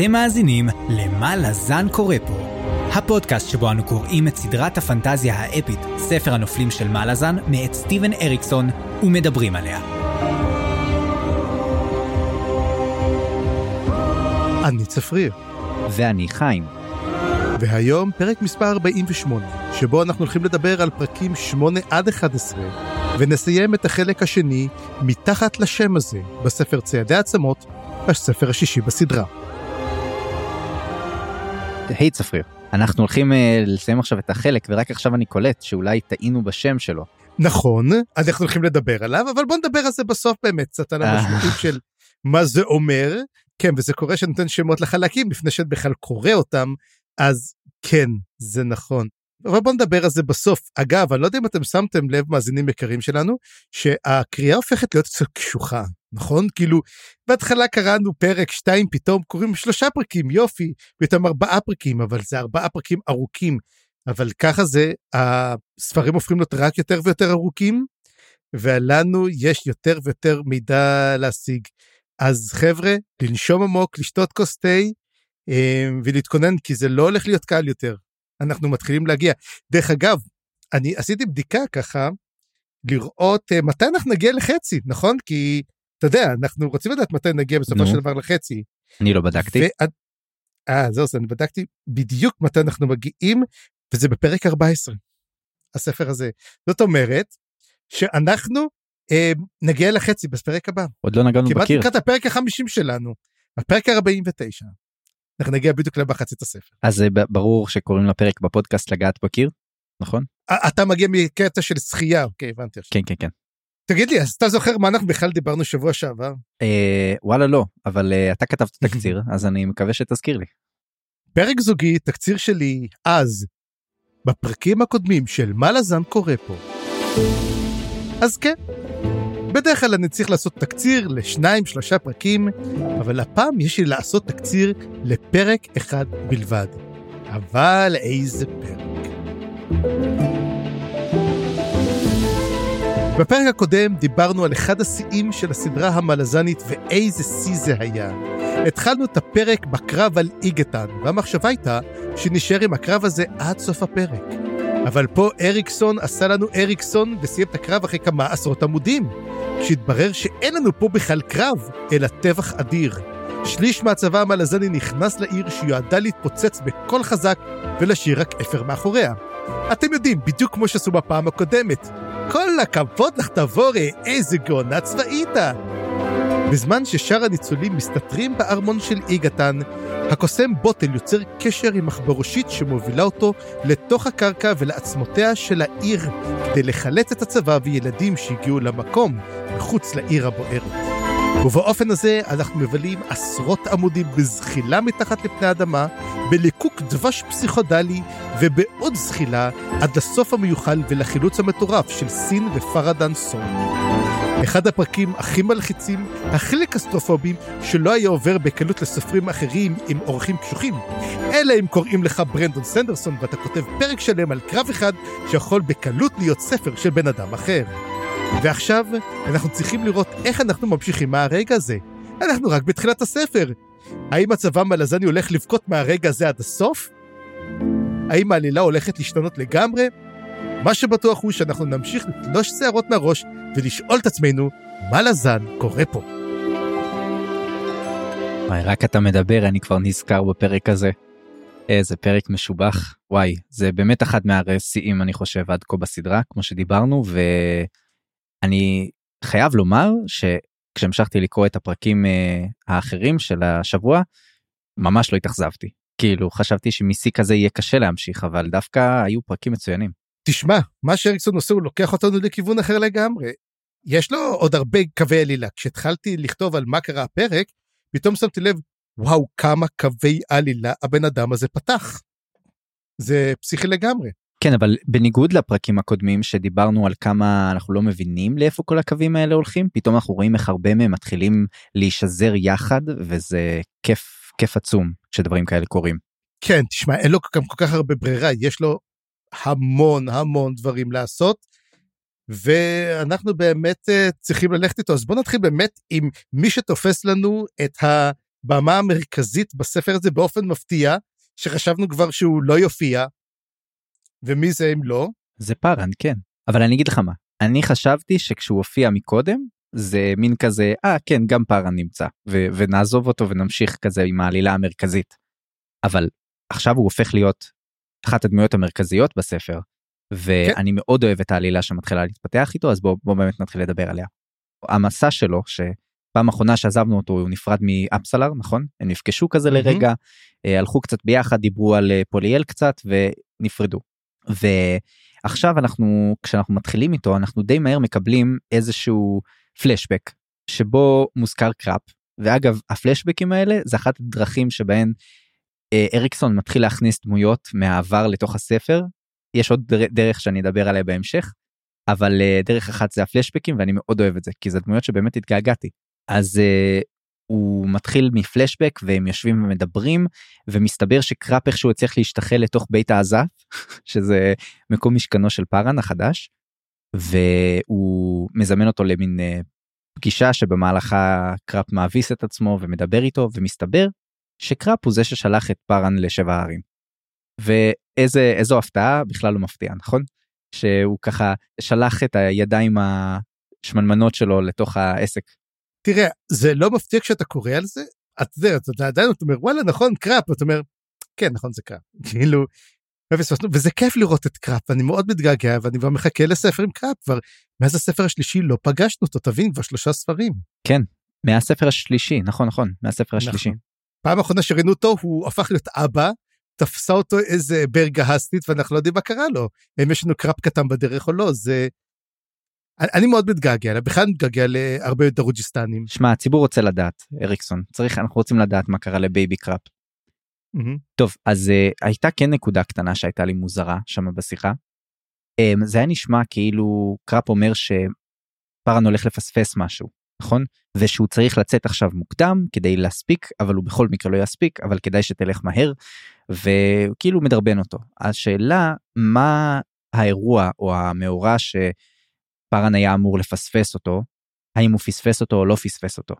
אתם מאזינים ל"מה לזן קורא פה", הפודקאסט שבו אנו קוראים את סדרת הפנטזיה האפית, ספר הנופלים של מה לזן, מאת סטיבן אריקסון, ומדברים עליה. אני צפריר, ואני חיים. והיום פרק מספר 48, שבו אנחנו הולכים לדבר על פרקים 8 עד 11, ונסיים את החלק השני מתחת לשם הזה בספר ציידי עצמות, הספר השישי בסדרה. היי צפריר, אנחנו הולכים uh, לסיים עכשיו את החלק ורק עכשיו אני קולט שאולי טעינו בשם שלו. נכון, אנחנו הולכים לדבר עליו, אבל בוא נדבר על זה בסוף באמת, קצת על המשמעות של מה זה אומר. כן, וזה קורה שנותן שמות לחלקים לפני שאת בכלל קורא אותם, אז כן, זה נכון. אבל בוא נדבר על זה בסוף. אגב, אני לא יודע אם אתם שמתם לב, מאזינים יקרים שלנו, שהקריאה הופכת להיות קצת קשוחה, נכון? כאילו, בהתחלה קראנו פרק 2, פתאום קוראים שלושה פרקים, יופי, פתאום ארבעה פרקים, אבל זה ארבעה פרקים ארוכים. אבל ככה זה, הספרים הופכים להיות רק יותר ויותר ארוכים, ולנו יש יותר ויותר מידע להשיג. אז חבר'ה, לנשום עמוק, לשתות כוס תה אה, ולהתכונן, כי זה לא הולך להיות קל יותר. אנחנו מתחילים להגיע. דרך אגב, אני עשיתי בדיקה ככה, לראות uh, מתי אנחנו נגיע לחצי, נכון? כי, אתה יודע, אנחנו רוצים לדעת מתי נגיע בסופו של דבר לחצי. אני לא בדקתי. אה, זהו, אז אני בדקתי בדיוק מתי אנחנו מגיעים, וזה בפרק 14, הספר הזה. זאת אומרת, שאנחנו אה, נגיע לחצי בפרק הבא. עוד לא נגענו בקיר. כמעט לקראת הפרק החמישים שלנו, הפרק ה-49. אנחנו נגיע בדיוק למחצית הספר. אז זה ברור שקוראים לפרק בפודקאסט לגעת בקיר, נכון? אתה מגיע מקטע של שחייה, אוקיי, הבנתי עכשיו. כן, כן, כן. תגיד לי, אז אתה זוכר מה אנחנו בכלל דיברנו שבוע שעבר? אה, וואלה לא, אבל אה, אתה כתבת תקציר, אז אני מקווה שתזכיר לי. פרק זוגי, תקציר שלי, אז, בפרקים הקודמים של מה לזן קורה פה. אז כן, בדרך כלל אני צריך לעשות תקציר לשניים, שלושה פרקים, אבל הפעם יש לי לעשות תקציר לפרק אחד בלבד. אבל איזה פרק. בפרק הקודם דיברנו על אחד השיאים של הסדרה המלזנית ואיזה שיא זה היה. התחלנו את הפרק בקרב על איגטן, והמחשבה הייתה שנשאר עם הקרב הזה עד סוף הפרק. אבל פה אריקסון עשה לנו אריקסון וסיים את הקרב אחרי כמה עשרות עמודים. כשהתברר שאין לנו פה בכלל קרב, אלא טבח אדיר. שליש מהצבא המלזני נכנס לעיר שיועדה להתפוצץ בקול חזק ולהשאיר רק אפר מאחוריה. אתם יודעים, בדיוק כמו שעשו בפעם הקודמת. כל הכבוד לך תבורי, איזה גאונה צבאית! בזמן ששאר הניצולים מסתתרים בארמון של איגתן, הקוסם בוטל יוצר קשר עם מחבורשית שמובילה אותו לתוך הקרקע ולעצמותיה של העיר, כדי לחלץ את הצבא וילדים שהגיעו למקום, מחוץ לעיר הבוערת. ובאופן הזה אנחנו מבלים עשרות עמודים בזחילה מתחת לפני האדמה, בליקוק דבש פסיכודלי ובעוד זחילה עד לסוף המיוחל ולחילוץ המטורף של סין ופרדן סון. אחד הפרקים הכי מלחיצים, הכי קסטרופובים, שלא היה עובר בקלות לסופרים אחרים עם אורחים קשוחים. אלא אם קוראים לך ברנדון סנדרסון ואתה כותב פרק שלם על קרב אחד שיכול בקלות להיות ספר של בן אדם אחר. ועכשיו אנחנו צריכים לראות איך אנחנו ממשיכים מהרגע הזה. אנחנו רק בתחילת הספר. האם הצבא מלזני הולך לבכות מהרגע הזה עד הסוף? האם העלילה הולכת להשתנות לגמרי? מה שבטוח הוא שאנחנו נמשיך לתלוש שערות מהראש ולשאול את עצמנו, מה לזן קורה פה? וואי, רק אתה מדבר, אני כבר נזכר בפרק הזה. איזה פרק משובח. וואי, זה באמת אחד מהשיאים, אני חושב, עד כה בסדרה, כמו שדיברנו, ואני חייב לומר שכשהמשכתי לקרוא את הפרקים אה, האחרים של השבוע, ממש לא התאכזבתי. כאילו, חשבתי שמשיא כזה יהיה קשה להמשיך, אבל דווקא היו פרקים מצוינים. תשמע, מה שאריקסון עושה הוא לוקח אותנו לכיוון אחר לגמרי. יש לו עוד הרבה קווי עלילה. כשהתחלתי לכתוב על מה קרה הפרק, פתאום שמתי לב, וואו, כמה קווי עלילה הבן אדם הזה פתח. זה פסיכי לגמרי. כן, אבל בניגוד לפרקים הקודמים שדיברנו על כמה אנחנו לא מבינים לאיפה כל הקווים האלה הולכים, פתאום אנחנו רואים איך הרבה מהם מתחילים להישזר יחד, וזה כיף, כיף עצום שדברים כאלה קורים. כן, תשמע, אין לו גם כל כך הרבה ברירה, יש לו המון המון דברים לעשות, ואנחנו באמת uh, צריכים ללכת איתו. אז בואו נתחיל באמת עם מי שתופס לנו את הבמה המרכזית בספר הזה באופן מפתיע, שחשבנו כבר שהוא לא יופיע, ומי זה אם לא? זה פארן, כן. אבל אני אגיד לך מה, אני חשבתי שכשהוא הופיע מקודם, זה מין כזה, אה כן, גם פארן נמצא, ו- ונעזוב אותו ונמשיך כזה עם העלילה המרכזית. אבל עכשיו הוא הופך להיות אחת הדמויות המרכזיות בספר, ואני כן. מאוד אוהב את העלילה שמתחילה להתפתח איתו, אז בואו בוא באמת נתחיל לדבר עליה. המסע שלו, שפעם אחרונה שעזבנו אותו הוא נפרד מאפסלר, נכון? הם נפגשו כזה mm-hmm. לרגע, אה, הלכו קצת ביחד, דיברו על אה, פוליאל קצת ונפרדו. ועכשיו אנחנו, כשאנחנו מתחילים איתו, אנחנו די מהר מקבלים איזשהו פלשבק, שבו מוזכר קראפ, ואגב, הפלשבקים האלה זה אחת הדרכים שבהן אה, אריקסון מתחיל להכניס דמויות מהעבר לתוך הספר. יש עוד דרך שאני אדבר עליה בהמשך, אבל אה, דרך אחת זה הפלשבקים ואני מאוד אוהב את זה, כי זה דמויות שבאמת התגעגעתי. אז uh, הוא מתחיל מפלשבק והם יושבים ומדברים ומסתבר שקראפ איכשהו הצליח להשתחל לתוך בית העזף שזה מקום משכנו של פארן החדש והוא מזמן אותו למין uh, פגישה שבמהלכה קראפ מאביס את עצמו ומדבר איתו ומסתבר שקראפ הוא זה ששלח את פארן לשבע הערים. ואיזה איזו הפתעה בכלל לא מפתיע נכון? שהוא ככה שלח את הידיים השמנמנות שלו לתוך העסק. תראה זה לא מפתיע כשאתה קורא על זה את יודעת אתה עדיין אתה אומר וואלה נכון קראפ אתה אומר כן נכון זה קראפ כאילו וזה כיף לראות את קראפ אני מאוד מתגעגע ואני כבר מחכה לספר עם קראפ כבר מאז הספר השלישי לא פגשנו אותו תבין כבר שלושה ספרים. כן מהספר השלישי נכון נכון מהספר השלישי. נכון. פעם אחרונה שראינו אותו הוא הפך להיות אבא תפסה אותו איזה ברגהסטית ואנחנו לא יודעים מה קרה לו אם יש לנו קראפ קטן בדרך או לא זה. אני מאוד מתגעגע בכלל מתגעגע להרבה דרוג'יסטנים. שמע הציבור רוצה לדעת אריקסון צריך אנחנו רוצים לדעת מה קרה ל baby קראפ. Mm-hmm. טוב אז uh, הייתה כן נקודה קטנה שהייתה לי מוזרה שם בשיחה. Um, זה היה נשמע כאילו קראפ אומר שפארן הולך לפספס משהו נכון ושהוא צריך לצאת עכשיו מוקדם כדי להספיק אבל הוא בכל מקרה לא יספיק אבל כדאי שתלך מהר וכאילו מדרבן אותו השאלה מה האירוע או המאורע שפארן היה אמור לפספס אותו האם הוא פספס אותו או לא פספס אותו.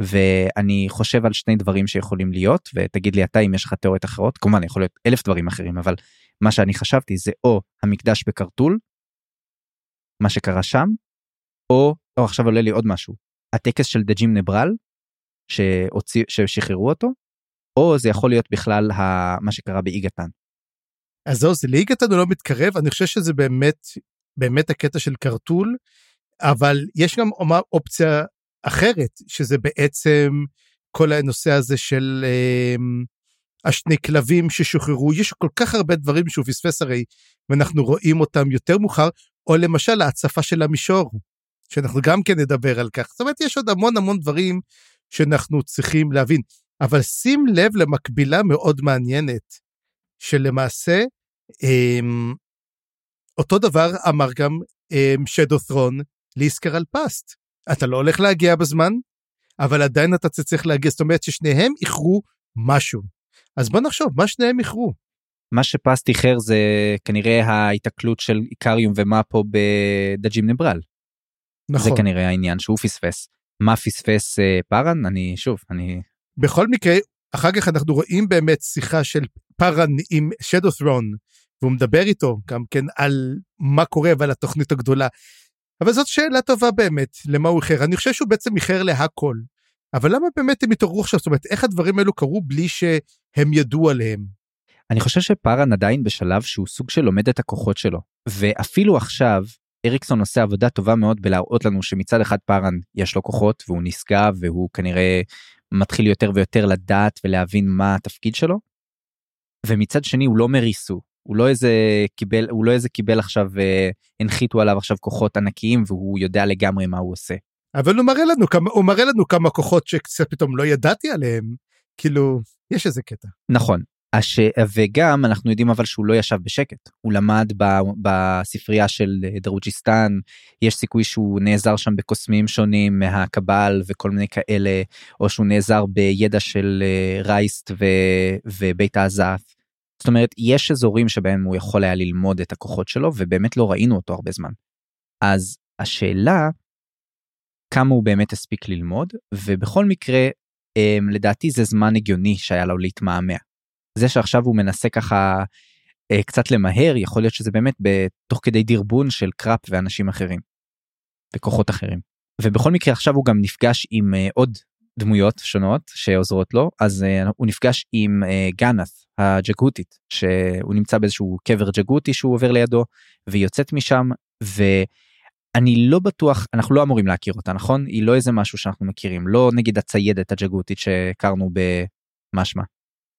ואני חושב על שני דברים שיכולים להיות ותגיד לי אתה אם יש לך תיאוריות אחרות כמובן יכול להיות אלף דברים אחרים אבל מה שאני חשבתי זה או המקדש בקרטול מה שקרה שם או, או עכשיו עולה לי עוד משהו הטקס של דג'ים נברל שהוציא, ששחררו אותו, או זה יכול להיות בכלל ה, מה שקרה באיגתן. אז זהו, זה לאיגתן הוא לא מתקרב, אני חושב שזה באמת, באמת הקטע של קרטול, אבל יש גם אופציה אחרת, שזה בעצם כל הנושא הזה של אה, השני כלבים ששוחררו, יש כל כך הרבה דברים שהוא פספס הרי, ואנחנו רואים אותם יותר מאוחר, או למשל ההצפה של המישור. שאנחנו גם כן נדבר על כך. זאת אומרת, יש עוד המון המון דברים שאנחנו צריכים להבין. אבל שים לב למקבילה מאוד מעניינת, שלמעשה, אמ, אותו דבר אמר גם אמ, שדות'רון ליסקר על פסט. אתה לא הולך להגיע בזמן, אבל עדיין אתה צריך להגיע, זאת אומרת ששניהם איחרו משהו. אז בוא נחשוב, מה שניהם איחרו? מה שפסט איחר זה כנראה ההיתקלות של איקריום ומאפו בדג'ים נברל. נכון. זה כנראה העניין שהוא פספס. מה פספס אה, פארן? אני שוב, אני... בכל מקרה, אחר כך אנחנו רואים באמת שיחה של פארן עם שדו ת'רון, והוא מדבר איתו גם כן על מה קורה ועל התוכנית הגדולה. אבל זאת שאלה טובה באמת, למה הוא איחר. אני חושב שהוא בעצם איחר להכל. אבל למה באמת הם התעוררו עכשיו? זאת אומרת, איך הדברים האלו קרו בלי שהם ידעו עליהם? אני חושב שפארן עדיין בשלב שהוא סוג של לומד את הכוחות שלו. ואפילו עכשיו, אריקסון עושה עבודה טובה מאוד בלהראות לנו שמצד אחד פארן יש לו כוחות והוא נשגב והוא כנראה מתחיל יותר ויותר לדעת ולהבין מה התפקיד שלו. ומצד שני הוא לא מריסו הוא לא איזה קיבל הוא לא איזה קיבל עכשיו אה, הנחיתו עליו עכשיו כוחות ענקיים והוא יודע לגמרי מה הוא עושה. אבל הוא מראה לנו כמה הוא מראה לנו כמה כוחות שקצת פתאום לא ידעתי עליהם. כאילו יש איזה קטע. נכון. הש... וגם אנחנו יודעים אבל שהוא לא ישב בשקט. הוא למד ב... בספרייה של דרוג'יסטן. יש סיכוי שהוא נעזר שם בקוסמים שונים מהקבל וכל מיני כאלה או שהוא נעזר בידע של אה, רייסט ו... ובית האזף. זאת אומרת יש אזורים שבהם הוא יכול היה ללמוד את הכוחות שלו ובאמת לא ראינו אותו הרבה זמן. אז השאלה כמה הוא באמת הספיק ללמוד ובכל מקרה אמ, לדעתי זה זמן הגיוני שהיה לו להתמהמה. זה שעכשיו הוא מנסה ככה אה, קצת למהר יכול להיות שזה באמת בתוך כדי דרבון של קראפ ואנשים אחרים. וכוחות אחרים. ובכל מקרה עכשיו הוא גם נפגש עם אה, עוד דמויות שונות שעוזרות לו אז uh, הוא נפגש עם uh, גאנת הג'גותית שהוא נמצא באיזשהו קבר ג'גותי שהוא עובר לידו והיא יוצאת משם ואני לא בטוח אנחנו לא אמורים להכיר אותה נכון? היא לא איזה משהו שאנחנו מכירים לא נגיד הציידת הג'גותית שהכרנו במשמע.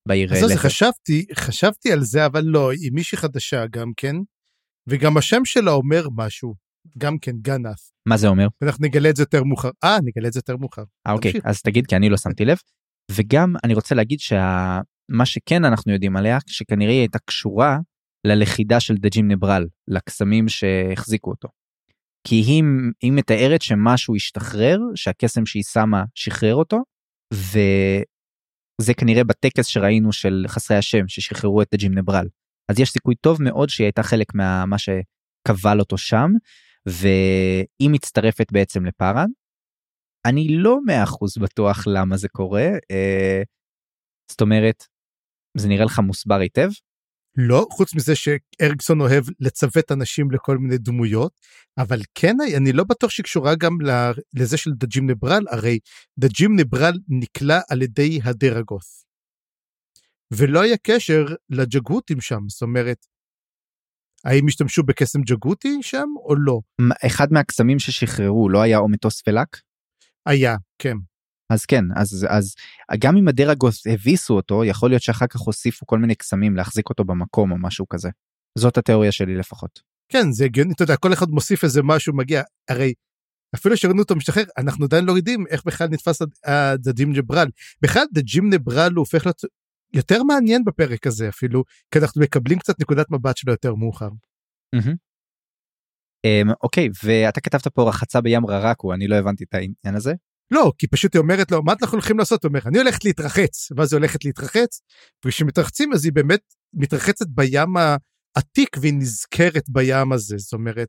בעיר אז חשבתי חשבתי על זה אבל לא היא מישהי חדשה גם כן? וגם השם שלה אומר משהו גם כן גנף. מה זה אומר? אנחנו נגלה את זה יותר מאוחר. אה, נגלה את זה יותר מאוחר. אה, אוקיי, אז תגיד כי אני לא שמתי לב. וגם אני רוצה להגיד שמה שכן אנחנו יודעים עליה, שכנראה היא הייתה קשורה ללכידה של דג'ים נברל, לקסמים שהחזיקו אותו. כי היא, היא מתארת שמשהו השתחרר, שהקסם שהיא שמה שחרר אותו, וזה כנראה בטקס שראינו של חסרי השם ששחררו את דג'ים נברל. אז יש סיכוי טוב מאוד שהיא הייתה חלק מה שקבל אותו שם, והיא מצטרפת בעצם לפארן. אני לא מאה אחוז בטוח למה זה קורה, אה, זאת אומרת, זה נראה לך מוסבר היטב? לא, חוץ מזה שאריקסון אוהב לצוות אנשים לכל מיני דמויות, אבל כן, אני לא בטוח שהיא קשורה גם לזה של דג'ים נברל, הרי דג'ים נברל נקלע על ידי הדרגוס. ולא היה קשר לג'גותים שם, זאת אומרת, האם השתמשו בקסם ג'גותי שם או לא? אחד מהקסמים ששחררו לא היה או מטוס פלאק? היה, כן. אז כן, אז, אז גם אם הדרגוס הביסו אותו, יכול להיות שאחר כך הוסיפו כל מיני קסמים להחזיק אותו במקום או משהו כזה. זאת התיאוריה שלי לפחות. כן, זה הגיוני, אתה יודע, כל אחד מוסיף איזה משהו מגיע, הרי אפילו שראינו אותו משתחרר, אנחנו עדיין לא יודעים איך בכלל נתפס הדג'ים ג'ברל. בכלל דג'ים נברל הוא הופך להיות יותר מעניין בפרק הזה אפילו, כי אנחנו מקבלים קצת נקודת מבט שלו יותר מאוחר. אמ, אוקיי, ואתה כתבת פה רחצה בים ררקו, אני לא הבנתי את העניין הזה. לא, כי פשוט היא אומרת לו, מה אנחנו הולכים לעשות? הוא אומר, אני הולכת להתרחץ, ואז היא הולכת להתרחץ, וכשמתרחצים אז היא באמת מתרחצת בים העתיק והיא נזכרת בים הזה, זאת אומרת,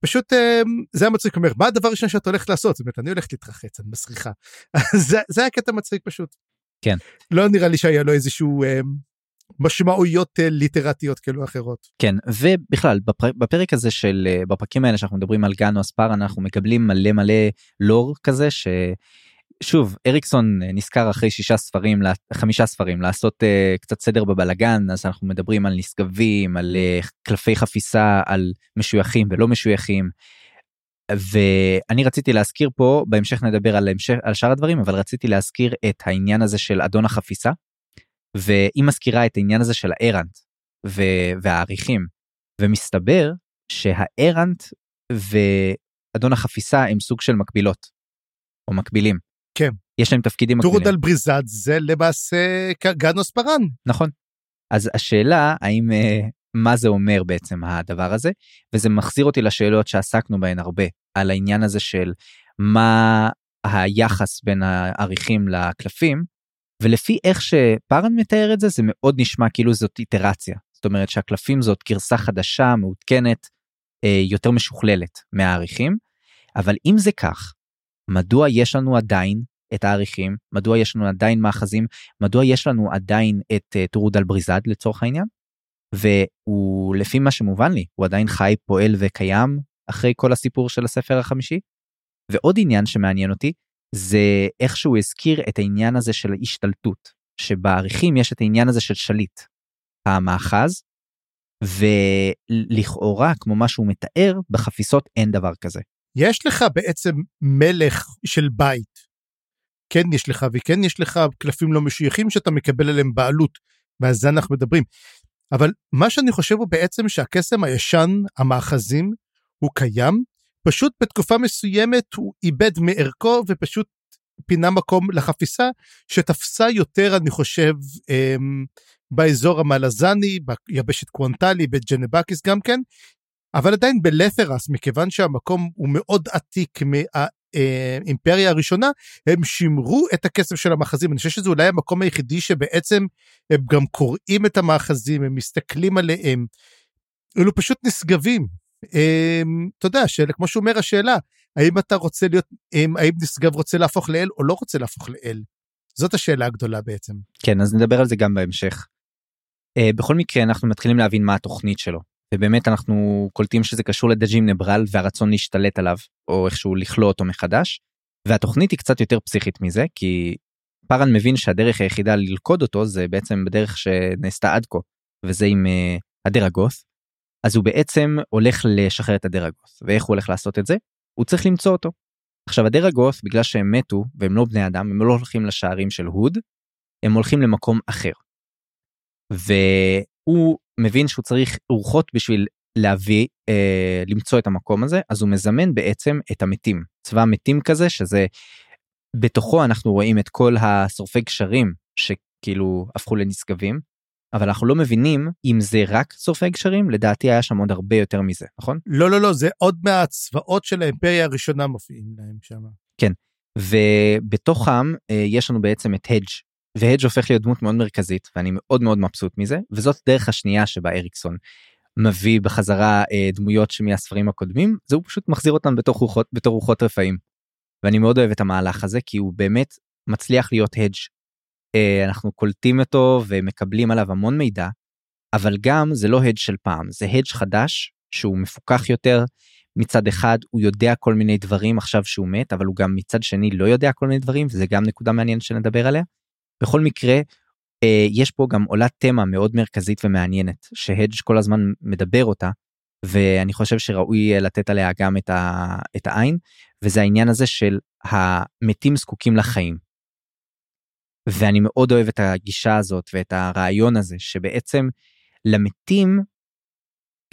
פשוט אמ, זה היה מצחיק, אומר, מה הדבר הראשון שאת הולכת לעשות? זאת אומרת, אני הולכת להתרחץ, אני מסריחה. זה, זה היה קטע מצחיק פשוט. כן. לא נראה לי שהיה לו איזשהו אה, משמעויות אה, ליטרטיות כאלו אחרות. כן, ובכלל, בפר, בפרק הזה של, אה, בפרקים האלה שאנחנו מדברים על גאנו אספר, אנחנו מקבלים מלא מלא לור כזה, ש... שוב אריקסון נזכר אחרי שישה ספרים חמישה ספרים לעשות uh, קצת סדר בבלגן אז אנחנו מדברים על נשגבים על uh, קלפי חפיסה על משויכים ולא משויכים ואני רציתי להזכיר פה בהמשך נדבר על המשך על שאר הדברים אבל רציתי להזכיר את העניין הזה של אדון החפיסה. והיא מזכירה את העניין הזה של הארנט והעריכים ומסתבר שהארנט ואדון החפיסה הם סוג של מקבילות. או מקבילים. כן. יש להם תפקידים מקבילים. טורודל בריזד זה למעשה גנוס פארן. נכון. אז השאלה האם אה, מה זה אומר בעצם הדבר הזה וזה מחזיר אותי לשאלות שעסקנו בהן הרבה על העניין הזה של מה היחס בין העריכים לקלפים ולפי איך שפארן מתאר את זה זה מאוד נשמע כאילו זאת איטרציה. זאת אומרת שהקלפים זאת גרסה חדשה מעודכנת אה, יותר משוכללת מהעריכים אבל אם זה כך מדוע יש לנו עדיין את העריכים? מדוע יש לנו עדיין מאחזים? מדוע יש לנו עדיין את טורודל בריזד לצורך העניין והוא לפי מה שמובן לי הוא עדיין חי פועל וקיים אחרי כל הסיפור של הספר החמישי. ועוד עניין שמעניין אותי זה איך שהוא הזכיר את העניין הזה של ההשתלטות שבעריכים יש את העניין הזה של שליט המאחז ולכאורה כמו מה שהוא מתאר בחפיסות אין דבר כזה. יש לך בעצם מלך של בית. כן יש לך וכן יש לך קלפים לא משויכים שאתה מקבל עליהם בעלות ועל זה אנחנו מדברים. אבל מה שאני חושב הוא בעצם שהקסם הישן, המאחזים, הוא קיים, פשוט בתקופה מסוימת הוא איבד מערכו ופשוט פינה מקום לחפיסה שתפסה יותר אני חושב אמ, באזור המלזני, ביבשת קוונטלי, בג'נבקיס גם כן, אבל עדיין בלת'רס מכיוון שהמקום הוא מאוד עתיק האימפריה הראשונה הם שימרו את הקסם של המאחזים אני חושב שזה אולי המקום היחידי שבעצם הם גם קוראים את המאחזים הם מסתכלים עליהם. אלו פשוט נשגבים. אמ, אתה יודע כמו שהוא אומר השאלה האם אתה רוצה להיות האם נשגב רוצה להפוך לאל או לא רוצה להפוך לאל. זאת השאלה הגדולה בעצם. כן, אז נדבר על זה גם בהמשך. Uh, בכל מקרה, אנחנו מתחילים להבין מה התוכנית שלו. ובאמת אנחנו קולטים שזה קשור לדג'ים נברל והרצון להשתלט עליו, או איכשהו לכלוא אותו מחדש. והתוכנית היא קצת יותר פסיכית מזה, כי פארן מבין שהדרך היחידה ללכוד אותו זה בעצם בדרך שנעשתה עד כה, וזה עם uh, הדרגות. אז הוא בעצם הולך לשחרר את הדרגות, ואיך הוא הולך לעשות את זה? הוא צריך למצוא אותו. עכשיו הדרגות, בגלל שהם מתו והם לא בני אדם, הם לא הולכים לשערים של הוד, הם הולכים למקום אחר. והוא מבין שהוא צריך רוחות בשביל להביא, אה, למצוא את המקום הזה, אז הוא מזמן בעצם את המתים. צבא מתים כזה, שזה, בתוכו אנחנו רואים את כל השורפי גשרים שכאילו הפכו לנשגבים, אבל אנחנו לא מבינים אם זה רק שורפי גשרים, לדעתי היה שם עוד הרבה יותר מזה, נכון? לא, לא, לא, זה עוד מהצבאות של האימפריה הראשונה מופיעים להם שם. כן, ובתוכם אה, יש לנו בעצם את הדג' והדג' הופך להיות דמות מאוד מרכזית ואני מאוד מאוד מבסוט מזה וזאת דרך השנייה שבה אריקסון מביא בחזרה אה, דמויות שמהספרים הקודמים זה הוא פשוט מחזיר אותם בתור רוחות בתור רוחות רפאים. ואני מאוד אוהב את המהלך הזה כי הוא באמת מצליח להיות הדג' אה, אנחנו קולטים אותו ומקבלים עליו המון מידע אבל גם זה לא הדג' של פעם זה הדג' חדש שהוא מפוקח יותר מצד אחד הוא יודע כל מיני דברים עכשיו שהוא מת אבל הוא גם מצד שני לא יודע כל מיני דברים וזה גם נקודה מעניינת שנדבר עליה. בכל מקרה אה, יש פה גם עולת תמה מאוד מרכזית ומעניינת שהדג' כל הזמן מדבר אותה ואני חושב שראוי לתת עליה גם את, ה, את העין וזה העניין הזה של המתים זקוקים לחיים. ואני מאוד אוהב את הגישה הזאת ואת הרעיון הזה שבעצם למתים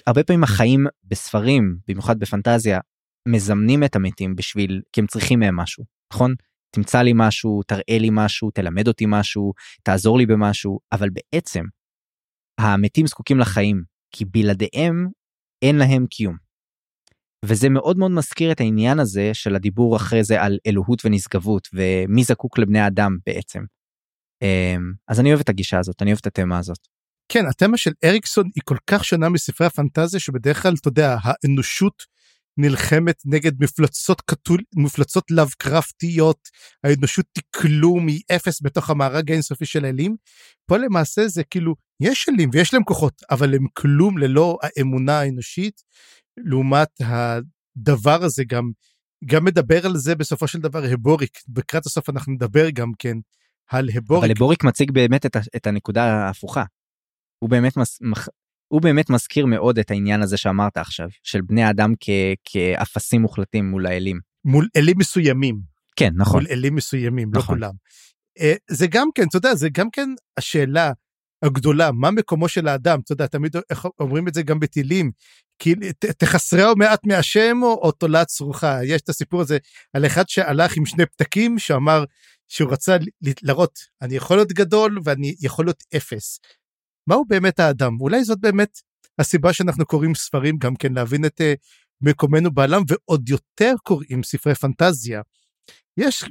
הרבה פעמים החיים בספרים במיוחד בפנטזיה מזמנים את המתים בשביל כי הם צריכים מהם משהו נכון תמצא לי משהו, תראה לי משהו, תלמד אותי משהו, תעזור לי במשהו, אבל בעצם המתים זקוקים לחיים, כי בלעדיהם אין להם קיום. וזה מאוד מאוד מזכיר את העניין הזה של הדיבור אחרי זה על אלוהות ונשגבות ומי זקוק לבני אדם בעצם. אמ, אז אני אוהב את הגישה הזאת, אני אוהב את התמה הזאת. כן, התמה של אריקסון היא כל כך שונה מספרי הפנטזיה שבדרך כלל, אתה יודע, האנושות נלחמת נגד מפלצות קטול, מפלצות לאבקרפטיות, האנושות תקלו מאפס בתוך המארג האינסופי של האלים. פה למעשה זה כאילו, יש אלים ויש להם כוחות, אבל הם כלום ללא האמונה האנושית, לעומת הדבר הזה גם, גם מדבר על זה בסופו של דבר הבוריק, בקראת הסוף אנחנו נדבר גם כן על הבוריק. אבל הבוריק מציג באמת את, את הנקודה ההפוכה. הוא באמת מס, הוא באמת מזכיר מאוד את העניין הזה שאמרת עכשיו, של בני אדם כאפסים מוחלטים מול האלים. מול אלים מסוימים. כן, נכון. מול אלים מסוימים, לא נכון. לא כולם. אה, זה גם כן, אתה יודע, זה גם כן השאלה הגדולה, מה מקומו של האדם, אתה יודע, תמיד אומרים את זה גם בטילים, כי תחסרהו מעט מהשם או, או תולעת צרוחה. יש את הסיפור הזה על אחד שהלך עם שני פתקים, שאמר שהוא רצה להראות, אני יכול להיות גדול ואני יכול להיות אפס. מהו באמת האדם אולי זאת באמת הסיבה שאנחנו קוראים ספרים גם כן להבין את uh, מקומנו בעולם ועוד יותר קוראים ספרי פנטזיה. יש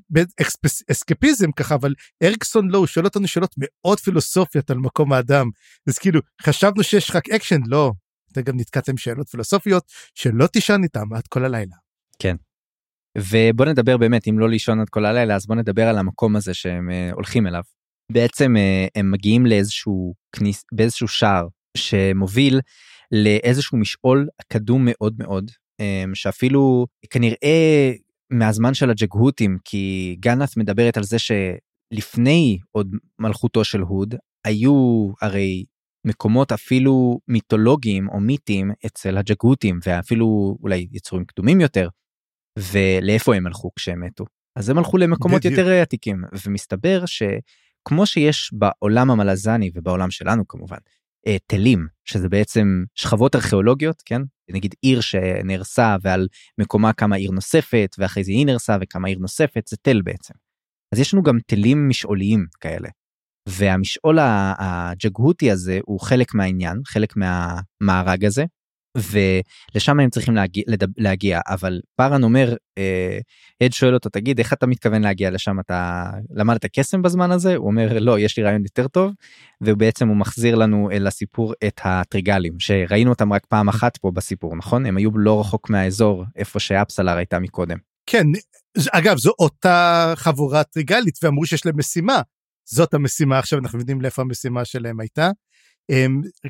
אסקפיזם ככה אבל אריקסון לא הוא שואל אותנו שאלות מאוד פילוסופיות על מקום האדם אז כאילו חשבנו שיש רק אקשן לא אתה גם נתקעת עם שאלות פילוסופיות שלא תישן איתם עד כל הלילה. כן. ובוא נדבר באמת אם לא לישון עד כל הלילה אז בוא נדבר על המקום הזה שהם uh, הולכים אליו. בעצם אה, הם מגיעים לאיזשהו כניס באיזשהו שער שמוביל לאיזשהו משעול קדום מאוד מאוד אה, שאפילו כנראה מהזמן של הג'גהותים כי גנת מדברת על זה שלפני עוד מלכותו של הוד היו הרי מקומות אפילו מיתולוגיים או מיתיים אצל הג'גהותים ואפילו אולי יצורים קדומים יותר ולאיפה הם הלכו כשהם מתו אז הם הלכו למקומות בדיוק. יותר עתיקים ומסתבר ש... כמו שיש בעולם המלזני ובעולם שלנו כמובן, אה, תלים, שזה בעצם שכבות ארכיאולוגיות, כן? נגיד עיר שנהרסה ועל מקומה קמה עיר נוספת ואחרי זה היא נהרסה וקמה עיר נוספת, זה תל בעצם. אז יש לנו גם תלים משעוליים כאלה. והמשעול הג'גהותי הזה הוא חלק מהעניין, חלק מהמארג הזה, ולשם הם צריכים להגיע, להגיע אבל פארן אומר אה, הד שואל אותו תגיד איך אתה מתכוון להגיע לשם אתה למדת קסם בזמן הזה הוא אומר לא יש לי רעיון יותר טוב ובעצם הוא מחזיר לנו אל הסיפור את הטריגלים שראינו אותם רק פעם אחת פה בסיפור נכון הם היו לא רחוק מהאזור איפה שאפסלר הייתה מקודם. כן, אגב, זו אותה חבורה טריגלית, ואמרו שיש להם משימה. זאת המשימה, עכשיו אנחנו יודעים לאיפה המשימה שלהם הייתה.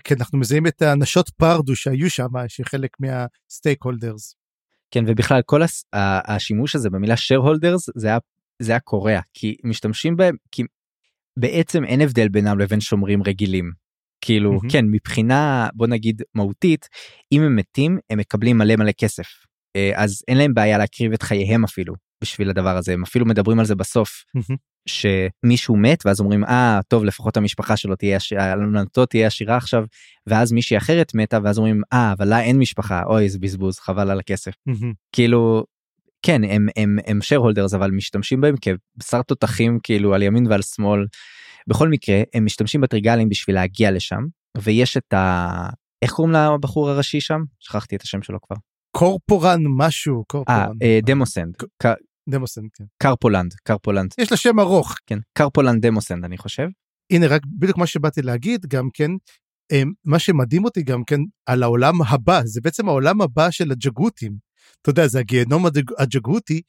כי אנחנו מזהים את הנשות פרדו שהיו שם, שחלק מהסטייק הולדרס. כן, ובכלל כל הס... השימוש הזה במילה share holders זה היה, זה היה קורע, כי משתמשים בהם, כי בעצם אין הבדל בינם לבין שומרים רגילים. כאילו, mm-hmm. כן, מבחינה, בוא נגיד, מהותית, אם הם מתים, הם מקבלים מלא מלא כסף. אה, אז אין להם בעיה להקריב את חייהם אפילו בשביל הדבר הזה, הם אפילו מדברים על זה בסוף. שמישהו מת ואז אומרים אה טוב לפחות המשפחה שלו תהיה אלמנתו תהיה עשירה עכשיו ואז מישהי אחרת מתה ואז אומרים אה אבל לה אין משפחה אוי זה בזבוז חבל על הכסף. כאילו כן הם הם הם share holders אבל משתמשים בהם כבשר תותחים כאילו על ימין ועל שמאל. בכל מקרה הם משתמשים בטריגלים בשביל להגיע לשם ויש את ה... איך קוראים לבחור הראשי שם? שכחתי את השם שלו כבר. קורפורן משהו. קורפורן. אה, דמוסנד. דמוסנד, כן. קרפולנד, קרפולנד. יש לה שם ארוך. כן, קרפולנד דמוסנד אני חושב. הנה רק בדיוק מה שבאתי להגיד גם כן, מה שמדהים אותי גם כן על העולם הבא, זה בעצם העולם הבא של הג'גותים. אתה יודע, זה הגיהנום הג'גותי,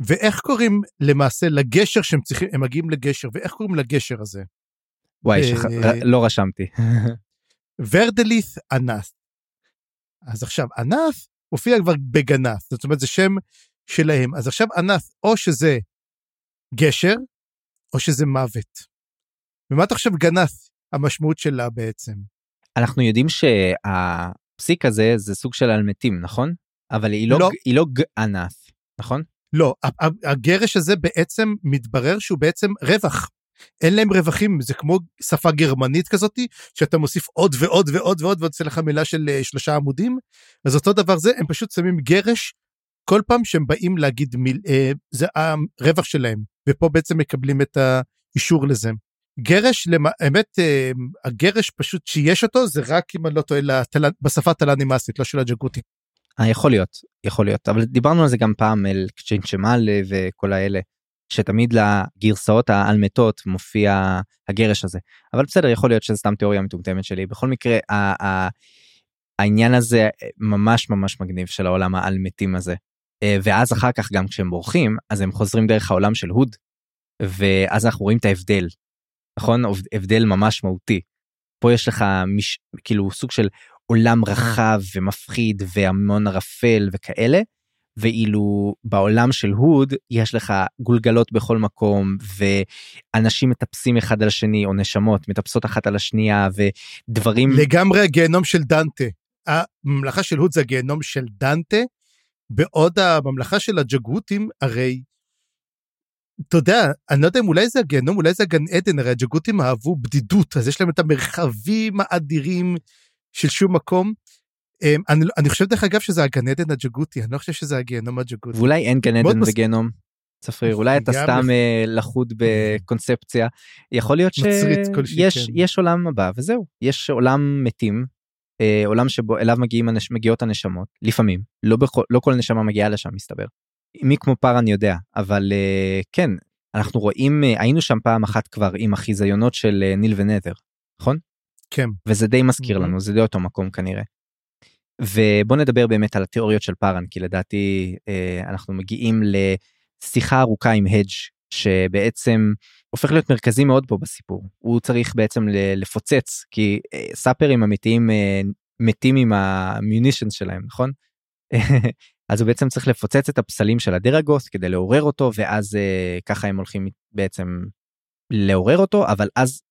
ואיך קוראים למעשה לגשר שהם צריכים, הם מגיעים לגשר, ואיך קוראים לגשר הזה? וואי, שח... אה, לא רשמתי. ורדלית' אנת'. אז עכשיו, אנת' הופיע כבר בגנת', זאת אומרת זה שם שלהם. אז עכשיו אנת' או שזה גשר, או שזה מוות. ומה אתה חושב גנת', המשמעות שלה בעצם? אנחנו יודעים שהפסיק הזה זה סוג של על מתים, נכון? אבל היא לא, לא. היא לא גאנת', נכון? לא, הגרש הזה בעצם מתברר שהוא בעצם רווח. אין להם רווחים, זה כמו שפה גרמנית כזאתי, שאתה מוסיף עוד ועוד ועוד ועוד ועוד עושה לך מילה של אה, שלושה עמודים, אז אותו דבר זה, הם פשוט שמים גרש כל פעם שהם באים להגיד מיל, אה, זה הרווח שלהם, ופה בעצם מקבלים את האישור לזה. גרש, האמת, אה, הגרש פשוט שיש אותו, זה רק אם אני לא טועה לתל... בשפה התל"נימאסית, לא של הג'גותי. אה, יכול להיות, יכול להיות, אבל דיברנו על זה גם פעם, אל קצ'ינצ'מל וכל האלה, שתמיד לגרסאות העל מתות מופיע הגרש הזה, אבל בסדר, יכול להיות שזה סתם תיאוריה מטומטמת שלי, בכל מקרה, העניין הזה ממש ממש מגניב של העולם העל מתים הזה. אה, ואז אחר כך גם כשהם בורחים אז הם חוזרים דרך העולם של הוד ואז אנחנו רואים את ההבדל נכון הבדל ממש מהותי. פה יש לך מש... כאילו סוג של עולם רחב ומפחיד והמון ערפל וכאלה ואילו בעולם של הוד יש לך גולגלות בכל מקום ואנשים מטפסים אחד על השני או נשמות מטפסות אחת על השנייה ודברים לגמרי הגיהנום של דנטה. הממלכה של הוד זה הגיהנום של דנטה בעוד הממלכה של הג'גותים הרי, אתה יודע, אני לא יודע אם אולי זה הגיהנום, אולי זה הגן עדן, הרי הג'גותים אהבו בדידות, אז יש להם את המרחבים האדירים של שום מקום. אמ, אני, אני חושב דרך אגב שזה הגן עדן הג'גותי, אני לא חושב שזה הגיהנום הג'גותי. ואולי אין גן עדן וגיהנום. צפריר אולי אתה סתם לח... אה, לחוד בקונספציה יכול להיות שיש יש עולם הבא וזהו יש עולם מתים אה, עולם שבו אליו מגיעים. מגיעות הנשמות לפעמים לא בכל לא כל נשמה מגיעה לשם מסתבר. מי כמו פארן יודע אבל אה, כן אנחנו רואים היינו שם פעם אחת כבר עם החיזיונות של ניל ונתר נכון? כן. וזה די מזכיר. לנו זה די אותו מקום כנראה. ובוא נדבר באמת על התיאוריות של פארן כי לדעתי אה, אנחנו מגיעים לשיחה ארוכה עם הדג' שבעצם הופך להיות מרכזי מאוד פה בסיפור. הוא צריך בעצם לפוצץ כי אה, סאפרים אמיתיים אה, מתים עם המיונישנס שלהם נכון? אז הוא בעצם צריך לפוצץ את הפסלים של הדרגוס כדי לעורר אותו ואז ככה הם הולכים בעצם לעורר אותו אבל אז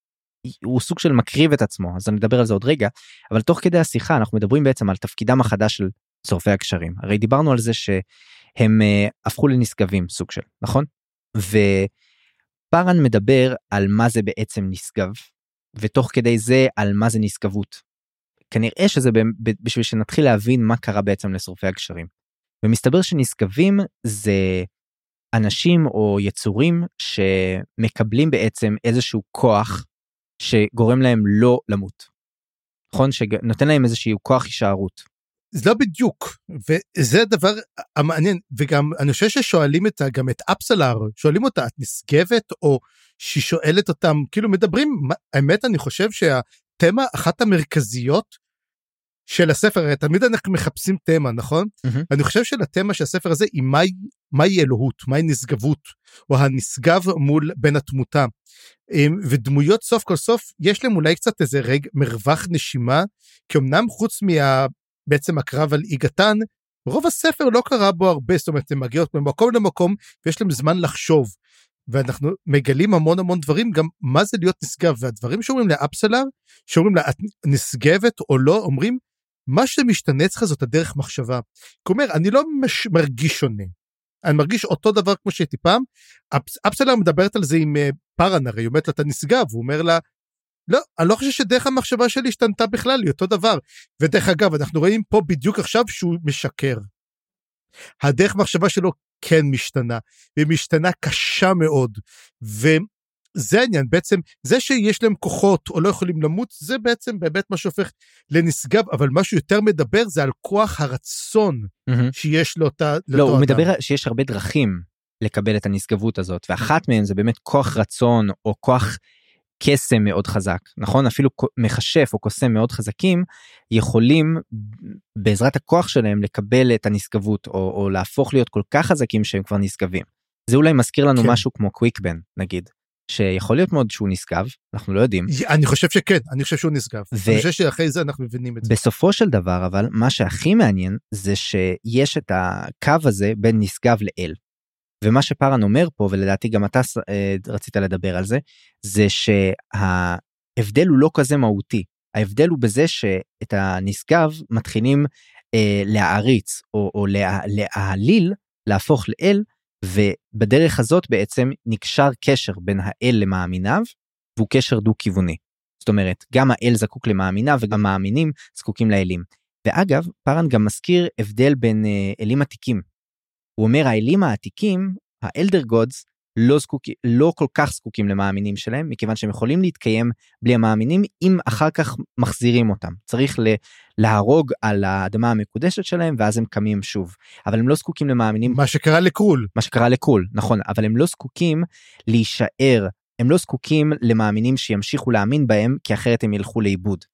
הוא סוג של מקריב את עצמו אז אני אדבר על זה עוד רגע אבל תוך כדי השיחה אנחנו מדברים בעצם על תפקידם החדש של שורפי הקשרים הרי דיברנו על זה שהם הפכו לנשגבים סוג של נכון. ופארן מדבר על מה זה בעצם נשגב, ותוך כדי זה על מה זה נשגבות. כנראה שזה בשביל שנתחיל להבין מה קרה בעצם לשורפי הגשרים. ומסתבר שנשגבים זה אנשים או יצורים שמקבלים בעצם איזשהו כוח שגורם להם לא למות. נכון? שנותן להם איזשהו כוח הישארות. זה לא בדיוק, וזה הדבר המעניין, וגם אני חושב ששואלים את, גם את אפסלר, שואלים אותה, את נשגבת, או שהיא שואלת אותם, כאילו מדברים, האמת אני חושב שהתמה אחת המרכזיות של הספר, הרי תמיד אנחנו מחפשים תמה, נכון? מהמם. אני חושב שלתמה של הספר הזה היא מהי, מהי אלוהות, מהי נשגבות, או הנשגב מול בן התמותה. אמ, ודמויות סוף כל סוף, יש להם אולי קצת איזה רגע מרווח נשימה, כי אמנם חוץ מה... בעצם הקרב על איגתן, רוב הספר לא קרה בו הרבה, זאת אומרת, הן מגיעות ממקום למקום, ויש להם זמן לחשוב. ואנחנו מגלים המון המון דברים, גם מה זה להיות נשגב, והדברים שאומרים לאפסלר, שאומרים לה, את נשגבת או לא, אומרים, מה שמשתנה אצלך זאת הדרך מחשבה. כלומר, אני לא מש... מרגיש שונה. אני מרגיש אותו דבר כמו שהייתי פעם. אפס, אפסלר מדברת על זה עם uh, פארן, הרי היא אומרת לה, אתה נשגב, הוא אומר לה, לא, אני לא חושב שדרך המחשבה שלי השתנתה בכלל, היא אותו דבר. ודרך אגב, אנחנו רואים פה בדיוק עכשיו שהוא משקר. הדרך מחשבה שלו כן משתנה, והיא משתנה קשה מאוד. וזה העניין, בעצם, זה שיש להם כוחות או לא יכולים למות, זה בעצם באמת מה שהופך לנשגב, אבל משהו יותר מדבר זה על כוח הרצון מהמם. שיש לאותה, לא, הוא אדם. מדבר שיש הרבה דרכים לקבל את הנשגבות הזאת, ואחת מהן זה באמת כוח רצון או כוח קסם מאוד חזק, נכון? אפילו מכשף או קוסם מאוד חזקים יכולים בעזרת הכוח שלהם לקבל את הנשגבות או, או להפוך להיות כל כך חזקים שהם כבר נשגבים. זה אולי מזכיר לנו כן. משהו כמו קוויקבן נגיד, שיכול להיות מאוד שהוא נשגב, אנחנו לא יודעים. אני חושב שכן, אני חושב שהוא נשגב. ו- אני חושב שאחרי זה אנחנו מבינים את זה. בסופו של דבר אבל מה שהכי מעניין זה שיש את הקו הזה בין נשגב לאל. ומה שפארן אומר פה ולדעתי גם אתה אה, רצית לדבר על זה זה שההבדל הוא לא כזה מהותי ההבדל הוא בזה שאת הנשגב מתחילים אה, להעריץ או, או לה, להעליל להפוך לאל ובדרך הזאת בעצם נקשר קשר בין האל למאמיניו והוא קשר דו כיווני. זאת אומרת גם האל זקוק למאמיניו וגם מאמינים זקוקים לאלים. ואגב פארן גם מזכיר הבדל בין אה, אלים עתיקים. הוא אומר האלים העתיקים האלדר גודס לא זקוקים לא כל כך זקוקים למאמינים שלהם מכיוון שהם יכולים להתקיים בלי המאמינים אם אחר כך מחזירים אותם צריך ל- להרוג על האדמה המקודשת שלהם ואז הם קמים שוב אבל הם לא זקוקים למאמינים מה שקרה לקרול. מה שקרה לקול נכון אבל הם לא זקוקים להישאר הם לא זקוקים למאמינים שימשיכו להאמין בהם כי אחרת הם ילכו לאיבוד.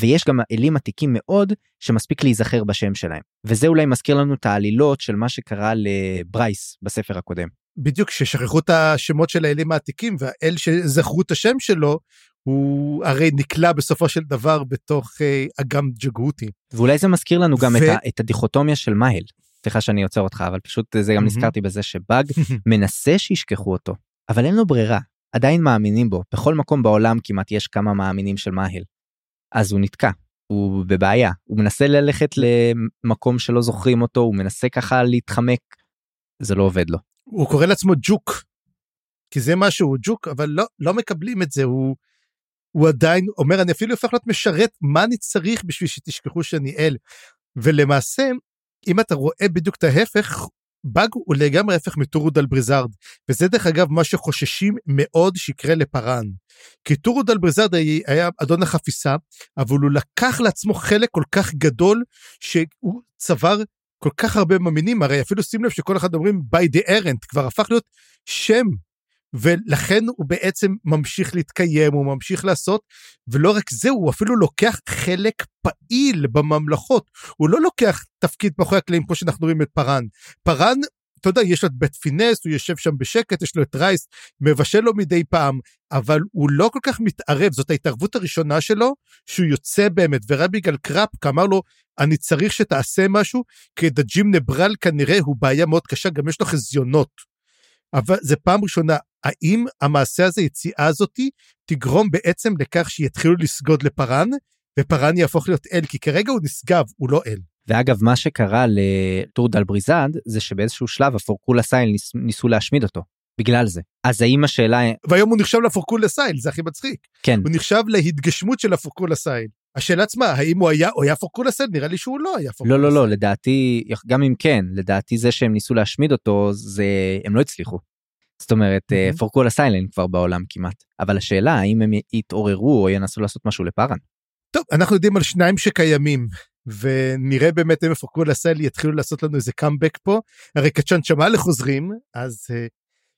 ויש גם אלים עתיקים מאוד שמספיק להיזכר בשם שלהם וזה אולי מזכיר לנו את העלילות של מה שקרה לברייס בספר הקודם. בדיוק, ששכחו את השמות של האלים העתיקים, והאל שזכרו את השם שלו, הוא הרי נקלע בסופו של דבר בתוך אה, אגם ג'גותי. ואולי זה מזכיר לנו גם ו- את, ה, את הדיכוטומיה של מהל. סליחה שאני עוצר אותך אבל פשוט זה גם. נזכרתי בזה שבאג מנסה שישכחו אותו אבל אין לו ברירה עדיין מאמינים בו בכל מקום בעולם כמעט יש כמה מאמינים של מאהל. אז הוא נתקע הוא בבעיה הוא מנסה ללכת למקום שלא זוכרים אותו הוא מנסה ככה להתחמק זה לא עובד לו. הוא קורא לעצמו ג'וק, כי זה משהו, הוא ג'וק, אבל לא, לא מקבלים את זה, הוא, הוא עדיין אומר, אני אפילו הופך להיות משרת, מה אני צריך בשביל שתשכחו שאני אל? ולמעשה, אם אתה רואה בדיוק את ההפך, באג הוא לגמרי ההפך מטורודל בריזארד, וזה דרך אגב מה שחוששים מאוד שיקרה לפארן. כי טורודל בריזארד היה אדון החפיסה, אבל הוא לקח לעצמו חלק כל כך גדול, שהוא צבר כל כך הרבה מאמינים, הרי אפילו שים לב שכל אחד אומרים by the errant, כבר הפך להיות שם, ולכן הוא בעצם ממשיך להתקיים, הוא ממשיך לעשות, ולא רק זה, הוא אפילו לוקח חלק פעיל בממלכות, הוא לא לוקח תפקיד מאחורי הקלעים כמו שאנחנו רואים את פארן. פארן, אתה יודע, יש לו את בית פינסט, הוא יושב שם בשקט, יש לו את רייס, מבשל לו מדי פעם, אבל הוא לא כל כך מתערב, זאת ההתערבות הראשונה שלו, שהוא יוצא באמת, ורק בגלל קראפ אמר לו, אני צריך שתעשה משהו, כי דג'ים נברל כנראה הוא בעיה מאוד קשה, גם יש לו חזיונות. אבל זה פעם ראשונה, האם המעשה הזה, יציאה הזאתי, תגרום בעצם לכך שיתחילו לסגוד לפארן, ופארן יהפוך להיות אל, כי כרגע הוא נשגב, הוא לא אל. ואגב מה שקרה לטורדל בריזאד זה שבאיזשהו שלב הפורקול אסייל ניס, ניסו להשמיד אותו בגלל זה אז האם השאלה והיום הוא נחשב לפורקול אסייל, זה הכי מצחיק. כן הוא נחשב להתגשמות של הפורקול אסייל. השאלה עצמה, האם הוא היה, הוא היה פורקול אסייל? נראה לי שהוא לא היה לא סייל. לא לא לדעתי גם אם כן לדעתי זה שהם ניסו להשמיד אותו זה הם לא הצליחו. זאת אומרת אה, מהמם. פורקולה סיילן כבר בעולם כמעט אבל השאלה האם הם יתעוררו או ינסו לעשות משהו לפארן. טוב, אנחנו יודעים על שניים שקיימים, ונראה באמת אם פורקול אסייל יתחילו לעשות לנו איזה קאמבק פה. הרי קצ'ן שמאלה חוזרים, אז... אה,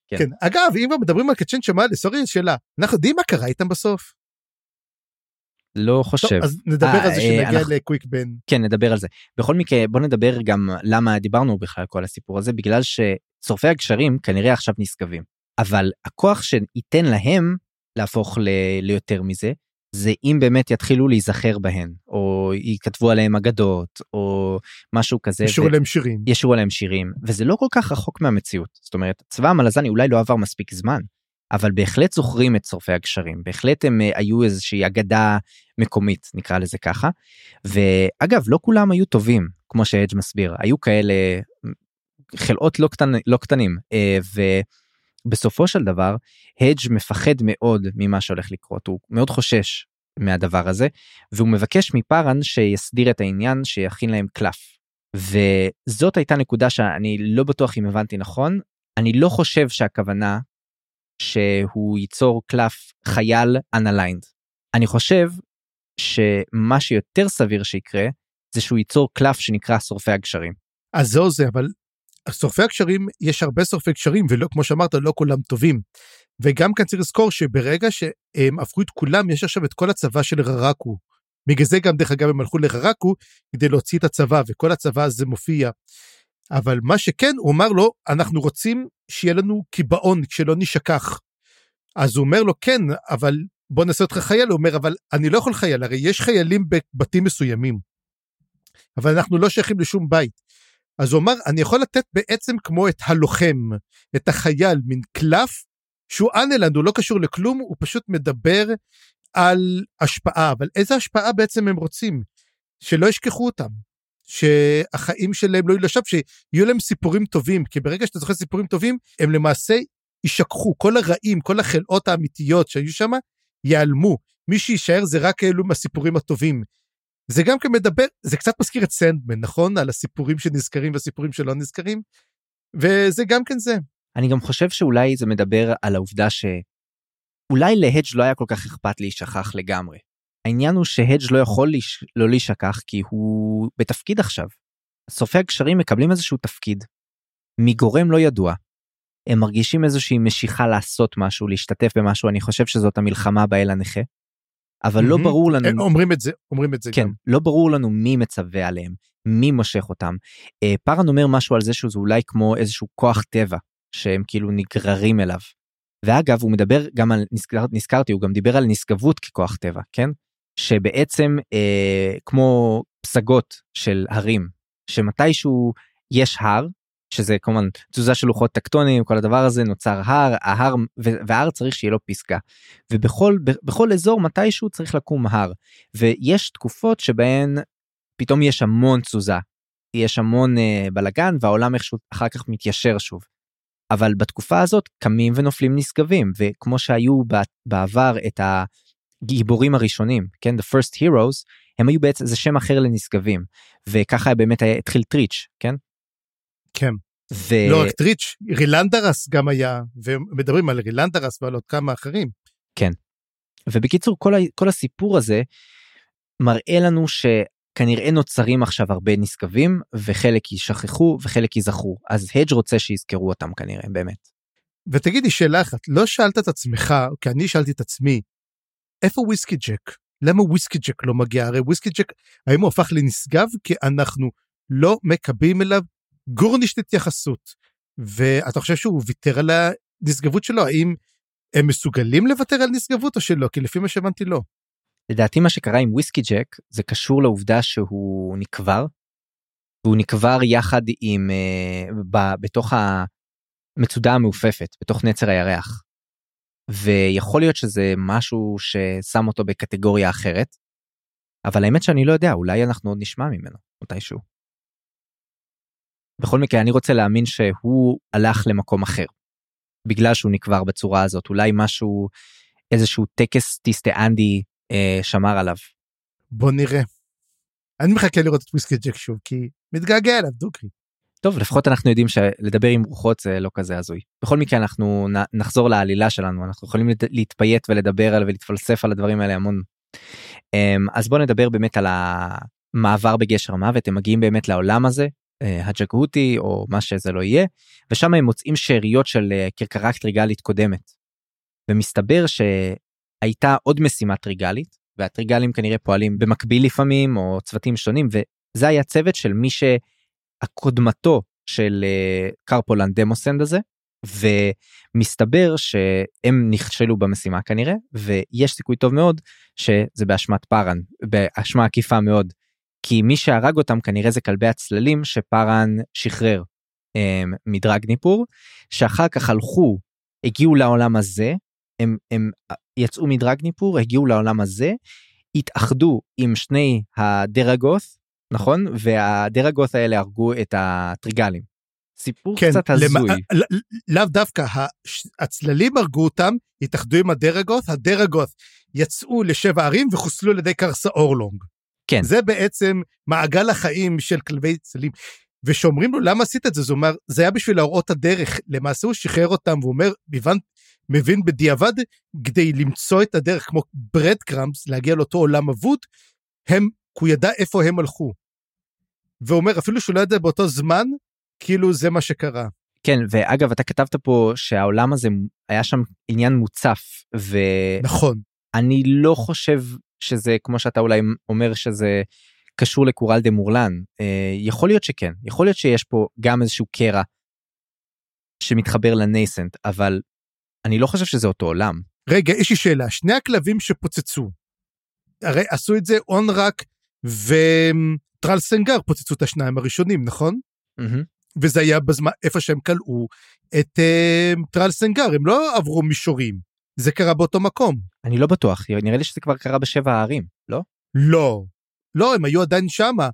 כן. כן. אגב, אם כבר מדברים על קצ'ן שמאלה, סורי, שאלה, אנחנו יודעים מה קרה איתם בסוף? לא חושב. טוב, אז נדבר אה, על זה אה, כשנגיע אנחנו- לקוויק בן. כן נדבר על זה. בכל מקרה בוא נדבר גם למה דיברנו בכלל כל הסיפור הזה בגלל ששורפי הגשרים כנראה עכשיו נשגבים. אבל הכוח שייתן להם להפוך ל- ליותר מזה זה אם באמת יתחילו להיזכר בהן או יכתבו עליהם אגדות או משהו כזה. השאירו ו- להם שירים. ישירו עליהם שירים וזה לא כל כך רחוק מהמציאות זאת אומרת צבא המלזני אולי לא עבר מספיק זמן אבל בהחלט זוכרים את שורפי הגשרים בהחלט הם אה, היו איזושהי אגדה מקומית נקרא לזה ככה ואגב לא כולם היו טובים כמו שהדג' מסביר היו כאלה חלאות לא, קטנ... לא קטנים אה, ובסופו של דבר הדג' מפחד מאוד ממה שהולך לקרות הוא מאוד חושש מהדבר הזה והוא מבקש מפארן שיסדיר את העניין שיכין להם קלף. וזאת הייתה נקודה שאני לא בטוח אם הבנתי נכון אני לא חושב שהכוונה שהוא ייצור קלף חייל unaligned. אני חושב שמה שיותר סביר שיקרה זה שהוא ייצור קלף שנקרא שורפי הגשרים. אז זהו זה, אבל שורפי הקשרים, יש הרבה שורפי קשרים, ולא, כמו שאמרת, לא כולם טובים. וגם כאן צריך לזכור שברגע שהם הפכו את כולם, יש עכשיו את כל הצבא של ררקו. בגלל זה גם, דרך אגב, הם הלכו לררקו כדי להוציא את הצבא, וכל הצבא הזה מופיע. אבל מה שכן, הוא אמר לו, אנחנו רוצים שיהיה לנו קיבעון, שלא נשכח. אז הוא אומר לו, כן, אבל בוא נעשה אותך חייל. הוא אומר, אבל אני לא יכול חייל, הרי יש חיילים בבתים מסוימים. אבל אנחנו לא שייכים לשום בית. אז הוא אמר, אני יכול לתת בעצם כמו את הלוחם, את החייל, מין קלף, שהוא אנלנד, הוא לא קשור לכלום, הוא פשוט מדבר על השפעה, אבל איזה השפעה בעצם הם רוצים? שלא ישכחו אותם, שהחיים שלהם לא יהיו לשווא, שיהיו להם סיפורים טובים, כי ברגע שאתה זוכר סיפורים טובים, הם למעשה יישכחו, כל הרעים, כל החלאות האמיתיות שהיו שם, ייעלמו. מי שיישאר זה רק אלו מהסיפורים הטובים. זה גם כן מדבר, זה קצת מזכיר את סנדמן, נכון? על הסיפורים שנזכרים והסיפורים שלא נזכרים, וזה גם כן זה. אני גם חושב שאולי זה מדבר על העובדה שאולי להדג' לא היה כל כך אכפת להישכח לגמרי. העניין הוא שהדג' לא יכול להיש... לא להישכח כי הוא בתפקיד עכשיו. שורפי הגשרים מקבלים איזשהו תפקיד מגורם לא ידוע. הם מרגישים איזושהי משיכה לעשות משהו, להשתתף במשהו, אני חושב שזאת המלחמה באל הנכה. אבל לא מהמם. ברור לנו... הם אומרים את זה, אומרים את זה כן, גם. לא ברור לנו מי מצווה עליהם, מי מושך אותם. אה, פארן אומר משהו על זה שזה אולי כמו איזשהו כוח טבע, שהם כאילו נגררים אליו. ואגב, הוא מדבר גם על, נזכר, נזכרתי, הוא גם דיבר על נשגבות ככוח טבע, כן? שבעצם אה, כמו פסגות של הרים, שמתישהו יש הר, שזה כמובן תזוזה של לוחות טקטוניים, כל הדבר הזה נוצר הר, ההר, וההר צריך שיהיה לו פסגה. ובכל בכל אזור מתישהו צריך לקום הר. ויש תקופות שבהן פתאום יש המון תזוזה, יש המון uh, בלגן והעולם איכשהו אחר כך מתיישר שוב. אבל בתקופה הזאת קמים ונופלים נשגבים וכמו שהיו בעבר את הגיבורים הראשונים כן the first heroes הם היו בעצם זה שם אחר לנשגבים וככה באמת התחיל טריץ' כן. כן. ו... לא רק טריץ', רילנדרס גם היה, ומדברים על רילנדרס ועל עוד כמה אחרים. כן. ובקיצור כל, ה... כל הסיפור הזה מראה לנו שכנראה נוצרים עכשיו הרבה נשגבים וחלק יישכחו וחלק ייזכרו אז הדג' רוצה שיזכרו אותם כנראה באמת. ותגידי שאלה אחת, לא שאלת את עצמך, כי אני שאלתי את עצמי, איפה וויסקי ג'ק? למה וויסקי ג'ק לא מגיע? הרי וויסקי ג'ק, האם הוא הפך לנשגב? כי אנחנו לא מקבלים אליו גורנישט התייחסות. ואתה חושב שהוא ויתר על הנשגבות שלו? האם הם מסוגלים לוותר על נשגבות או שלא? כי לפי מה שהבנתי לא. לדעתי מה שקרה עם וויסקי ג'ק זה קשור לעובדה שהוא נקבר. והוא נקבר יחד עם uh, ב, בתוך המצודה המעופפת בתוך נצר הירח. ויכול להיות שזה משהו ששם אותו בקטגוריה אחרת. אבל האמת שאני לא יודע אולי אנחנו עוד נשמע ממנו מתישהו. בכל מקרה אני רוצה להאמין שהוא הלך למקום אחר. בגלל שהוא נקבר בצורה הזאת אולי משהו איזשהו טקס טיסטאנדי אה, שמר עליו. בוא נראה. אני מחכה לראות את וויסקי ג'ק שוב כי מתגעגע אליו דוקרי. טוב לפחות אנחנו יודעים שלדבר עם רוחות זה לא כזה הזוי. בכל מקרה אנחנו נחזור לעלילה שלנו אנחנו יכולים להתפייט ולדבר על ולהתפלסף על הדברים האלה המון. אז בוא נדבר באמת על המעבר בגשר המוות הם מגיעים באמת לעולם הזה הג'גהותי או מה שזה לא יהיה ושם הם מוצאים שאריות של כרכרה טריגלית קודמת. ומסתבר שהייתה עוד משימה טריגלית והטריגלים כנראה פועלים במקביל לפעמים או צוותים שונים וזה היה צוות של מי שהקודמתו של קרפולן דמוסנד הזה ומסתבר שהם נכשלו במשימה כנראה ויש סיכוי טוב מאוד שזה באשמת פארן באשמה עקיפה מאוד כי מי שהרג אותם כנראה זה כלבי הצללים שפארן שחרר um, מדרג ניפור שאחר כך הלכו הגיעו לעולם הזה הם, הם יצאו מדרג ניפור הגיעו לעולם הזה התאחדו עם שני הדרגות נכון והדרגות האלה הרגו את הטריגלים. סיפור כן, קצת הזוי. למ... לאו דווקא הצללים הרגו אותם התאחדו עם הדרגות הדרגות יצאו לשבע ערים וחוסלו על ידי קרסה אורלונג. כן. זה בעצם מעגל החיים של כלבי צללים. ושאומרים לו למה עשית את זה, זה אומר זה היה בשביל להראות הדרך למעשה הוא שחרר אותם ואומר מבין, מבין בדיעבד כדי למצוא את הדרך כמו ברד קראמס להגיע לאותו עולם אבוד הם הוא ידע איפה הם הלכו. ואומר אפילו שהוא לא ידע באותו זמן כאילו זה מה שקרה. כן ואגב אתה כתבת פה שהעולם הזה היה שם עניין מוצף ו... נכון. אני לא חושב שזה כמו שאתה אולי אומר שזה קשור לקורל דה מורלן אה, יכול להיות שכן יכול להיות שיש פה גם איזשהו קרע שמתחבר לנייסנט אבל אני לא חושב שזה אותו עולם. רגע יש לי שאלה שני הכלבים שפוצצו הרי עשו את זה אונרק וטרל סנגר פוצצו את השניים הראשונים נכון? Mm-hmm. וזה היה בזמן איפה שהם כלאו את uh, טרל סנגר הם לא עברו מישורים זה קרה באותו מקום. אני לא בטוח נראה לי שזה כבר קרה בשבע הערים לא? לא לא הם היו עדיין שמה.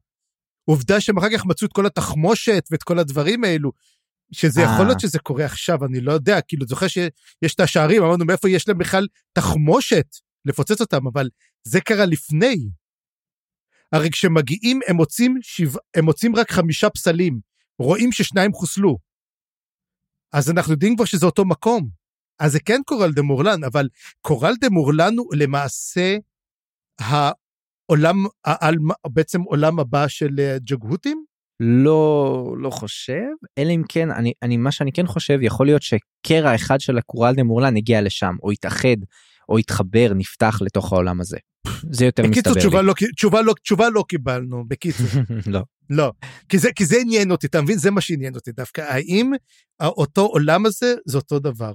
עובדה שהם אחר כך מצאו את כל התחמושת ואת כל הדברים האלו. שזה יכול להיות שזה קורה עכשיו אני לא יודע כאילו זוכר שיש את השערים אמרנו מאיפה יש להם בכלל תחמושת לפוצץ אותם אבל זה קרה לפני. הרי כשמגיעים הם מוצאים, שבע, הם מוצאים רק חמישה פסלים, רואים ששניים חוסלו. אז אנחנו יודעים כבר שזה אותו מקום. אז זה כן קורל דה מורלן, אבל קורל דה מורלן הוא למעשה העולם, העל, בעצם עולם הבא של אה, ג'גהותים? לא לא חושב אלא אם כן אני אני מה שאני כן חושב יכול להיות שקרע אחד של הקורל דה מורלן הגיע לשם או התאחד או התחבר נפתח לתוך העולם הזה. זה יותר מסתבר לי. בקיצור לא, תשובה לא תשובה לא קיבלנו בקיצור. לא. לא כי זה כי זה עניין אותי אתה מבין זה מה שעניין אותי דווקא האם אותו עולם הזה זה אותו דבר.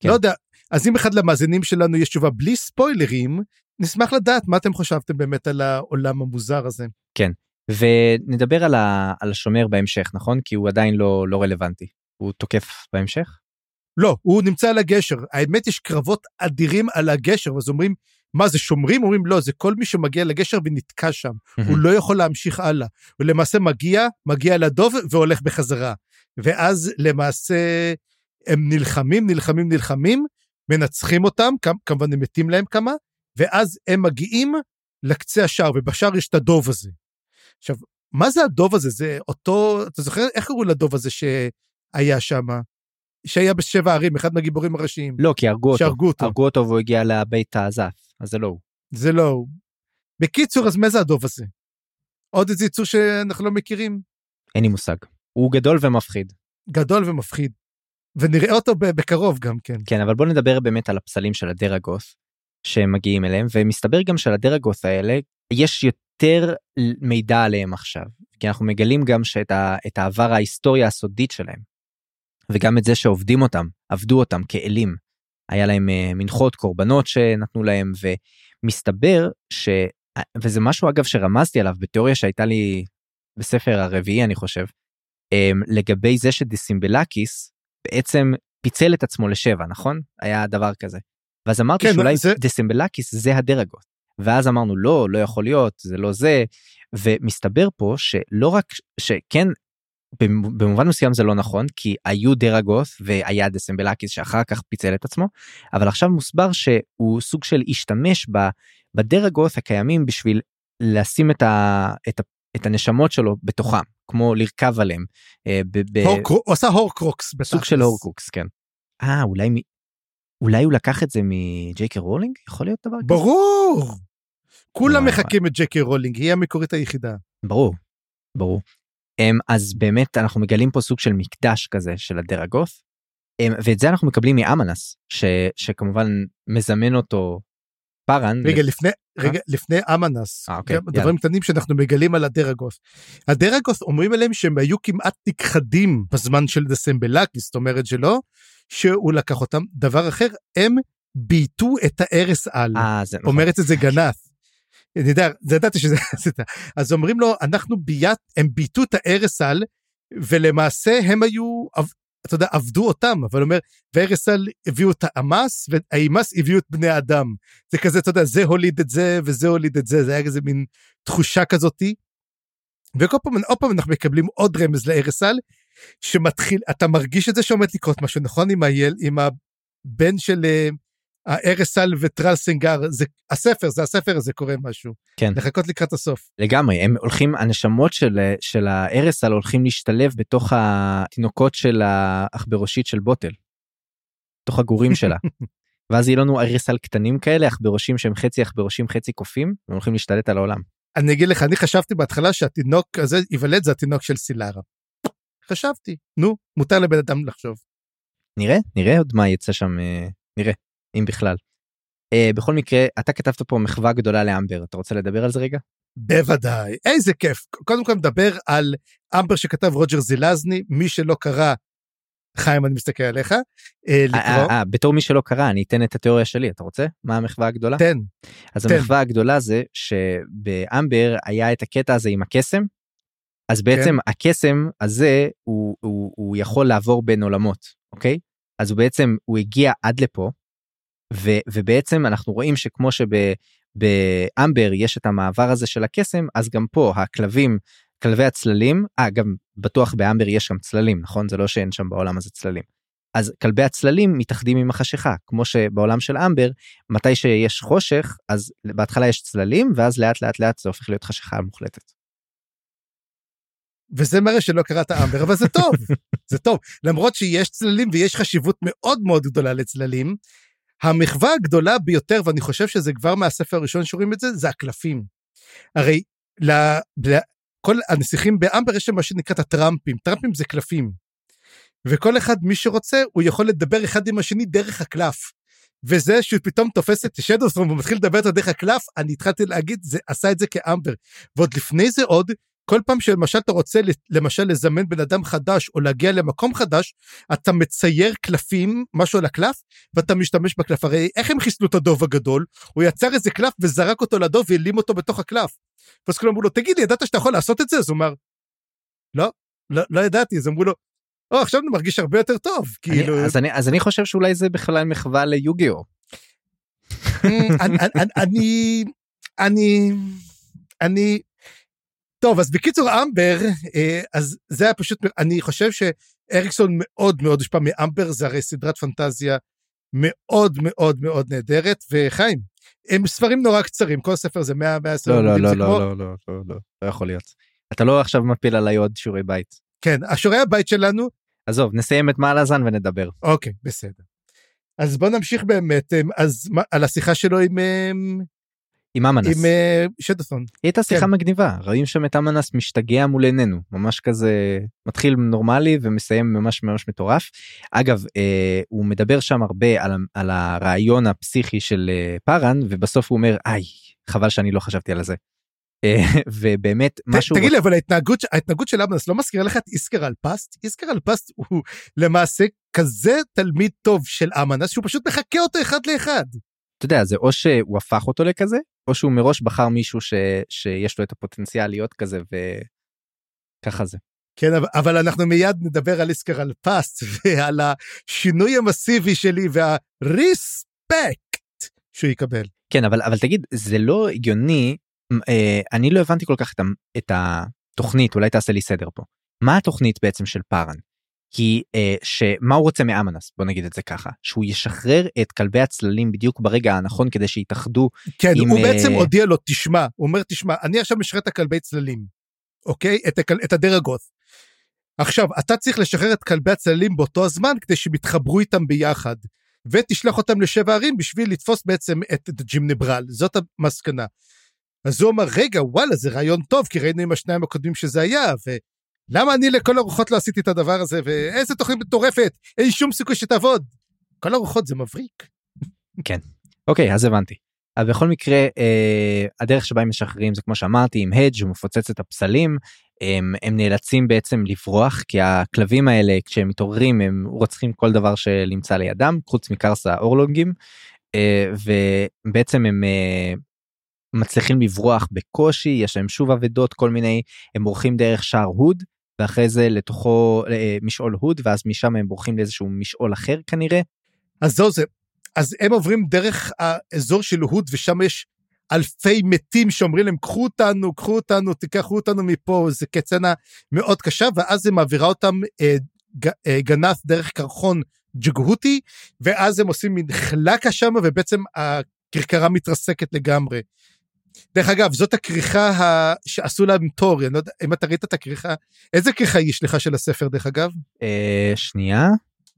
כן. לא יודע אז אם אחד למאזינים שלנו יש תשובה בלי ספוילרים נשמח לדעת מה אתם חשבתם באמת על העולם המוזר הזה. כן ונדבר על, ה, על השומר בהמשך נכון? כי הוא עדיין לא לא רלוונטי. הוא תוקף בהמשך. לא הוא נמצא על הגשר. האמת יש קרבות אדירים על הגשר אז אומרים מה זה שומרים? אומרים לא זה כל מי שמגיע לגשר ונתקע שם. הוא לא יכול להמשיך הלאה. הוא למעשה מגיע מגיע לדוב והולך בחזרה. ואז למעשה הם נלחמים נלחמים נלחמים מנצחים אותם כמובן הם מתים להם כמה ואז הם מגיעים לקצה השער ובשער יש את הדוב הזה. עכשיו מה זה הדוב הזה זה אותו אתה זוכר איך קראו לדוב הזה שהיה שם שהיה בשבע ערים אחד מהגיבורים הראשיים. לא כי הרגו אותו הרגו אותו הרגו אותו והוא הגיע לבית הזף אז זה לא הוא. זה לא הוא. בקיצור אז מה זה הדוב הזה? עוד איזה יצור שאנחנו לא מכירים? אין לי מושג. הוא גדול ומפחיד. גדול ומפחיד. ונראה אותו בקרוב גם כן. כן אבל בוא נדבר באמת על הפסלים של הדרגוס שהם מגיעים אליהם ומסתבר גם שלדרגוס האלה יש יותר מידע עליהם עכשיו כי אנחנו מגלים גם שאת העבר ההיסטוריה הסודית שלהם. וגם את זה שעובדים אותם עבדו אותם כאלים היה להם uh, מנחות קורבנות שנתנו להם ומסתבר ש... וזה משהו אגב שרמזתי עליו בתיאוריה שהייתה לי בספר הרביעי אני חושב um, לגבי זה שדיסימבלקיס בעצם פיצל את עצמו לשבע נכון? היה דבר כזה. ואז אמרתי כן, שאולי זה... דיסימבלקיס זה הדרגות. ואז אמרנו לא לא יכול להיות זה לא זה. ומסתבר פה שלא רק שכן במובן מסוים זה לא נכון כי היו דרגות והיה דסמבלקיס שאחר כך פיצל את עצמו אבל עכשיו מוסבר שהוא סוג של השתמש בדרגות הקיימים בשביל לשים את, ה, את, ה, את הנשמות שלו בתוכם כמו לרכב עליהם. אה, הוא עושה הורקרוקס. סוג של הורקרוקס כן. אה אולי אולי הוא לקח את זה מג'ייקי רולינג יכול להיות דבר כזה? ברור. כולם מחקים את ג'ייקי רולינג היא המקורית היחידה. ברור. ברור. אז באמת אנחנו מגלים פה סוג של מקדש כזה של הדרגות ואת זה אנחנו מקבלים מאמנס ש, שכמובן מזמן אותו פארן, רגע, לפני, רגע, לפני אמנס, אה, אוקיי, דברים קטנים שאנחנו מגלים על הדרגוס. הדרגוס אומרים עליהם שהם היו כמעט נכחדים בזמן של דסמבלקי, זאת אומרת שלא, שהוא לקח אותם. דבר אחר, הם בייתו את ההרס על. אה, זה נכון. אומרת את זה יודע, זה ידעתי שזה, זה- אז אומרים לו, אנחנו ביית, הם בייתו את הארסל, ולמעשה הם היו, אתה יודע, עבדו אותם, אבל אומר, והארסל הביאו את האמס, והאימס הביאו את בני האדם. זה כזה, אתה יודע, זה הוליד את זה, וזה הוליד את זה, זה היה כזה מין תחושה כזאתי. וכל פעם, עוד פעם אנחנו מקבלים עוד רמז לארסל, שמתחיל, אתה מרגיש את זה שעומד לקרות משהו, נכון? עם, היל, עם הבן של אה, הארסל וטרל סנגר, זה הספר, זה הספר הזה קורה משהו. כן. לחכות לקראת הסוף. לגמרי הם הולכים הנשמות של של הארסל הולכים להשתלב בתוך התינוקות של העכבראשית של בוטל. תוך הגורים שלה. ואז יהיו לנו ארסל קטנים כאלה עכברושים שהם חצי עכברושים חצי קופים והם הולכים להשתלט על העולם. אני אגיד לך, אני חשבתי בהתחלה שהתינוק הזה ייוולד זה התינוק של סילרה. חשבתי, נו, מותר לבן אדם לחשוב. נראה נראה עוד מה יצא שם אה, נראה אם בכלל. אה, בכל מקרה אתה כתבת פה מחווה גדולה לאמבר אתה רוצה לדבר על זה רגע? בוודאי, איזה כיף. קודם כל מדבר על אמבר שכתב רוג'ר זילזני, מי שלא קרא, חיים, אני מסתכל עליך, אה, אה, לקרוא, אה, בתור מי שלא קרא אני אתן את התיאוריה שלי אתה רוצה מה המחווה הגדולה? תן. אז תן. המחווה הגדולה זה שבאמבר היה את הקטע הזה עם הקסם. אז בעצם כן. הקסם הזה הוא, הוא, הוא יכול לעבור בין עולמות אוקיי אז הוא בעצם הוא הגיע עד לפה ובעצם אנחנו רואים שכמו שבאמבר יש את המעבר הזה של הקסם אז גם פה הכלבים כלבי הצללים אה גם בטוח באמבר יש גם צללים נכון זה לא שאין שם בעולם הזה צללים. אז כלבי הצללים מתאחדים עם החשיכה כמו שבעולם של אמבר מתי שיש חושך אז בהתחלה יש צללים ואז לאט לאט לאט זה הופך להיות חשיכה מוחלטת. וזה מראה שלא קראת אמבר, אבל זה טוב, זה טוב. למרות שיש צללים ויש חשיבות מאוד מאוד גדולה לצללים, המחווה הגדולה ביותר, ואני חושב שזה כבר מהספר הראשון שרואים את זה, זה הקלפים. הרי לכל הנסיכים באמבר יש שם מה שנקרא את הטראמפים, טראמפים זה קלפים. וכל אחד, מי שרוצה, הוא יכול לדבר אחד עם השני דרך הקלף. וזה שהוא פתאום תופס את שדוסטרום ומתחיל לדבר איתו דרך הקלף, אני התחלתי להגיד, זה עשה את זה כאמבר. ועוד לפני זה עוד, כל פעם שלמשל אתה רוצה למשל לזמן בן אדם חדש או להגיע למקום חדש, אתה מצייר קלפים, משהו על הקלף, ואתה משתמש בקלף. הרי איך הם חיסלו את הדוב הגדול? הוא יצר איזה קלף וזרק אותו לדוב והעלים אותו בתוך הקלף. ואז כולם אמרו לו, תגיד לי, ידעת שאתה יכול לעשות את זה? אז הוא אמר, לא, לא, לא ידעתי. אז אמרו לו, או, עכשיו אני מרגיש הרבה יותר טוב. כאילו... אני, אז, אני, אז אני חושב שאולי זה בכלל מחווה ליוגיו. אני, אני, אני, אני, טוב, אז בקיצור, אמבר, אה, אז זה היה פשוט, אני חושב שאריקסון מאוד מאוד הושפע מאמבר, זה הרי סדרת פנטזיה מאוד מאוד מאוד נהדרת, וחיים, הם ספרים נורא קצרים, כל ספר זה 100 120 לא, לא, עמודים, לא, לא, כמו- לא, לא, לא, לא, לא יכול להיות. אתה לא עכשיו מפיל עליי עוד שיעורי בית. כן, השורי הבית שלנו, עזוב, נסיים את מעל הזן ונדבר. אוקיי, בסדר. אז בוא נמשיך באמת, אה, אז מה- על השיחה שלו עם, אה, עם אמנס. עם אה, שדסון. היא הייתה שיחה כן. מגניבה, רואים שם את אמנס משתגע מול עינינו, ממש כזה מתחיל נורמלי ומסיים ממש ממש מטורף. אגב, אה, הוא מדבר שם הרבה על, על הרעיון הפסיכי של אה, פארן, ובסוף הוא אומר, איי, חבל שאני לא חשבתי על זה. אה, ובאמת, משהו... תגיד לי, אבל ההתנהגות, ההתנהגות של אמנס לא מזכירה לך את איסקר אלפסט? איסקר אלפסט הוא למעשה כזה תלמיד טוב של אמנס, שהוא פשוט מחקה אותו אחד לאחד. אתה יודע, זה או שהוא הפך אותו לכזה, או שהוא מראש בחר מישהו ש, שיש לו את הפוטנציאל להיות כזה, וככה זה. כן, אבל, אנחנו מיד נדבר על איסקר אלפסט ועל השינוי המסיבי שלי והריספקט שהוא יקבל. כן, אבל, אבל תגיד, זה לא הגיוני, אה, אני לא הבנתי כל כך את התוכנית, אולי תעשה לי סדר פה. מה התוכנית בעצם של פארן? היא אה, שמה הוא רוצה מאמנס בוא נגיד את זה ככה שהוא ישחרר את כלבי הצללים בדיוק ברגע הנכון כדי שיתאחדו כן, עם, הוא אה, בעצם הודיע לו, תשמע, הוא אומר, תשמע, אני עכשיו משרת את הכלבי צללים, אוקיי? את, הכל, את הדרגות. עכשיו, אתה צריך לשחרר את כלבי הצללים באותו הזמן כדי שהם יתחברו איתם ביחד, ותשלח אותם לשבע ערים בשביל לתפוס בעצם את, את ג'ים נברל, זאת המסקנה. אז הוא אמר, רגע, וואלה, זה רעיון טוב, כי ראינו עם השניים הקודמים שזה היה, ולמה אני לכל הרוחות לא עשיתי את הדבר הזה, ואיזה תוכנית מטורפת, אין שום סיכוי שתעבוד. כל הרוחות זה מבריק. אוקיי אז הבנתי. אבל בכל מקרה אה, הדרך שבה הם משחררים זה כמו שאמרתי עם הדג' הוא מפוצץ את הפסלים. הם, הם נאלצים בעצם לברוח כי הכלבים האלה כשהם מתעוררים הם רוצחים כל דבר שנמצא לידם חוץ מקרס האורלוגים אה, ובעצם הם אה, מצליחים לברוח בקושי יש להם שוב אבדות כל מיני הם בורחים דרך שער הוד ואחרי זה לתוכו אה, משעול הוד ואז משם הם בורחים לאיזשהו משעול אחר כנראה. אז זהו זה. אז הם עוברים דרך האזור של הוד ושם יש אלפי מתים שאומרים להם קחו אותנו קחו אותנו תיקחו אותנו מפה זה קצנה מאוד קשה ואז היא מעבירה אותם אה, ג, אה, גנף דרך קרחון ג'גהותי ואז הם עושים מין חלקה שם ובעצם הכרכרה מתרסקת לגמרי. דרך אגב זאת הכריכה ה... שעשו להם תור אני לא יודע אם אתה ראית את הכריכה איזה כריכה היא שלך של הספר דרך אגב? אה, שנייה.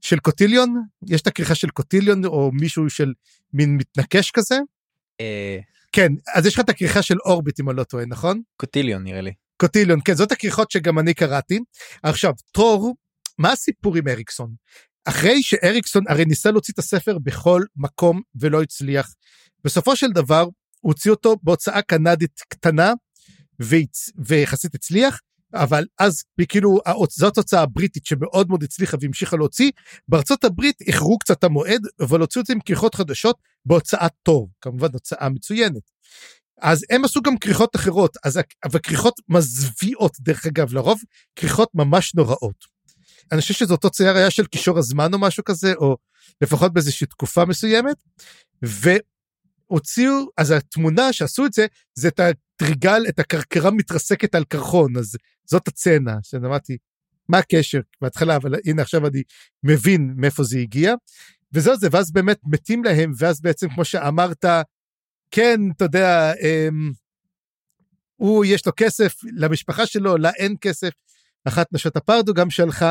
של קוטיליון יש את הכריכה של קוטיליון או מישהו של מין מתנקש כזה. אה, כן אז יש לך את הכריכה של אורביט אם אני לא טועה נכון? קוטיליון נראה לי. קוטיליון כן זאת הכריכות שגם אני קראתי. עכשיו תור מה הסיפור עם אריקסון? אחרי שאריקסון הרי ניסה להוציא את הספר בכל מקום ולא הצליח. בסופו של דבר הוציא אותו בהוצאה קנדית קטנה. ויחסית הצליח אבל אז כאילו זאת הוצאה הבריטית שמאוד מאוד הצליחה והמשיכה להוציא בארצות הברית איחרו קצת את המועד אבל הוציאו את זה עם כריכות חדשות בהוצאת טוב כמובן הוצאה מצוינת. אז הם עשו גם כריכות אחרות אז וכריכות מזוויעות דרך אגב לרוב כריכות ממש נוראות. אני חושב שזה אותו צייר היה של קישור הזמן או משהו כזה או לפחות באיזושהי תקופה מסוימת. והוציאו אז התמונה שעשו את זה זה את הטריגל את הכרכרה מתרסקת על קרחון אז זאת הצצנה שאני אמרתי מה הקשר? בהתחלה אבל הנה עכשיו אני מבין מאיפה זה הגיע. וזהו זה ואז באמת מתים להם ואז בעצם כמו שאמרת כן אתה יודע הם, הוא יש לו כסף למשפחה שלו לה אין כסף. אחת נשות הפרדו גם שלך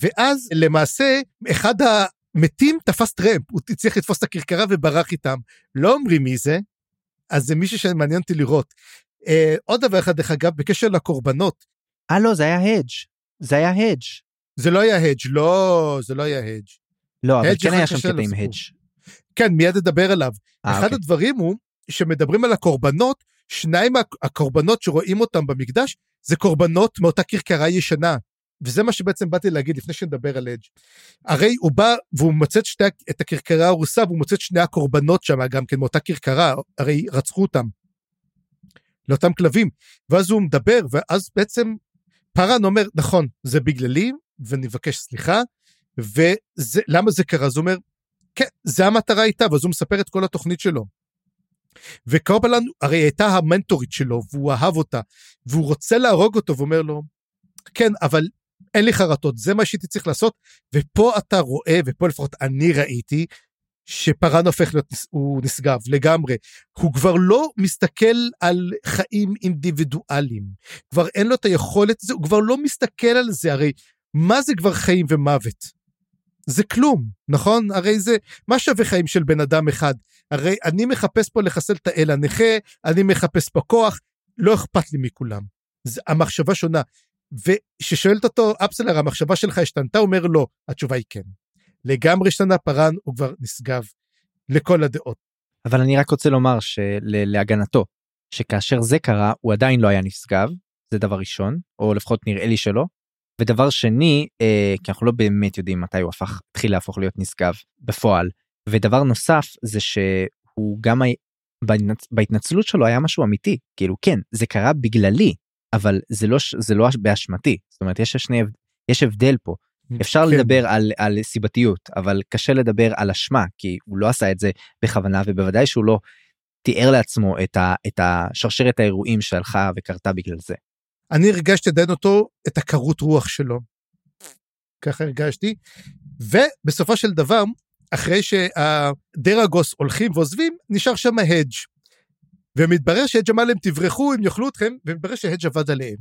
ואז למעשה אחד המתים תפס טרמפ הוא הצליח לתפוס את הכרכרה וברח איתם לא אומרים מי זה אז זה מישהו שמעניין אותי לראות. אה, עוד דבר אחד דרך אגב בקשר לקורבנות. אה לא זה היה הדג' זה היה הדג'. זה לא היה הדג' לא זה לא היה הדג'. לא אבל כן היה שם קטע עם הדג'. כן מיד אדבר עליו. אה, אחד אוקיי. הדברים הוא שמדברים על הקורבנות שניים הקורבנות שרואים אותם במקדש זה קורבנות מאותה כרכרה ישנה. וזה מה שבעצם באתי להגיד לפני שנדבר על אדג'. הרי הוא בא והוא מוצא את, שתי, את הכרכרה הרוסה והוא מוצא את שני הקורבנות שם גם כן מאותה כרכרה, הרי רצחו אותם. לאותם כלבים. ואז הוא מדבר ואז בעצם פארן אומר נכון זה בגללי ואני מבקש סליחה ולמה זה קרה אז הוא אומר כן זה המטרה הייתה ואז הוא מספר את כל התוכנית שלו. וקורבלן הרי הייתה המנטורית שלו והוא אהב אותה והוא רוצה להרוג אותו ואומר לו כן אבל אין לי חרטות זה מה שהייתי צריך לעשות ופה אתה רואה ופה לפחות אני ראיתי שפארן הופך להיות הוא נשגב לגמרי. הוא כבר לא מסתכל על חיים אינדיבידואליים. כבר אין לו את היכולת הוא כבר לא מסתכל על זה הרי מה זה כבר חיים ומוות. זה כלום נכון? הרי זה מה שווה חיים של בן אדם אחד? הרי אני מחפש פה לחסל את האל הנכה אני מחפש פה כוח לא אכפת לי מכולם. זה, המחשבה שונה וכששואלת אותו אפסלר המחשבה שלך השתנתה אומר לא התשובה היא כן. לגמרי השתנה פארן הוא כבר נשגב לכל הדעות. אבל אני רק רוצה לומר שלהגנתו שכאשר זה קרה הוא עדיין לא היה נשגב זה דבר ראשון או לפחות נראה לי שלא. ודבר שני אה, כי אנחנו לא באמת יודעים מתי הוא הפך התחיל להפוך להיות נשגב בפועל ודבר נוסף זה שהוא גם בהתנצ... בהתנצלות שלו היה משהו אמיתי כאילו כן זה קרה בגללי אבל זה לא זה לא באשמתי זאת אומרת יש שני יש הבדל פה אפשר כן. לדבר על, על סיבתיות אבל קשה לדבר על אשמה כי הוא לא עשה את זה בכוונה ובוודאי שהוא לא תיאר לעצמו את, ה, את השרשרת האירועים שהלכה וקרתה בגלל זה. אני הרגשתי עדיין אותו את הקרות רוח שלו. ככה הרגשתי ובסופו של דבר אחרי שהדרגוס הולכים ועוזבים נשאר שם הדג' ומתברר שהדג' אמר להם תברחו הם יאכלו אתכם ומתברר שהדג' עבד עליהם.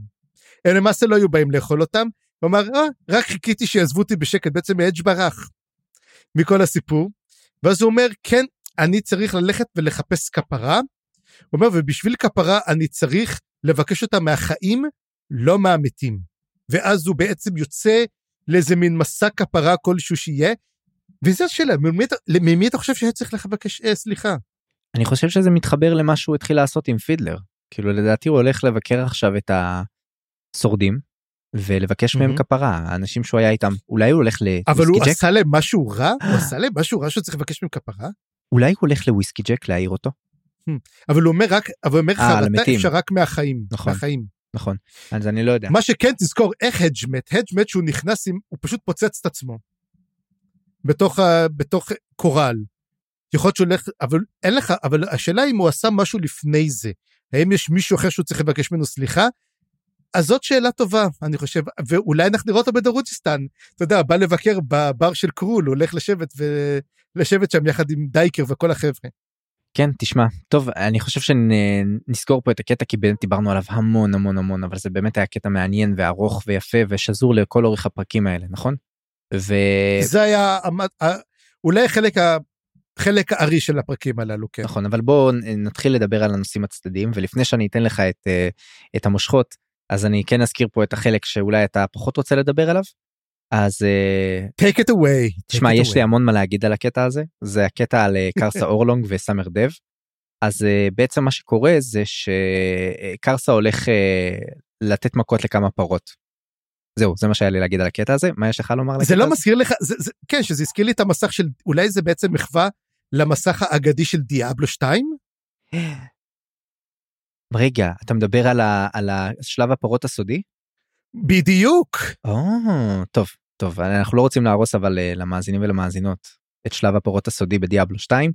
הם למעשה לא היו באים לאכול אותם הוא אמר אה, רק חיכיתי שיעזבו אותי בשקט בעצם הדג' ברח מכל הסיפור ואז הוא אומר כן אני צריך ללכת ולחפש כפרה. הוא אומר ובשביל כפרה אני צריך לבקש אותה מהחיים לא מהמתים. ואז הוא בעצם יוצא לאיזה מין מסע כפרה כלשהו שיהיה. וזו השאלה ממי, ממי אתה חושב שהיה צריך לבקש אה, סליחה? אני חושב שזה מתחבר למה שהוא התחיל לעשות עם פידלר. כאילו לדעתי הוא הולך לבקר עכשיו את השורדים ולבקש מהם. כפרה האנשים שהוא היה איתם אולי הוא הולך אבל הוא לוויסקי ג'ק עשה להם משהו רע? הוא עשה להם משהו רע שהוא צריך לבקש מהם כפרה? אולי הוא הולך לוויסקי ג'ק להעיר אותו אבל הוא אומר רק, אבל הוא אומר אה, חרטה. אפשר רק מהחיים. נכון. מהחיים. נכון אז אני לא יודע מה שכן תזכור איך הדג' מת, הדג' מת שהוא נכנס עם, הוא פשוט פוצץ את עצמו. בתוך, בתוך קורל. יכול להיות שהוא הולך, אבל אין לך, אבל השאלה אם הוא עשה משהו לפני זה. האם יש מישהו אחר שהוא צריך לבקש ממנו סליחה? אז זאת שאלה טובה, אני חושב, ואולי אנחנו נראה אותו בדרוג'יסטן. אתה יודע, בא לבקר בבר של קרול, הולך לשבת ולשבת שם יחד עם דייקר וכל החבר'ה. כן תשמע טוב אני חושב שנסגור פה את הקטע כי באמת דיברנו עליו המון המון המון אבל זה באמת היה קטע מעניין וארוך ויפה ושזור לכל אורך הפרקים האלה נכון? ו... זה היה המ- ה- אולי חלק, חלק הארי של הפרקים הללו, כן. נכון אבל בואו נתחיל לדבר על הנושאים הצדדיים ולפני שאני אתן לך את, אה, את המושכות אז אני כן אזכיר פה את החלק שאולי אתה פחות רוצה לדבר עליו. אז אה, take it away. תשמע it יש away. לי המון מה להגיד על הקטע הזה זה הקטע על אה, קרסה אורלונג וסאמר דב. אז בעצם מה שקורה זה שקרסה הולך לתת מכות לכמה פרות. זהו זה מה שהיה לי להגיד על הקטע הזה מה יש לך לומר זה לא? מזכיר לך, זה, זה, כן, שזה הזכיר לי את המסך של, אולי זה בעצם מחווה למסך האגדי של דיאבלו 2? רגע אתה מדבר על, ה, על השלב הפרות הסודי? בדיוק. או, טוב טוב אנחנו לא רוצים להרוס אבל אה, למאזינים ולמאזינות את שלב הפרות הסודי בדיאבלו 2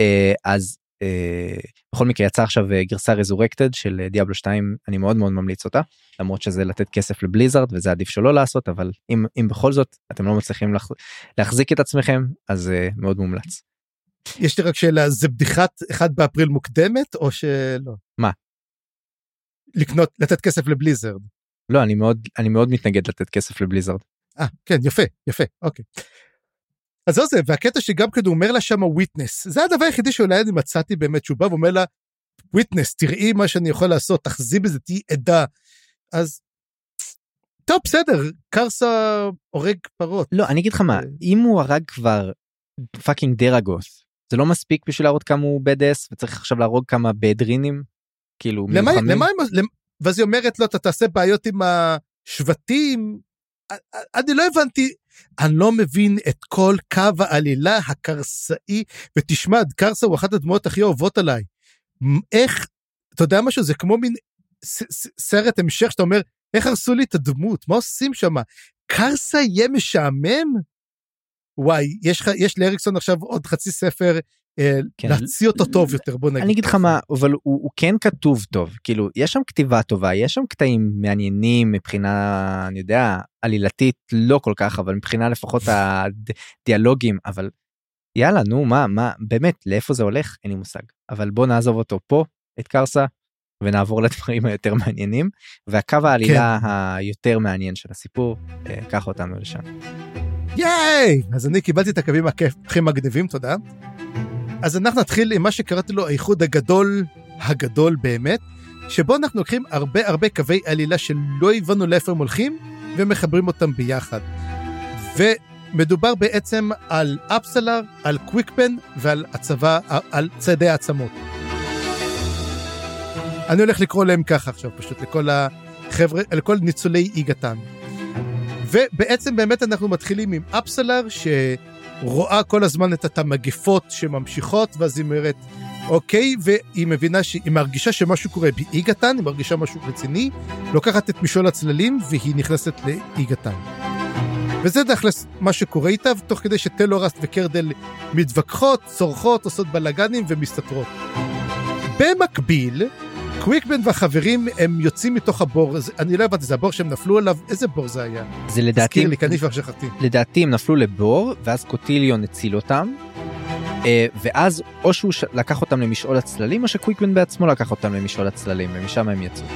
אה, אז אה, בכל מקרה יצא עכשיו גרסה רזורקטד של דיאבלו 2 אני מאוד מאוד ממליץ אותה למרות שזה לתת כסף לבליזארד וזה עדיף שלא לעשות אבל אם אם בכל זאת אתם לא מצליחים להח- להחזיק את עצמכם אז מאוד מומלץ. יש לי רק שאלה, זה בדיחת 1 באפריל מוקדמת, או שלא? מה? לקנות, לתת כסף לבליזרד. לא אני מאוד אני מאוד מתנגד לתת כסף לבליזארד. אה, כן, יפה, יפה, אוקיי. אז זהו זה, והקטע שגם כן הוא אומר לה שם witness, זה הדבר היחידי שאולי אני מצאתי באמת, שהוא בא ואומר לה, witness, תראי מה שאני יכול לעשות, תחזי בזה, תהיי עדה. אז, טוב, בסדר, קרסה הורג פרות. לא אני אגיד לך מה אה. אם הוא הרג כבר fucking דרגוס זה לא מספיק בשביל להראות כמה הוא בדס וצריך עכשיו להרוג כמה בדרינים כאילו למה, מלוחמים. למה, הם- למ- ואז היא אומרת לו, אתה תעשה בעיות עם השבטים. אני לא הבנתי, אני לא מבין את כל קו העלילה הקרסאי, ותשמע, קרסה הוא אחת הדמויות הכי אוהבות עליי. איך, אתה יודע משהו, זה כמו מין סרט המשך שאתה אומר, איך הרסו לי את הדמות, מה עושים שם? קרסה יהיה משעמם? וואי, יש, יש לאריקסון עכשיו עוד חצי ספר, אה, כן. להוציא אותו טוב יותר, בוא נגיד. אני אגיד לך. מה אבל הוא, הוא כן כתוב טוב כאילו יש שם כתיבה טובה יש שם קטעים מעניינים מבחינה אני יודע עלילתית לא כל כך אבל מבחינה לפחות הדיאלוגים אבל יאללה נו מה מה באמת לאיפה זה הולך אין לי מושג אבל בוא נעזוב אותו פה את קרסה ונעבור לדברים היותר מעניינים והקו העלילה היותר מעניין של הסיפור אה, קח אותנו לשם. ייי! אז אני קיבלתי את הקווים הכי מגניבים, תודה. אז אנחנו נתחיל עם מה שקראתי לו האיחוד הגדול, הגדול באמת, שבו אנחנו לוקחים הרבה הרבה קווי עלילה שלא הבנו לאיפה הם הולכים, ומחברים אותם ביחד. ומדובר בעצם על אפסלר, על קוויקפן ועל הצבא, על צעדי העצמות. אני הולך לקרוא להם ככה עכשיו, פשוט לכל החבר'ה, לכל ניצולי איגתן. ובעצם באמת אנחנו מתחילים עם אפסלר שרואה כל הזמן את המגפות שממשיכות ואז היא אומרת אוקיי והיא מבינה שהיא מרגישה שמשהו קורה באיגתן, היא מרגישה משהו רציני, לוקחת את משעול הצללים והיא נכנסת לאיגתן. וזה תכלס מה שקורה איתה, תוך כדי שטלורסט וקרדל מתווכחות, צורחות, עושות בלאגנים ומסתתרות. במקביל, קוויקבן והחברים הם יוצאים מתוך הבור, זה- אני לא הבנתי, זה הבור שהם נפלו עליו? איזה בור זה היה? זה לדעתי תזכיר לי, כבר שכחתי. לדעתי הם נפלו לבור ואז קוטיליון הציל אותם. אה, ואז או שהוא לקח אותם למשעול הצללים או שקוויקבן בעצמו לקח אותם למשעול הצללים ומשם הם יצאו.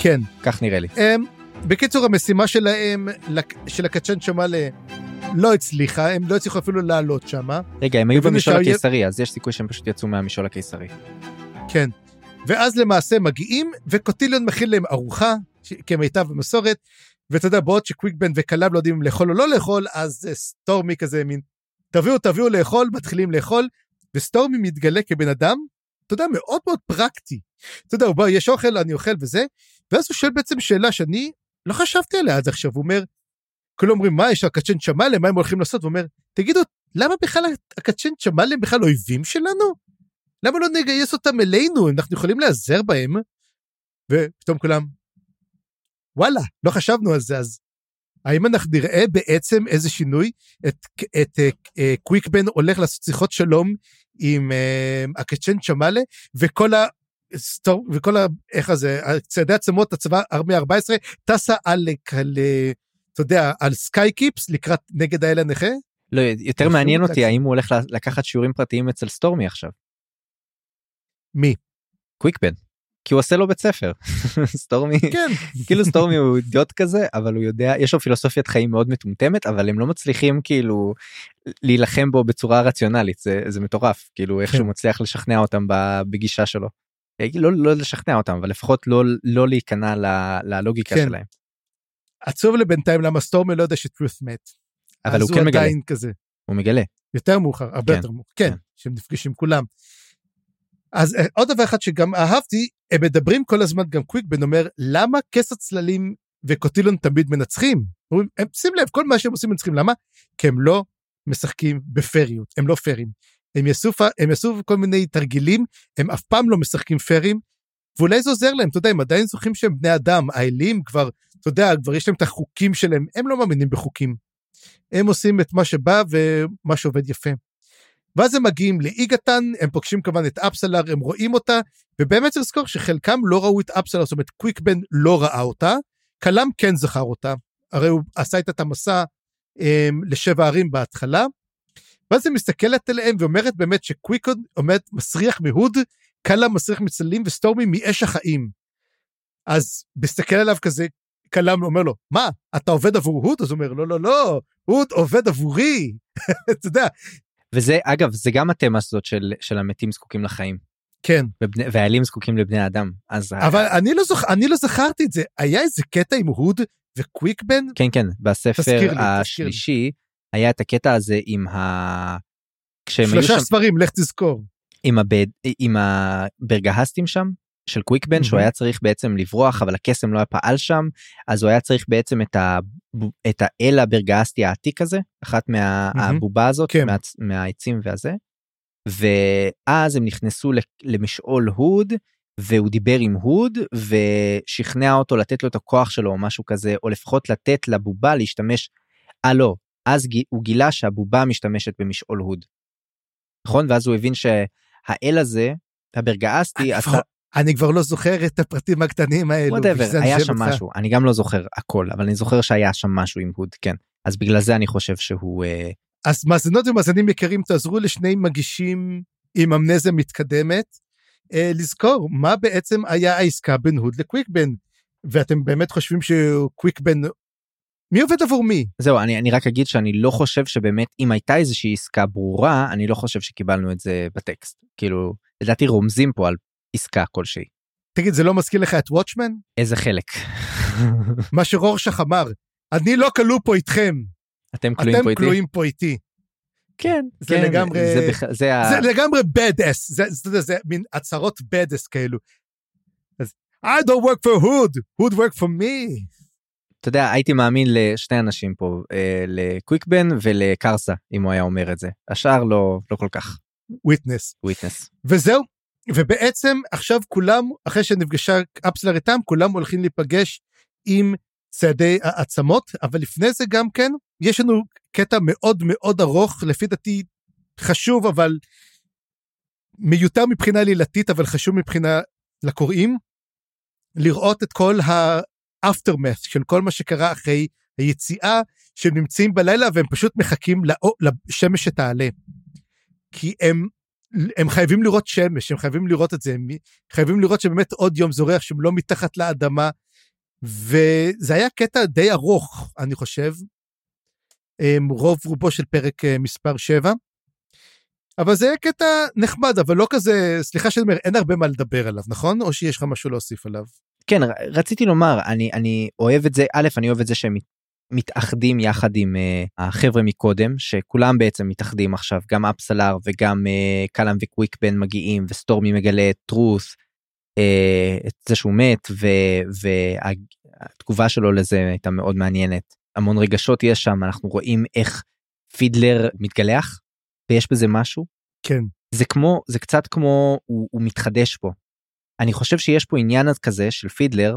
כן. כך נראה לי. הם, בקיצור, המשימה שלהם, של הקצ'ן שמאלה, לא הצליחה, הם לא הצליחו אפילו לעלות שמה. רגע הם היו במשעול הקיסרי אז יש סיכוי שהם פשוט יצאו מהמשעול הקיסרי. כן. ואז למעשה מגיעים, וקוטיליון מכין להם ארוחה, כמיטב המסורת, ואתה יודע, בעוד שקוויקבן וקלאם לא יודעים אם לאכול או לא לאכול, אז זה סטורמי כזה, מין, תביאו, תביאו לאכול, מתחילים לאכול, וסטורמי מתגלה כבן אדם, אתה יודע, מאוד מאוד פרקטי. אתה יודע, הוא בא, יש אוכל, אני אוכל וזה, ואז הוא שואל בעצם שאלה שאני לא חשבתי עליה עד עכשיו, הוא אומר, כולם אומרים, מה, יש הקצ'ן צ'מאלה, מה הם הולכים לעשות? הוא אומר, תגידו, למה בכלל הקצ'ן צ'מאלה הם בכלל אויבים שלנו? למה לא נגייס אותם אלינו? אנחנו יכולים להיעזר בהם? ופתאום כולם, וואלה, לא חשבנו על זה, אז האם אנחנו נראה בעצם איזה שינוי? את, את uh, קוויקבן הולך לעשות שיחות שלום עם uh, הקצ'ן צ'מאלה, וכל ה... סטור, וכל ה... איך זה, צעדי עצמות הצבא ארמי 14 טסה על, על, אתה יודע, על sky keeps לקראת נגד האל הנכה? לא, יותר מעניין אותי האם הוא הולך לקחת שיעורים פרטיים אצל סטורמי עכשיו. מי? קוויקבן. כי הוא עושה לו בית ספר. סטורמי, כן. כאילו סטורמי הוא אידיוט כזה, אבל הוא יודע, יש לו פילוסופיית חיים מאוד מטומטמת, אבל הם לא מצליחים כאילו להילחם בו בצורה רציונלית, זה, זה מטורף, כאילו איך כן. שהוא מצליח לשכנע אותם בגישה שלו. לא, לא לשכנע אותם, אבל לפחות לא, לא להיכנע ללוגיקה כן. שלהם. עצוב לבינתיים למה סטורמי לא יודע שטרוס מת. אבל הוא כן מגלה. כזה. הוא מגלה. יותר מאוחר, הרבה כן. יותר מאוחר, כן, כן. שהם נפגשים כולם. אז אה, עוד דבר אחד שגם אהבתי, הם מדברים כל הזמן, גם קוויקבן אומר, למה כס הצללים וקוטילון תמיד מנצחים? הם, שים לב, כל מה שהם עושים מנצחים, למה? כי הם לא משחקים בפריות, הם לא פרים. הם יעשו, הם יעשו כל מיני תרגילים, הם אף פעם לא משחקים פרים, ואולי זה עוזר להם, אתה יודע, הם עדיין זוכרים שהם בני אדם, האלים כבר, אתה יודע, כבר יש להם את החוקים שלהם, הם לא מאמינים בחוקים. הם עושים את מה שבא ומה שעובד יפה. ואז הם מגיעים לאיגתן, הם פוגשים כמובן את אפסלר, הם רואים אותה, ובאמת צריך לזכור שחלקם לא ראו את אפסלר, זאת אומרת קוויקבן לא ראה אותה, קלאם כן זכר אותה, הרי הוא עשה איתה את המסע הם, לשבע ערים בהתחלה, ואז היא מסתכלת עליהם ואומרת באמת שקוויקון עומד מסריח מהוד, קלאם מסריח מצללים וסטורמי מאש החיים. אז מסתכל עליו כזה, קלאם אומר לו, מה, אתה עובד עבור הוד? אז הוא אומר, לא, לא, לא, הוד עובד עבורי. אתה יודע, וזה אגב זה גם התמה הזאת של של המתים זקוקים לחיים. כן. ובני, והאלים זקוקים לבני אדם. אז אבל ה... אני לא זוכר אני לא זכרתי את זה. היה איזה קטע עם הוד וקוויקבן כן כן בספר לי, השלישי היה את הקטע הזה עם ה... שלושה שם... ספרים לך תזכור. עם, הבד... עם הברגהסטים שם של קוויקבן mm-hmm. שהוא היה צריך בעצם לברוח אבל הקסם לא היה פעל שם אז הוא היה צריך בעצם את, ה... את האל הברגסטי העתיק הזה אחת מהבובה הזאת כן. מה... מהעצים והזה. ואז הם נכנסו למשעול הוד והוא דיבר עם הוד ושכנע אותו לתת לו את הכוח שלו או משהו כזה או לפחות לתת לבובה להשתמש. אה לא אז הוא גילה שהבובה משתמשת במשעול הוד. נכון ואז הוא הבין שהאל הזה הברגאסטי עשה אני כבר לא זוכר את הפרטים הקטנים האלו. whatever, היה שם אותך. משהו, אני גם לא זוכר הכל, אבל אני זוכר שהיה שם משהו עם הוד, כן. אז בגלל זה אני חושב שהוא... אה... אז מאזינות ומאזינים יקרים, תעזרו לשני מגישים עם אמנזיה מתקדמת, אה, לזכור מה בעצם היה העסקה בין הוד לקוויקבן. ואתם באמת חושבים שקוויקבן מי עובד עבור מי? זהו, אני, אני רק אגיד שאני לא חושב שבאמת, אם הייתה איזושהי עסקה ברורה, אני לא חושב שקיבלנו את זה בטקסט. כאילו, לדעתי רומזים פה על עסקה כלשהי. תגיד, זה לא מזכיר לך את וואטשמן? איזה חלק? מה שרורשך אמר, אני לא כלוא פה איתכם. אתם כלואים פה איתי? אתם כלואים פה איתי. כן, זה כן, לגמרי, זה, בח... זה, זה ה... לגמרי bad ass, זה, זה, זה, זה מין הצהרות bad ass כאלו. אז, I don't work for hood, hood work for me. אתה יודע, הייתי מאמין לשני אנשים פה, אה, לקוויקבן ולקרסה, אם הוא היה אומר את זה. השאר לא, לא כל כך. Witness. Witness. וזהו, ובעצם עכשיו כולם, אחרי שנפגשה אפסלר איתם, כולם הולכים להיפגש עם ציידי העצמות, אבל לפני זה גם כן, יש לנו קטע מאוד מאוד ארוך, לפי דעתי חשוב, אבל מיותר מבחינה לילתית, אבל חשוב מבחינה לקוראים, לראות את כל האפטרמאט של כל מה שקרה אחרי היציאה, שהם נמצאים בלילה והם פשוט מחכים לשמש שתעלה. כי הם הם חייבים לראות שמש, הם חייבים לראות את זה, הם חייבים לראות שבאמת עוד יום זורח שהם לא מתחת לאדמה. וזה היה קטע די ארוך, אני חושב, אמ, רוב רובו של פרק אה, מספר 7. אבל זה היה קטע נחמד, אבל לא כזה, סליחה שאני אומר, אין הרבה מה לדבר עליו, נכון? או שיש לך משהו להוסיף עליו? כן, רציתי לומר, אני, אני אוהב את זה, א', אני אוהב את זה שהם מתאחדים יחד עם uh, החבר'ה מקודם שכולם בעצם מתאחדים עכשיו גם אפסלר וגם uh, קלאם וקוויק בן מגיעים וסטורמי מגלה את טרוס uh, את זה שהוא מת והתגובה שלו לזה הייתה מאוד מעניינת. המון רגשות יש שם אנחנו רואים איך פידלר מתגלח ויש בזה משהו? כן. זה כמו זה קצת כמו הוא, הוא מתחדש פה. אני חושב שיש פה עניין כזה של פידלר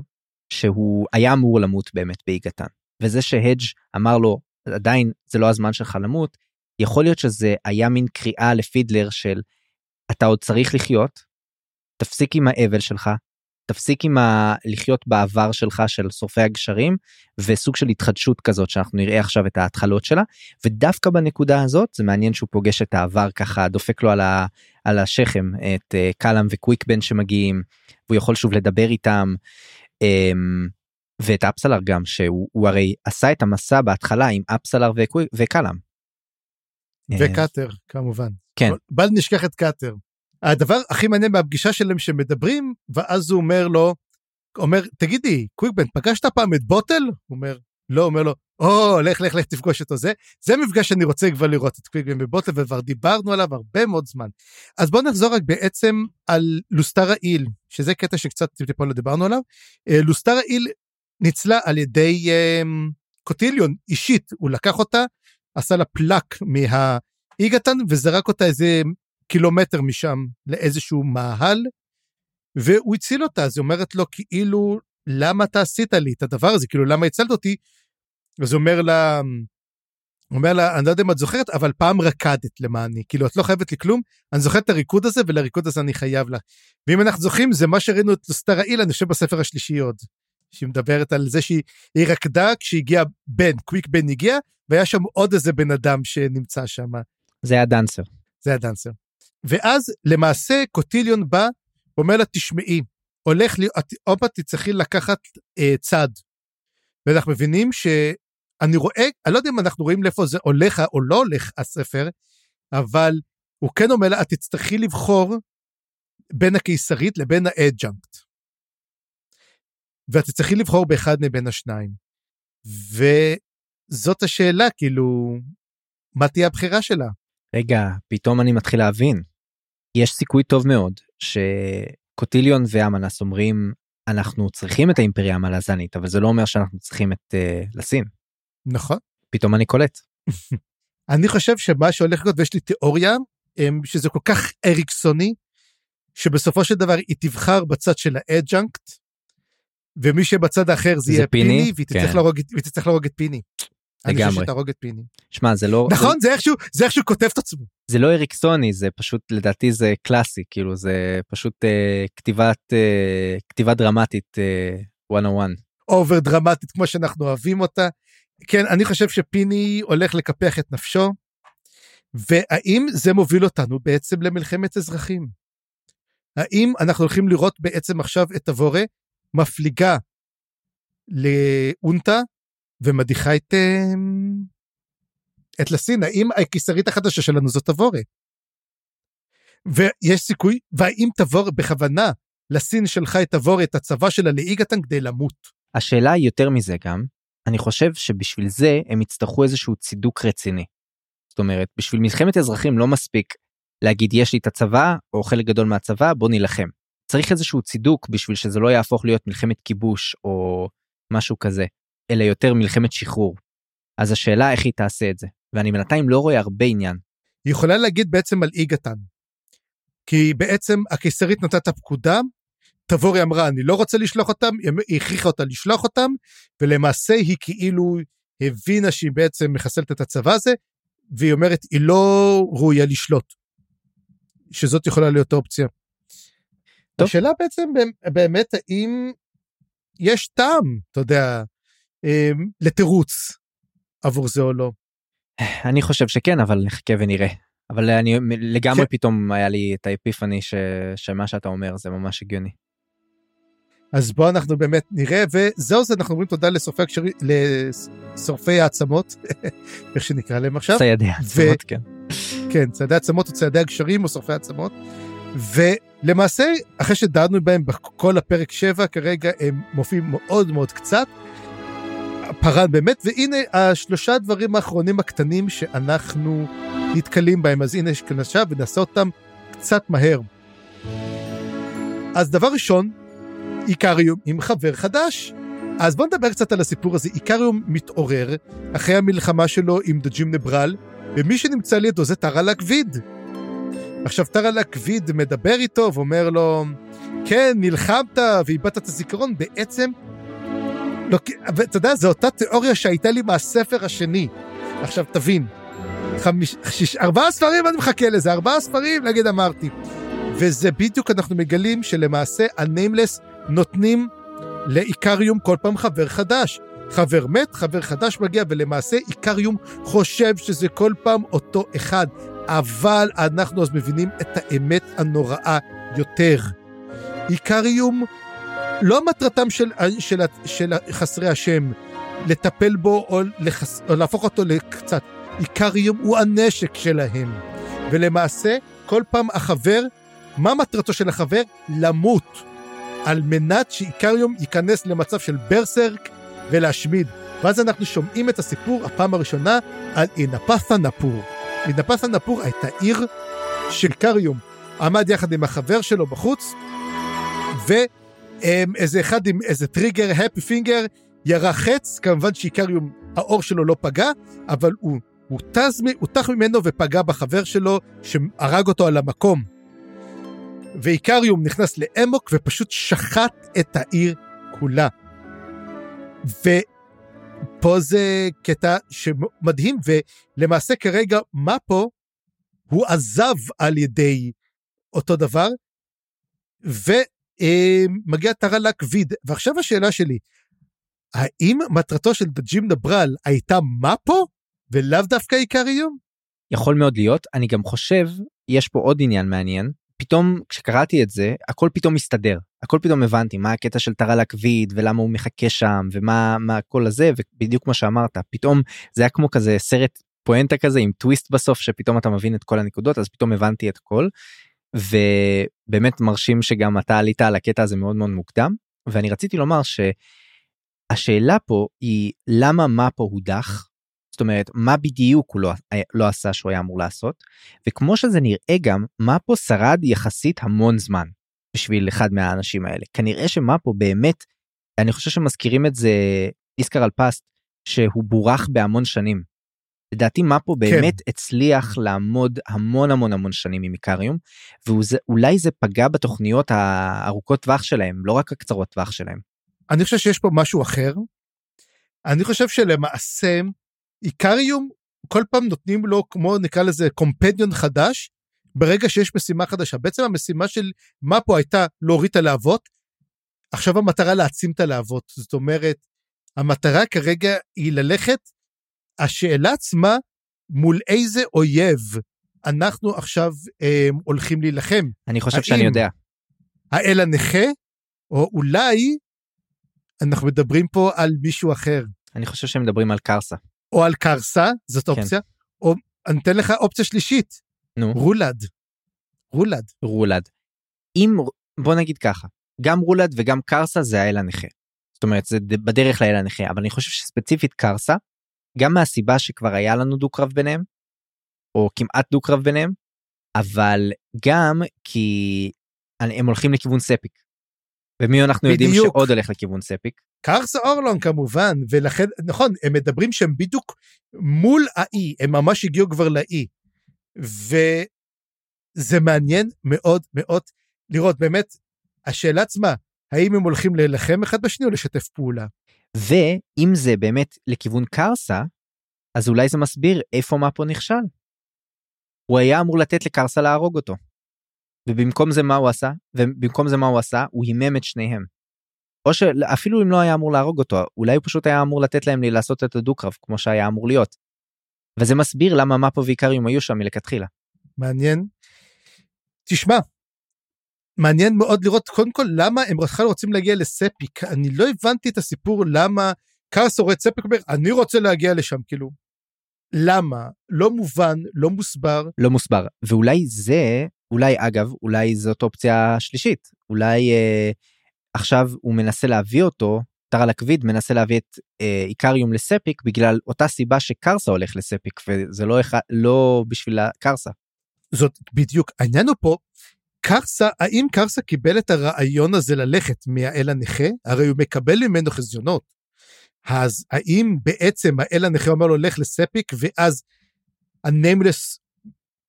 שהוא היה אמור למות באמת באיגתן וזה שהדג' אמר לו עדיין זה לא הזמן שלך למות יכול להיות שזה היה מין קריאה לפידלר של אתה עוד צריך לחיות תפסיק עם האבל שלך תפסיק עם ה... לחיות בעבר שלך של שורפי הגשרים וסוג של התחדשות כזאת שאנחנו נראה עכשיו את ההתחלות שלה ודווקא בנקודה הזאת זה מעניין שהוא פוגש את העבר ככה דופק לו על, ה... על השכם את uh, קלאם וקוויקבן שמגיעים והוא יכול שוב לדבר איתם. Um, ואת אפסלר גם שהוא הרי עשה את המסע בהתחלה עם אפסלר וקלאם. וקאטר כמובן. כן. בל נשכח את קאטר. הדבר הכי מעניין מהפגישה שלהם שמדברים ואז הוא אומר לו אומר תגידי קוויקבן פגשת פעם את בוטל? הוא אומר לא אומר לו או לך לך לך תפגוש אותו זה זה מפגש שאני רוצה כבר לראות את קוויקבן ובוטל וכבר דיברנו עליו הרבה מאוד זמן. אז בוא נחזור רק בעצם על לוסטרה איל שזה קטע שקצת טיפה לא דיברנו עליו. אה, לוסטרה איל ניצלה על ידי um, קוטיליון אישית הוא לקח אותה עשה לה פלאק מהאיגתן וזרק אותה איזה קילומטר משם לאיזשהו מאהל, והוא הציל אותה, אז היא אומרת לו כאילו, למה אתה עשית לי את הדבר הזה, כאילו למה הצלת אותי? אז הוא אומר לה, הוא אומר לה, אני לא יודע אם את זוכרת, אבל פעם רקדת למעני, כאילו את לא חייבת לי כלום, אני זוכר את הריקוד הזה, ולריקוד הזה אני חייב לה. ואם אנחנו זוכרים, זה מה שראינו את סטאר האיל, אני חושב בספר השלישי עוד, שהיא מדברת על זה שהיא רקדה כשהגיע בן, קוויק בן הגיע, והיה שם עוד איזה בן אדם שנמצא שם. זה היה דאנסר. זה היה דאנסר. ואז למעשה קוטיליון בא ואומר לה, תשמעי, הולך לי, את עוד פעם תצטרכי לקחת אה, צד. ואנחנו מבינים שאני רואה, אני לא יודע אם אנחנו רואים לאיפה זה הולך או לא הולך הספר, אבל הוא כן אומר לה, את תצטרכי לבחור בין הקיסרית לבין האדג'אנקט. ואת תצטרכי לבחור באחד מבין השניים. וזאת השאלה, כאילו, מה תהיה הבחירה שלה? רגע, פתאום אני מתחיל להבין. יש סיכוי טוב מאוד שקוטיליון ואמנס אומרים אנחנו צריכים את האימפריה המלזנית אבל זה לא אומר שאנחנו צריכים את אה, לסין. נכון. פתאום אני קולט. אני חושב שמה שהולך להיות ויש לי תיאוריה שזה כל כך אריקסוני שבסופו של דבר היא תבחר בצד של ה adjunct ומי שבצד האחר זה, זה יהיה פיני, פיני והיא, כן. תצטרך להרוג, תצטרך להרוג את פיני. לגמרי. אני חושב שתהרוג את פיני. שמע זה לא נכון זה, זה איכשהו זה איכשהו כותב את עצמו. זה לא אריקסוני זה פשוט לדעתי זה קלאסי כאילו זה פשוט אה, כתיבת אה, כתיבה דרמטית אה, 101. אובר דרמטית כמו שאנחנו אוהבים אותה. כן אני חושב שפיני הולך לקפח את נפשו. והאם זה מוביל אותנו בעצם למלחמת אזרחים? האם אנחנו הולכים לראות בעצם עכשיו את תבורה מפליגה לאונטה ומדיחה את, אמ, את לסין, האם הקיסרית החדשה שלנו זאת תבורת? ויש סיכוי, והאם תבור בכוונה לסין שלחה את תבור את הצבא שלה לאיגתן כדי למות? השאלה היא יותר מזה גם, אני חושב שבשביל זה הם יצטרכו איזשהו צידוק רציני. זאת אומרת, בשביל מלחמת אזרחים לא מספיק להגיד יש לי את הצבא או חלק גדול מהצבא בוא נילחם. צריך איזשהו צידוק בשביל שזה לא יהפוך להיות מלחמת כיבוש או משהו כזה. אלא יותר מלחמת שחרור. אז השאלה איך היא תעשה את זה, ואני בינתיים לא רואה הרבה עניין. היא יכולה להגיד בעצם על איגתן. כי בעצם הקיסרית נתת את הפקודה, תבורי אמרה אני לא רוצה לשלוח אותם, היא הכריחה אותה לשלוח אותם, ולמעשה היא כאילו הבינה שהיא בעצם מחסלת את הצבא הזה, והיא אומרת היא לא ראויה לשלוט. שזאת יכולה להיות האופציה. טוב. השאלה בעצם באמת האם יש טעם, אתה יודע, אמ, לתירוץ עבור זה או לא. אני חושב שכן אבל נחכה ונראה אבל אני לגמרי כן. פתאום היה לי את האפיפני ש... שמה שאתה אומר זה ממש הגיוני. אז בוא אנחנו באמת נראה וזהו זה אנחנו אומרים תודה לשורפי הקשרים לשורפי העצמות איך שנקרא להם עכשיו. ציידי העצמות ו... כן. כן ציידי העצמות או ציידי הגשרים או שורפי העצמות. ולמעשה אחרי שדנו בהם בכל הפרק 7 כרגע הם מופיעים מאוד מאוד קצת פארן באמת, והנה השלושה הדברים האחרונים הקטנים שאנחנו נתקלים בהם, אז הנה יש כאן עכשיו ונעשה אותם קצת מהר. אז דבר ראשון, איקריום עם חבר חדש. אז בואו נדבר קצת על הסיפור הזה. איקריום מתעורר אחרי המלחמה שלו עם דג'ים נברל, ומי שנמצא לידו זה טרלק ויד. עכשיו טרלק ויד מדבר איתו ואומר לו, כן, נלחמת ואיבדת את הזיכרון, בעצם, לא, ואתה יודע, זו אותה תיאוריה שהייתה לי מהספר השני. עכשיו תבין, חמיש, שיש, ארבעה ספרים אני מחכה לזה, ארבעה ספרים, נגיד אמרתי. וזה בדיוק אנחנו מגלים שלמעשה הניימלס נותנים לאיקריום כל פעם חבר חדש. חבר מת, חבר חדש מגיע, ולמעשה איקריום חושב שזה כל פעם אותו אחד. אבל אנחנו אז מבינים את האמת הנוראה יותר. איקריום, לא מטרתם של, של, של חסרי השם לטפל בו או, לחס, או להפוך אותו לקצת. איקריום הוא הנשק שלהם. ולמעשה, כל פעם החבר, מה מטרתו של החבר? למות. על מנת שאיקריום ייכנס למצב של ברסרק ולהשמיד. ואז אנחנו שומעים את הסיפור הפעם הראשונה על אינפת'ה נפור. אינפת'ה נפור הייתה עיר של קריום. עמד יחד עם החבר שלו בחוץ, ואיזה אחד עם איזה טריגר, הפי פינגר, ירה חץ, כמובן שאיקריום, האור שלו לא פגע, אבל הוא הותז, הותח ממנו ופגע בחבר שלו, שהרג אותו על המקום. ואיקריום נכנס לאמוק ופשוט שחט את העיר כולה. ופה זה קטע שמדהים, ולמעשה כרגע מפו הוא עזב על ידי אותו דבר, ומגיע טרלק ויד. ועכשיו השאלה שלי, האם מטרתו של דג'ים נברל הייתה מפו ולאו דווקא איקריום? יכול מאוד להיות, אני גם חושב, יש פה עוד עניין מעניין, פתאום כשקראתי את זה הכל פתאום מסתדר הכל פתאום הבנתי מה הקטע של טרה לקוויד ולמה הוא מחכה שם ומה מה כל הזה ובדיוק כמו שאמרת פתאום זה היה כמו כזה סרט פואנטה כזה עם טוויסט בסוף שפתאום אתה מבין את כל הנקודות אז פתאום הבנתי את הכל. ובאמת מרשים שגם אתה עלית על הקטע הזה מאוד מאוד מוקדם. ואני רציתי לומר שהשאלה פה היא למה מה פה הודח זאת אומרת מה בדיוק הוא לא, לא עשה שהוא היה אמור לעשות וכמו שזה נראה גם מה פה שרד יחסית המון זמן בשביל אחד מהאנשים האלה כנראה שמה פה באמת אני חושב שמזכירים את זה איסקר על פסט שהוא בורח בהמון שנים. לדעתי מה פה כן. באמת כן. הצליח לעמוד המון המון המון שנים עם איקריום ואולי זה פגע בתוכניות הארוכות טווח שלהם לא רק הקצרות טווח שלהם. אני חושב שיש פה משהו אחר. אני חושב שלמעשה איקריום, כל פעם נותנים לו, כמו נקרא לזה, קומפניון חדש, ברגע שיש משימה חדשה. בעצם המשימה של מפו הייתה להוריד את הלהבות, עכשיו המטרה להעצים את הלהבות. זאת אומרת, המטרה כרגע היא ללכת, השאלה עצמה, מול איזה אויב אנחנו עכשיו אה, הולכים להילחם. אני חושב שאני יודע. האל הנכה, או אולי אנחנו מדברים פה על מישהו אחר. אני חושב שהם מדברים על קרסה. או על קרסה, זאת כן. אופציה, כן. או אני אתן לך אופציה שלישית, נו. רולד. רולד. רולד. אם, בוא נגיד ככה, גם רולד וגם קרסה זה האל הנכה. זאת אומרת, זה בדרך לאל הנכה, אבל אני חושב שספציפית קרסה, גם מהסיבה שכבר היה לנו דו-קרב ביניהם, או כמעט דו-קרב ביניהם, אבל גם כי הם הולכים לכיוון ספיק. ומי אנחנו בדיוק. יודעים שעוד הולך לכיוון ספיק? קרסה אורלון כמובן, ולכן, נכון, הם מדברים שהם בדיוק מול האי, הם ממש הגיעו כבר לאי. וזה מעניין מאוד מאוד לראות, באמת, השאלה עצמה, האם הם הולכים להילחם אחד בשני או לשתף פעולה? ואם זה באמת לכיוון קרסה, אז אולי זה מסביר איפה מפו נכשל. הוא היה אמור לתת לקרסה להרוג אותו. ובמקום זה מה הוא עשה? ובמקום זה מה הוא עשה? הוא הימם את שניהם. או שאפילו אם לא היה אמור להרוג אותו, אולי הוא פשוט היה אמור לתת להם לי לעשות את הדו-קרב כמו שהיה אמור להיות. וזה מסביר למה מפו ואיקריום היו שם מלכתחילה. מעניין. תשמע, מעניין מאוד לראות קודם כל למה הם בכלל רוצים להגיע לספיק. אני לא הבנתי את הסיפור למה קארס רואה ספיק אומר אני רוצה להגיע לשם כאילו. למה? לא מובן, לא מוסבר. לא מוסבר. ואולי זה, אולי אגב, אולי זאת אופציה שלישית. אולי אה, עכשיו הוא מנסה להביא אותו טרל הכביד מנסה להביא את אה, איקריום לספיק בגלל אותה סיבה שקרסה הולך לספיק וזה לא, אחד, לא בשביל הקרסה. זאת בדיוק העניין הוא פה קרסה האם קרסה קיבל את הרעיון הזה ללכת מהאל הנכה הרי הוא מקבל ממנו חזיונות. אז האם בעצם האל הנכה אומר לו לך לספיק ואז הניימלס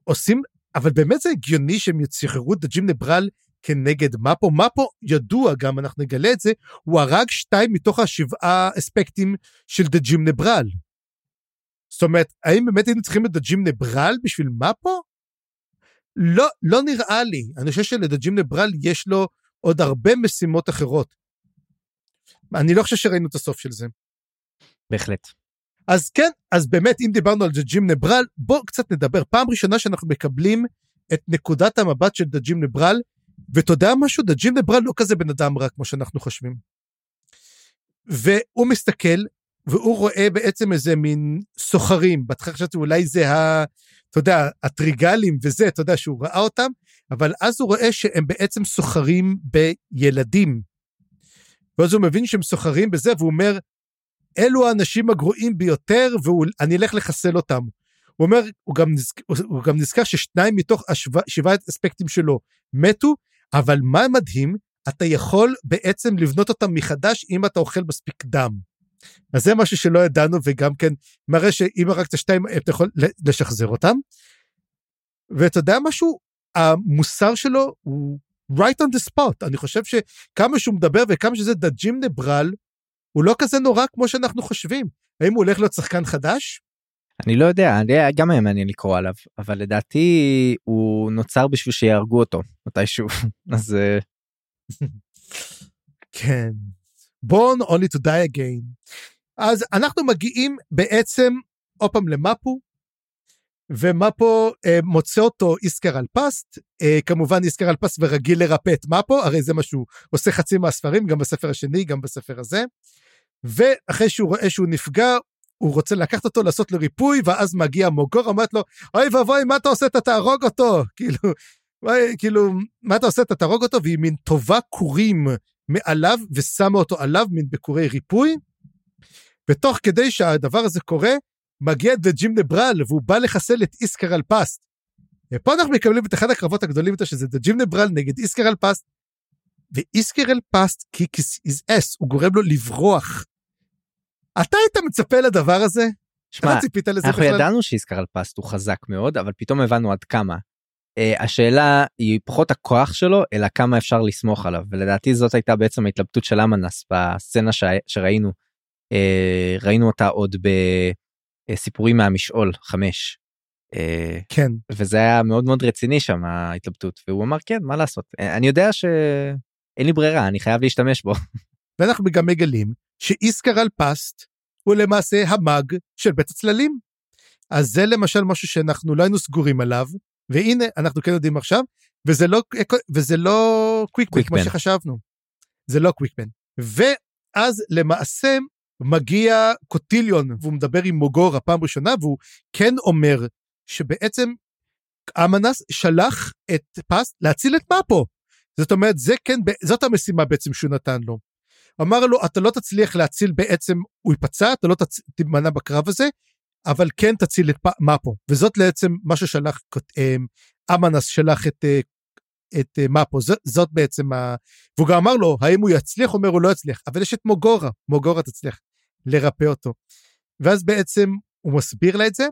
עושים אבל באמת זה הגיוני שהם יצחררו את הג'ים נברל כנגד מפו. מפו ידוע גם, אנחנו נגלה את זה, הוא הרג שתיים מתוך השבעה אספקטים של דג'ים נברל. זאת אומרת, האם באמת היינו צריכים את דג'ים נברל בשביל מפו? לא, לא נראה לי. אני חושב שלדג'ים נברל יש לו עוד הרבה משימות אחרות. אני לא חושב שראינו את הסוף של זה. בהחלט. אז כן, אז באמת, אם דיברנו על דג'ים נברל, בואו קצת נדבר. פעם ראשונה שאנחנו מקבלים את נקודת המבט של דג'ים נברל, ואתה יודע משהו? דג'ים נברל לא כזה בן אדם רע כמו שאנחנו חושבים. והוא מסתכל, והוא רואה בעצם איזה מין סוחרים. בהתחלה חשבתי אולי זה ה... אתה יודע, הטריגלים וזה, אתה יודע, שהוא ראה אותם, אבל אז הוא רואה שהם בעצם סוחרים בילדים. ואז הוא מבין שהם סוחרים בזה, והוא אומר, אלו האנשים הגרועים ביותר, ואני אלך לחסל אותם. הוא אומר, הוא גם, נזכ... הוא גם נזכר ששניים מתוך השבעת אספקטים שלו מתו, אבל מה מדהים, אתה יכול בעצם לבנות אותם מחדש אם אתה אוכל מספיק דם. אז זה משהו שלא ידענו, וגם כן מראה שאם הרגת שתיים, אתה יכול לשחזר אותם. ואתה יודע משהו? המוסר שלו הוא right on the spot. אני חושב שכמה שהוא מדבר וכמה שזה דג'ים נברל, הוא לא כזה נורא כמו שאנחנו חושבים. האם הוא הולך להיות שחקן חדש? אני לא יודע, אני גם היה מעניין לקרוא עליו, אבל לדעתי הוא נוצר בשביל שיהרגו אותו מתישהו, אז... אה, כן. born only to die again. אז אנחנו מגיעים בעצם עוד פעם למפו, ומפו אה, מוצא אותו איסקר אלפסט, אה, כמובן איסקר אלפסט ורגיל לרפא את מפו, הרי זה מה שהוא עושה חצי מהספרים, גם בספר השני, גם בספר הזה. ואחרי שהוא רואה שהוא נפגע, הוא רוצה לקחת אותו לעשות לו ריפוי, ואז מגיע מוגור, אומרת לו, אוי ואבוי, מה אתה עושה? אתה תהרוג אותו. כאילו, וואי, כאילו, מה אתה עושה? אתה תהרוג אותו, והיא מין טווה קורים מעליו, ושמה אותו עליו, מין בקורי ריפוי. ותוך כדי שהדבר הזה קורה, מגיע דג'ים נברל, והוא בא לחסל את איסקר אלפסט. ופה אנחנו מקבלים את אחד הקרבות הגדולים יותר, שזה דג'ים נברל נגד איסקר אלפסט. ואיסקר אלפסט kicks his ass, הוא גורם לו לברוח. אתה היית מצפה לדבר הזה? שמע, אנחנו בכלל? ידענו שאיסקר אלפסט הוא חזק מאוד, אבל פתאום הבנו עד כמה. Uh, השאלה היא פחות הכוח שלו, אלא כמה אפשר לסמוך עליו, ולדעתי זאת הייתה בעצם ההתלבטות של אמנס בסצנה ש... שראינו. Uh, ראינו אותה עוד בסיפורים מהמשעול 5. Uh, כן. וזה היה מאוד מאוד רציני שם ההתלבטות, והוא אמר כן, מה לעשות. אני יודע שאין לי ברירה, אני חייב להשתמש בו. ואנחנו גם מגלים שאיסקר אלפסט הוא למעשה המאג של בית הצללים. אז זה למשל משהו שאנחנו לא היינו סגורים עליו, והנה אנחנו כן יודעים עכשיו, וזה לא, וזה לא קוויקמן כמו שחשבנו. זה לא קוויקמן. ואז למעשה מגיע קוטיליון והוא מדבר עם מוגור הפעם ראשונה והוא כן אומר שבעצם אמנס שלח את פס להציל את מפו. זאת אומרת זה כן זאת המשימה בעצם שהוא נתן לו. אמר לו, אתה לא תצליח להציל בעצם, הוא ייפצע, אתה לא תימנע בקרב הזה, אבל כן תציל את מפו. וזאת בעצם מה ששלח, אמ, אמנס שלח את, אה, את אה, מפו, זאת, זאת בעצם ה... והוא גם אמר לו, האם הוא יצליח? הוא אומר, הוא לא יצליח. אבל יש את מוגורה, מוגורה תצליח לרפא אותו. ואז בעצם הוא מסביר לה את זה,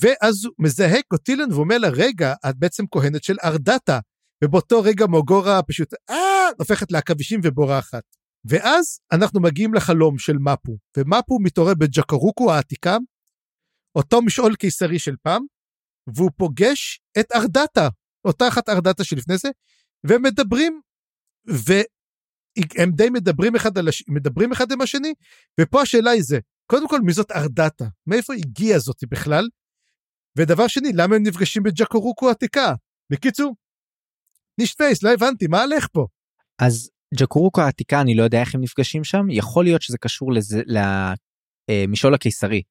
ואז הוא מזהה קוטילן ואומר לה, רגע, את בעצם כהנת של ארדטה. ובאותו רגע מוגורה פשוט, אה, הופכת לעכבישים ובורחת. ואז אנחנו מגיעים לחלום של מפו, ומפו מתעורר בג'קרוקו העתיקה, אותו משעול קיסרי של פעם, והוא פוגש את ארדטה, אותה אחת ארדטה שלפני זה, והם מדברים, והם די מדברים אחד, על הש... מדברים אחד עם השני, ופה השאלה היא זה, קודם כל מי זאת ארדטה? מאיפה הגיעה זאתי בכלל? ודבר שני, למה הם נפגשים בג'קורוקו העתיקה? בקיצור, נישטייס, לא הבנתי, מה הלך פה? אז ג'קורוקו העתיקה אני לא יודע איך הם נפגשים שם יכול להיות שזה קשור לזה למשעול הקיסרי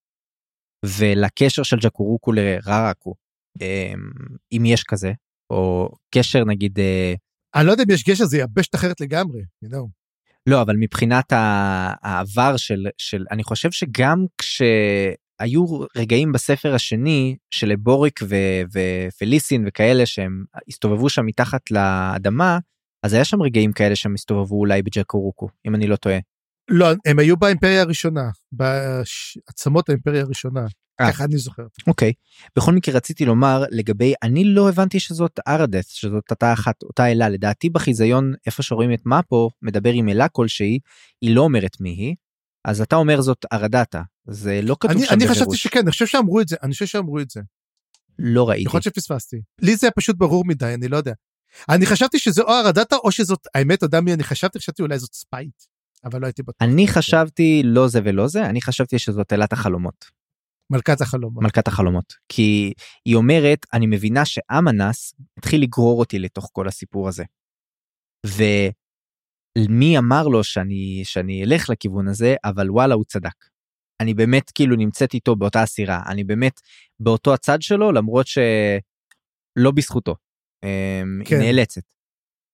ולקשר של ג'קורוקו לררקו אמ, אם יש כזה או קשר נגיד. אה, אני לא יודע אם יש גשר זה יבשת אחרת לגמרי. You know. לא, אבל מבחינת העבר של, של, אני חושב שגם כשהיו רגעים בספר השני של בוריק ופליסין וכאלה שהם הסתובבו שם מתחת לאדמה, אז היה שם רגעים כאלה שהם הסתובבו אולי בג'קורוקו, אם אני לא טועה. לא, הם היו באימפריה הראשונה, בעצמות האימפריה הראשונה. אה. ככה אני זוכר. אוקיי. בכל מקרה רציתי לומר לגבי, אני לא הבנתי שזאת ארדס, שזאת אותה אחת, אותה אלה. לדעתי בחיזיון, איפה שרואים את מפו, מדבר עם אלה כלשהי, היא לא אומרת מי היא. אז אתה אומר זאת ארדתה, זה לא כתוב אני, שם אני חשבתי בפירוש. שכן, אני חושב שאמרו את זה, אני חושב שאמרו את זה. לא ראיתי. יכול להיות שפספסתי. לי זה היה פשוט ברור מדי, אני לא יודע. אני חשבתי שזה או ארדתה או שזאת, האמת, אתה יודע מי אני חשבתי? חשבתי אולי זאת ספייט, אבל לא הייתי בטוח. אני חשבתי לא זה ולא זה, אני חשבתי שזאת אלת החלומות, מלכת החלומות. מלכת החלומות. כי היא אומרת, אני מבינה שאמנס התחיל לגרור אותי לתוך כל הסיפור הזה. ומי אמר לו שאני, שאני אלך לכיוון הזה, אבל וואלה הוא צדק. אני באמת כאילו נמצאת איתו באותה הסירה, אני באמת באותו הצד שלו למרות שלא בזכותו. אמ, כן. היא נאלצת.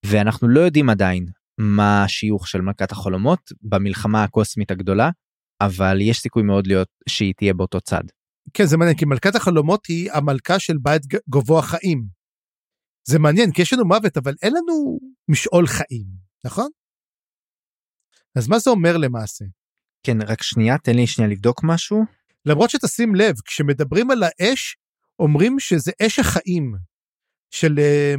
ואנחנו לא יודעים עדיין מה השיוך של מלכת החלומות במלחמה הקוסמית הגדולה, אבל יש סיכוי מאוד להיות שהיא תהיה באותו צד. כן, זה מעניין, כי מלכת החלומות היא המלכה של בית גבוה חיים. זה מעניין, כי יש לנו מוות, אבל אין לנו משעול חיים, נכון? אז מה זה אומר למעשה? כן, רק שנייה, תן לי שנייה לבדוק משהו. למרות שתשים לב, כשמדברים על האש, אומרים שזה אש החיים של, אה,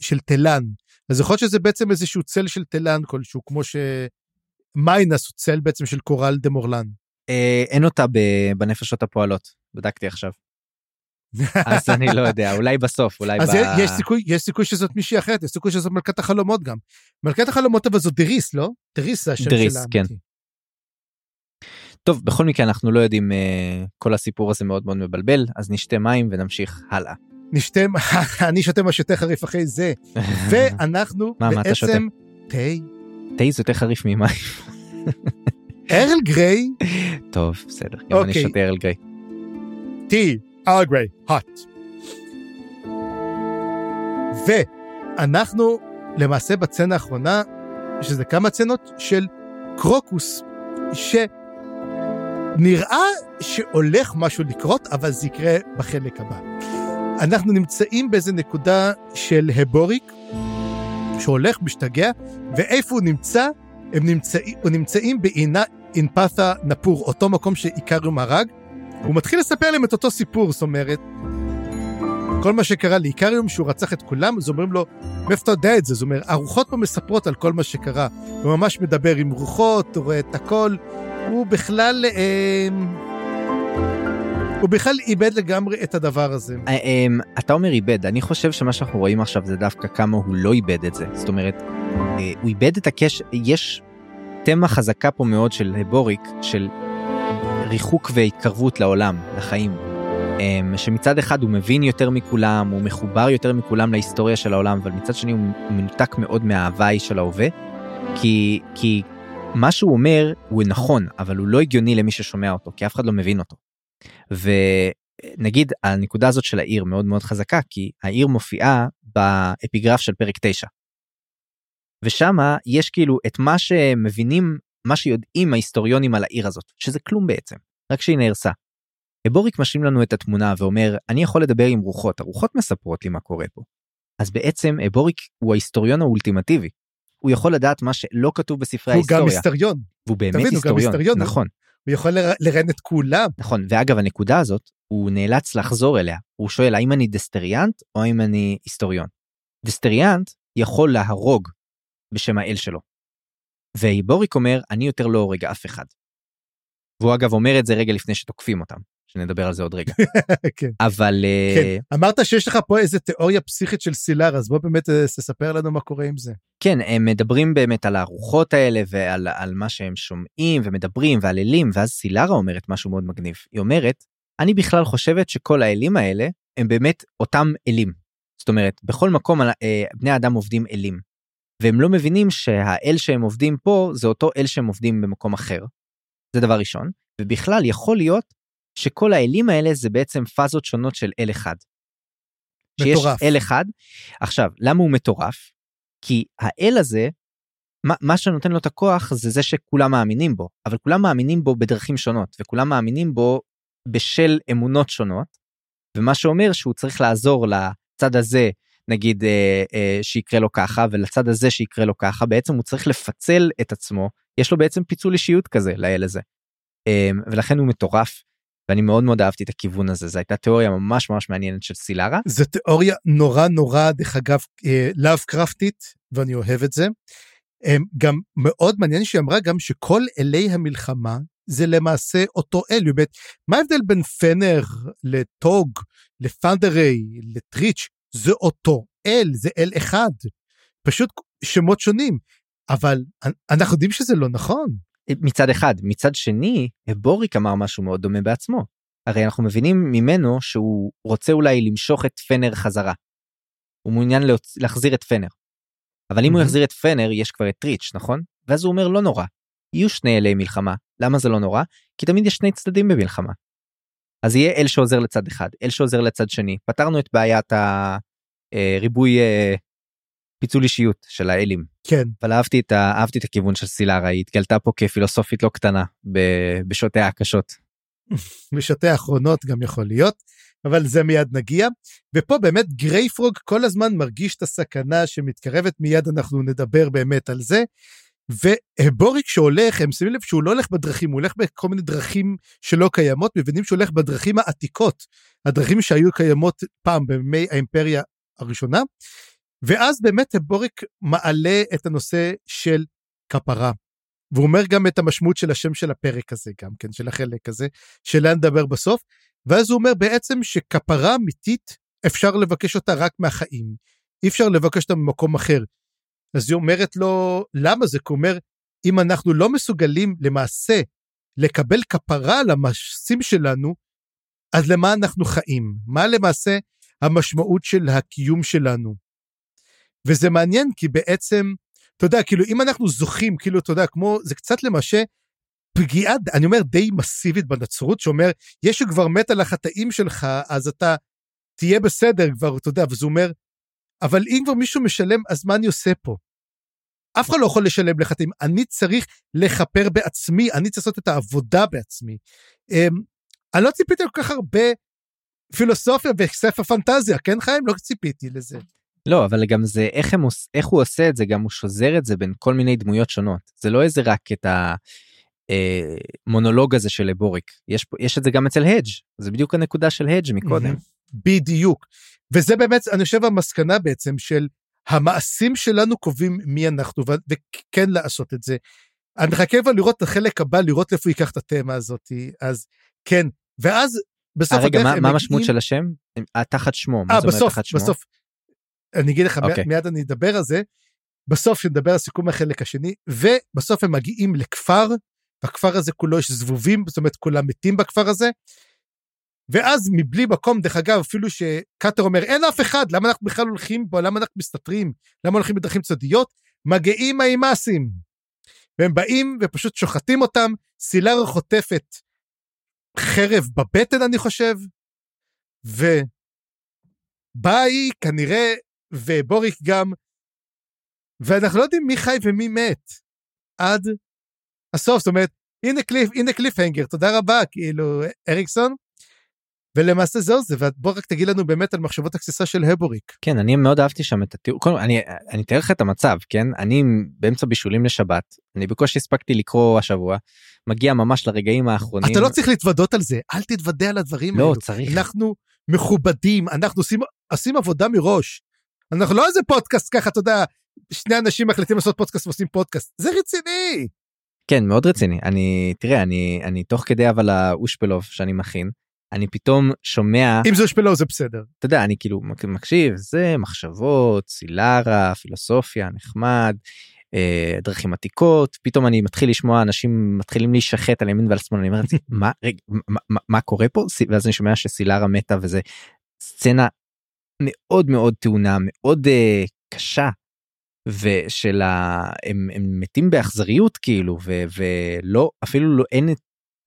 של תלן. אז יכול להיות שזה בעצם איזשהו צל של תלן כלשהו, כמו שמיינס הוא צל בעצם של קורל דה מורלן. אה, אין אותה בנפשות הפועלות, בדקתי עכשיו. אז אני לא יודע, אולי בסוף, אולי אז ב... יש סיכוי, יש סיכוי שזאת מישהי אחרת, יש סיכוי שזאת מלכת החלומות גם. מלכת החלומות אבל זאת דריס, לא? דריס זה השם דריס, שלה. כן. טוב, בכל מקרה אנחנו לא יודעים, אה, כל הסיפור הזה מאוד מאוד מבלבל, אז נשתה מים ונמשיך הלאה. נשתה, אני שותה משהו יותר חריף אחרי זה, ואנחנו מה? בעצם תה, תה זה יותר חריף ממים. ארל גריי, טוב, בסדר, גם אני אוקיי. שותה ארל גריי. tea, Earl Grey, hot. ואנחנו למעשה בצנה האחרונה, שזה כמה צנות של קרוקוס, שנראה שהולך משהו לקרות, אבל זה יקרה בחלק הבא. אנחנו נמצאים באיזה נקודה של הבוריק, שהולך, משתגע, ואיפה הוא נמצא? הם נמצאים, הם נמצאים בעינה אינפת'ה נפור, אותו מקום שאיקריום הרג, הוא מתחיל לספר להם את אותו סיפור, זאת אומרת, כל מה שקרה לאיקריום, שהוא רצח את כולם, אז אומרים לו, מאיפה אתה יודע את זה? זאת אומרת, הרוחות פה מספרות על כל מה שקרה. הוא ממש מדבר עם רוחות, הוא רואה את הכל. הוא בכלל, אה, הוא בכלל איבד לגמרי את הדבר הזה. אה, אמ, אתה אומר איבד, אני חושב שמה שאנחנו רואים עכשיו זה דווקא כמה הוא לא איבד את זה. זאת אומרת, אה, הוא איבד את הקשר, יש תמה חזקה פה מאוד של הבוריק, של ריחוק והתקרבות לעולם, לחיים. אמ, שמצד אחד הוא מבין יותר מכולם, הוא מחובר יותר מכולם להיסטוריה של העולם, אבל מצד שני הוא מנותק מאוד מההוואי של ההווה. כי, כי מה שהוא אומר הוא נכון, אבל הוא לא הגיוני למי ששומע אותו, כי אף אחד לא מבין אותו. ונגיד הנקודה הזאת של העיר מאוד מאוד חזקה, כי העיר מופיעה באפיגרף של פרק 9. ושמה יש כאילו את מה שמבינים, מה שיודעים ההיסטוריונים על העיר הזאת, שזה כלום בעצם, רק שהיא נהרסה. בוריק משלים לנו את התמונה ואומר, אני יכול לדבר עם רוחות, הרוחות מספרות לי מה קורה פה. אז בעצם בוריק הוא ההיסטוריון האולטימטיבי. הוא יכול לדעת מה שלא כתוב בספרי הוא גם ההיסטוריה. היסטריון, והוא באמת תבין, הוא גם היסטוריון, היסטוריון, הוא- נכון. הוא יכול לר- לראיין את כולם. נכון, ואגב הנקודה הזאת, הוא נאלץ לחזור אליה. הוא שואל האם אני דסטריאנט או האם אני היסטוריון. דסטריאנט יכול להרוג בשם האל שלו. ואיבוריק אומר, אני יותר לא הורג אף אחד. והוא אגב אומר את זה רגע לפני שתוקפים אותם, שנדבר על זה עוד רגע. כן. אבל אה, כן, אמרת שיש לך פה איזה תיאוריה פסיכית של סילר, אז בוא באמת אה, תספר לנו מה קורה עם זה. כן, הם מדברים באמת על הרוחות האלה ועל על מה שהם שומעים ומדברים ועל אלים, ואז סילרה אומרת משהו מאוד מגניב. היא אומרת, אני בכלל חושבת שכל האלים האלה הם באמת אותם אלים. זאת אומרת, בכל מקום אה, בני האדם עובדים אלים. והם לא מבינים שהאל שהם עובדים פה זה אותו אל שהם עובדים במקום אחר. זה דבר ראשון. ובכלל יכול להיות שכל האלים האלה זה בעצם פאזות שונות של אל אחד. שיש מטורף. אל אחד. עכשיו, למה הוא מטורף? כי האל הזה מה, מה שנותן לו את הכוח זה זה שכולם מאמינים בו אבל כולם מאמינים בו בדרכים שונות וכולם מאמינים בו בשל אמונות שונות. ומה שאומר שהוא צריך לעזור לצד הזה נגיד אה, אה, שיקרה לו ככה ולצד הזה שיקרה לו ככה בעצם הוא צריך לפצל את עצמו יש לו בעצם פיצול אישיות כזה לאל הזה. אה, ולכן הוא מטורף ואני מאוד מאוד אהבתי את הכיוון הזה זו הייתה תיאוריה ממש ממש מעניינת של סילרה. זו תיאוריה נורא נורא דרך אגב לאב קרפטית ואני אוהב את זה. גם מאוד מעניין שהיא אמרה גם שכל אלי המלחמה זה למעשה אותו אל. באמת, מה ההבדל בין פנר לטוג, לפנדרי, לטריץ'? זה אותו אל, זה אל אחד. פשוט שמות שונים. אבל אנחנו יודעים שזה לא נכון. מצד אחד. מצד שני, בוריק אמר משהו מאוד דומה בעצמו. הרי אנחנו מבינים ממנו שהוא רוצה אולי למשוך את פנר חזרה. הוא מעוניין להחזיר את פנר. אבל אם הוא יחזיר את פנר, יש כבר את טריץ', נכון? ואז הוא אומר, לא נורא. יהיו שני אלי מלחמה. למה זה לא נורא? כי תמיד יש שני צדדים במלחמה. אז יהיה אל שעוזר לצד אחד, אל שעוזר לצד שני. פתרנו את בעיית הריבוי אה, אה, פיצול אישיות של האלים. כן. אבל אהבתי את, אהבתי את הכיוון של סילרה, היא התגלתה פה כפילוסופית לא קטנה בשעותיה הקשות. בשעותיה האחרונות גם יכול להיות, אבל זה מיד נגיע. ופה באמת גרייפרוג כל הזמן מרגיש את הסכנה שמתקרבת, מיד אנחנו נדבר באמת על זה. ובוריק שהולך, הם שמים לב שהוא לא הולך בדרכים, הוא הולך בכל מיני דרכים שלא קיימות, מבינים שהוא הולך בדרכים העתיקות, הדרכים שהיו קיימות פעם בימי האימפריה הראשונה, ואז באמת בוריק מעלה את הנושא של כפרה. והוא אומר גם את המשמעות של השם של הפרק הזה גם כן, של החלק הזה, שלאן נדבר בסוף, ואז הוא אומר בעצם שכפרה אמיתית אפשר לבקש אותה רק מהחיים, אי אפשר לבקש אותה ממקום אחר. אז היא אומרת לו, למה זה? כי הוא אומר, אם אנחנו לא מסוגלים למעשה לקבל כפרה על המעשים שלנו, אז למה אנחנו חיים? מה למעשה המשמעות של הקיום שלנו? וזה מעניין כי בעצם, אתה יודע, כאילו אם אנחנו זוכים, כאילו, אתה יודע, כמו, זה קצת למעשה פגיעה, אני אומר, די מסיבית בנצרות, שאומר, יש שכבר מת על החטאים שלך, אז אתה תהיה בסדר כבר, אתה יודע, וזה אומר, אבל אם כבר מישהו משלם, אז מה אני עושה פה? אף אחד לא יכול לשלם לחטאים, אני צריך לכפר בעצמי, אני צריך לעשות את העבודה בעצמי. Um, אני לא ציפיתי כל כך הרבה פילוסופיה וספר פנטזיה, כן חיים? לא ציפיתי לזה. לא, אבל גם זה, איך, הם, איך הוא עושה את זה, גם הוא שוזר את זה בין כל מיני דמויות שונות. זה לא איזה רק את המונולוג אה, הזה של לבוריק, יש, יש את זה גם אצל הדג', זה בדיוק הנקודה של הדג' מקודם. בדיוק. וזה באמת, אני חושב, המסקנה בעצם של המעשים שלנו קובעים מי אנחנו, וכן לעשות את זה. אני מחכה כבר לראות את החלק הבא, לראות איפה ייקח את התמה הזאת, אז כן. ואז בסוף 아, רגע, מה, מה המשמעות של השם? תחת שמו, מה שמו? בסוף, אני אגיד לך, okay. אוקיי. מיד אני אדבר על זה. בסוף שנדבר על סיכום החלק השני, ובסוף הם מגיעים לכפר, בכפר הזה כולו יש זבובים, זאת אומרת כולם מתים בכפר הזה, ואז מבלי מקום, דרך אגב, אפילו שקאטר אומר, אין אף אחד, למה אנחנו בכלל הולכים פה, למה אנחנו מסתתרים, למה הולכים בדרכים צדדיות? מגיעים האימאסים. והם באים ופשוט שוחטים אותם, סילרה חוטפת חרב בבטן, אני חושב, ובאה היא כנראה, ובוריק גם, ואנחנו לא יודעים מי חי ומי מת עד הסוף, זאת אומרת, הנה קליף, הנה קליפהנגר, תודה רבה, כאילו, אריקסון. ולמעשה זהו זה ובוא רק תגיד לנו באמת על מחשבות הגסיסה של הבוריק. כן אני מאוד אהבתי שם את התיאור קודם אני אני אתאר לך את המצב כן אני באמצע בישולים לשבת אני בקושי הספקתי לקרוא השבוע מגיע ממש לרגעים האחרונים. אתה לא צריך להתוודות על זה אל תתוודה על הדברים לא האלו. צריך אנחנו מכובדים אנחנו עושים עושים עבודה מראש. אנחנו לא איזה פודקאסט ככה אתה יודע שני אנשים מחליטים לעשות פודקאסט ועושים פודקאסט זה רציני. כן מאוד רציני אני תראה אני אני תוך כדי אבל האושפלוב שאני מכין. אני פתאום שומע אם זה שפלו זה בסדר אתה יודע אני כאילו מקשיב זה מחשבות סילרה פילוסופיה נחמד אה, דרכים עתיקות פתאום אני מתחיל לשמוע אנשים מתחילים להישחט על ימין ועל שמאל אני אומר מה רגע מה, מה, מה קורה פה ואז אני שומע שסילרה מתה וזה סצנה מאוד מאוד טעונה מאוד אה, קשה ושל ה... הם, הם מתים באכזריות כאילו ו, ולא אפילו לא אין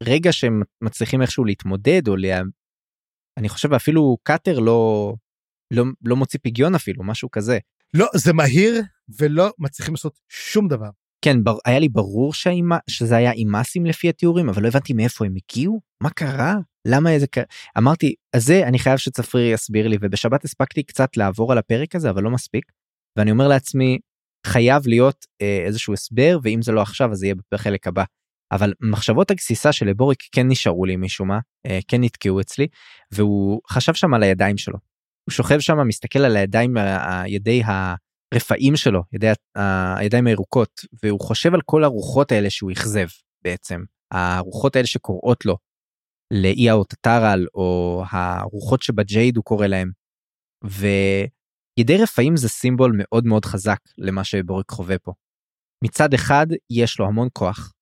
רגע שהם מצליחים איכשהו להתמודד או לה... אני חושב אפילו קאטר לא לא לא מוציא פגיון אפילו משהו כזה. לא זה מהיר ולא מצליחים לעשות שום דבר. כן, בר, היה לי ברור שהאימה, שזה היה אימאסים לפי התיאורים, אבל לא הבנתי מאיפה הם הגיעו, מה קרה, למה איזה אמרתי, אז זה אני חייב שצפריר יסביר לי, ובשבת הספקתי קצת לעבור על הפרק הזה, אבל לא מספיק, ואני אומר לעצמי, חייב להיות אה, איזשהו הסבר, ואם זה לא עכשיו אז זה יהיה בחלק הבא. אבל מחשבות הגסיסה של לבוריק כן נשארו לי משום מה, אה, כן נתקעו אצלי, והוא חשב שם על הידיים שלו. הוא שוכב שם, מסתכל על הידיים, הידי הרפאים שלו, ידי, הידיים הירוקות, והוא חושב על כל הרוחות האלה שהוא אכזב בעצם. הרוחות האלה שקוראות לו לאי האוטטרל, או הרוחות שבג'ייד הוא קורא להם. וידי רפאים זה סימבול מאוד מאוד חזק למה שבוריק חווה פה. מצד אחד יש לו המון כוח,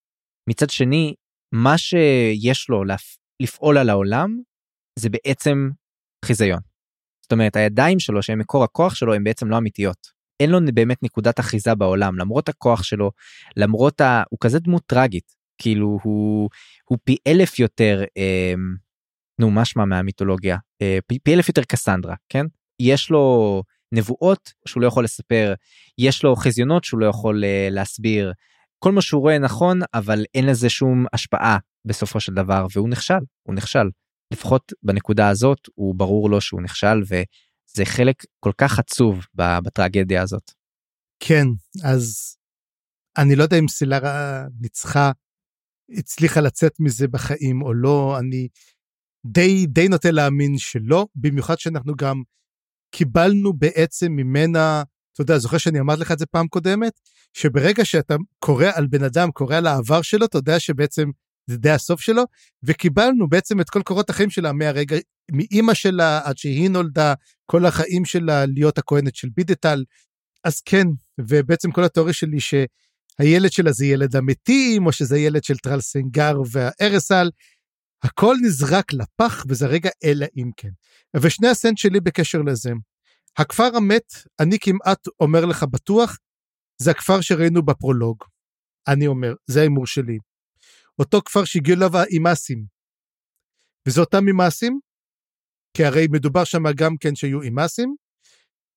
מצד שני מה שיש לו לפעול על העולם זה בעצם חיזיון. זאת אומרת הידיים שלו שהם מקור הכוח שלו הם בעצם לא אמיתיות. אין לו באמת נקודת אחיזה בעולם למרות הכוח שלו למרות ה... הוא כזה דמות טראגית כאילו הוא הוא פי אלף יותר אה, נו משמע מהמיתולוגיה? אה, פי, פי אלף יותר קסנדרה כן? יש לו נבואות שהוא לא יכול לספר יש לו חזיונות שהוא לא יכול אה, להסביר. כל מה שהוא רואה נכון אבל אין לזה שום השפעה בסופו של דבר והוא נכשל הוא נכשל. לפחות בנקודה הזאת הוא ברור לו שהוא נכשל וזה חלק כל כך עצוב בטרגדיה הזאת. כן אז אני לא יודע אם סילרה ניצחה הצליחה לצאת מזה בחיים או לא אני די די נוטה להאמין שלא במיוחד שאנחנו גם קיבלנו בעצם ממנה אתה יודע, זוכר שאני אמרתי לך את זה פעם קודמת? שברגע שאתה קורא על בן אדם, קורא על העבר שלו, אתה יודע שבעצם זה די הסוף שלו, וקיבלנו בעצם את כל קורות החיים שלה מהרגע, מאימא שלה עד שהיא נולדה, כל החיים שלה להיות הכהנת של בידטל. אז כן, ובעצם כל התיאוריה שלי שהילד שלה זה ילד המתים, או שזה ילד של טרל סנגר והארסל, הכל נזרק לפח, וזה רגע אלא אם כן. ושני הסנט שלי בקשר לזה. הכפר המת, אני כמעט אומר לך בטוח, זה הכפר שראינו בפרולוג. אני אומר, זה ההימור שלי. אותו כפר שהגיעו אליו האימאסים. וזה אותם אימאסים, כי הרי מדובר שם גם כן שהיו אימאסים,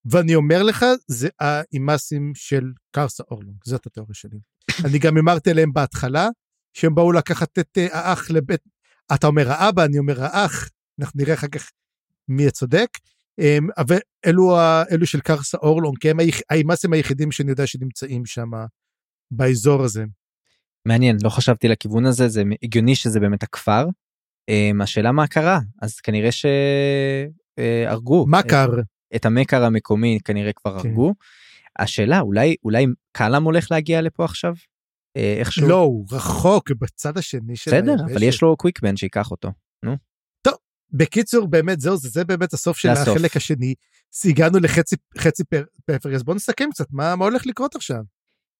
ואני אומר לך, זה האימאסים של קרסה אורלונג, זאת התיאוריה שלי. אני גם אמרתי עליהם בהתחלה, שהם באו לקחת את uh, האח לבית, אתה אומר האבא, אני אומר האח, אנחנו נראה אחר כך מי הצודק. אמ, אבל אלו, אלו של קרסה אורלון, כי הם האימאסים היחידים שאני יודע שנמצאים שם באזור הזה. מעניין, לא חשבתי לכיוון הזה, זה הגיוני שזה באמת הכפר. אמ, השאלה מה קרה, אז כנראה שהרגו. מה קר? את המקר המקומי כנראה כבר כן. הרגו. השאלה אולי אולי קלאם הולך להגיע לפה עכשיו? אה, איכשהו? לא, הוא רחוק בצד השני של בסדר, אבל יש לו קוויקבן שיקח אותו. נו. בקיצור באמת זהו זה, זה באמת הסוף של לסוף. החלק השני. הגענו לחצי חצי פרפר אז בוא נסכם קצת מה, מה הולך לקרות עכשיו.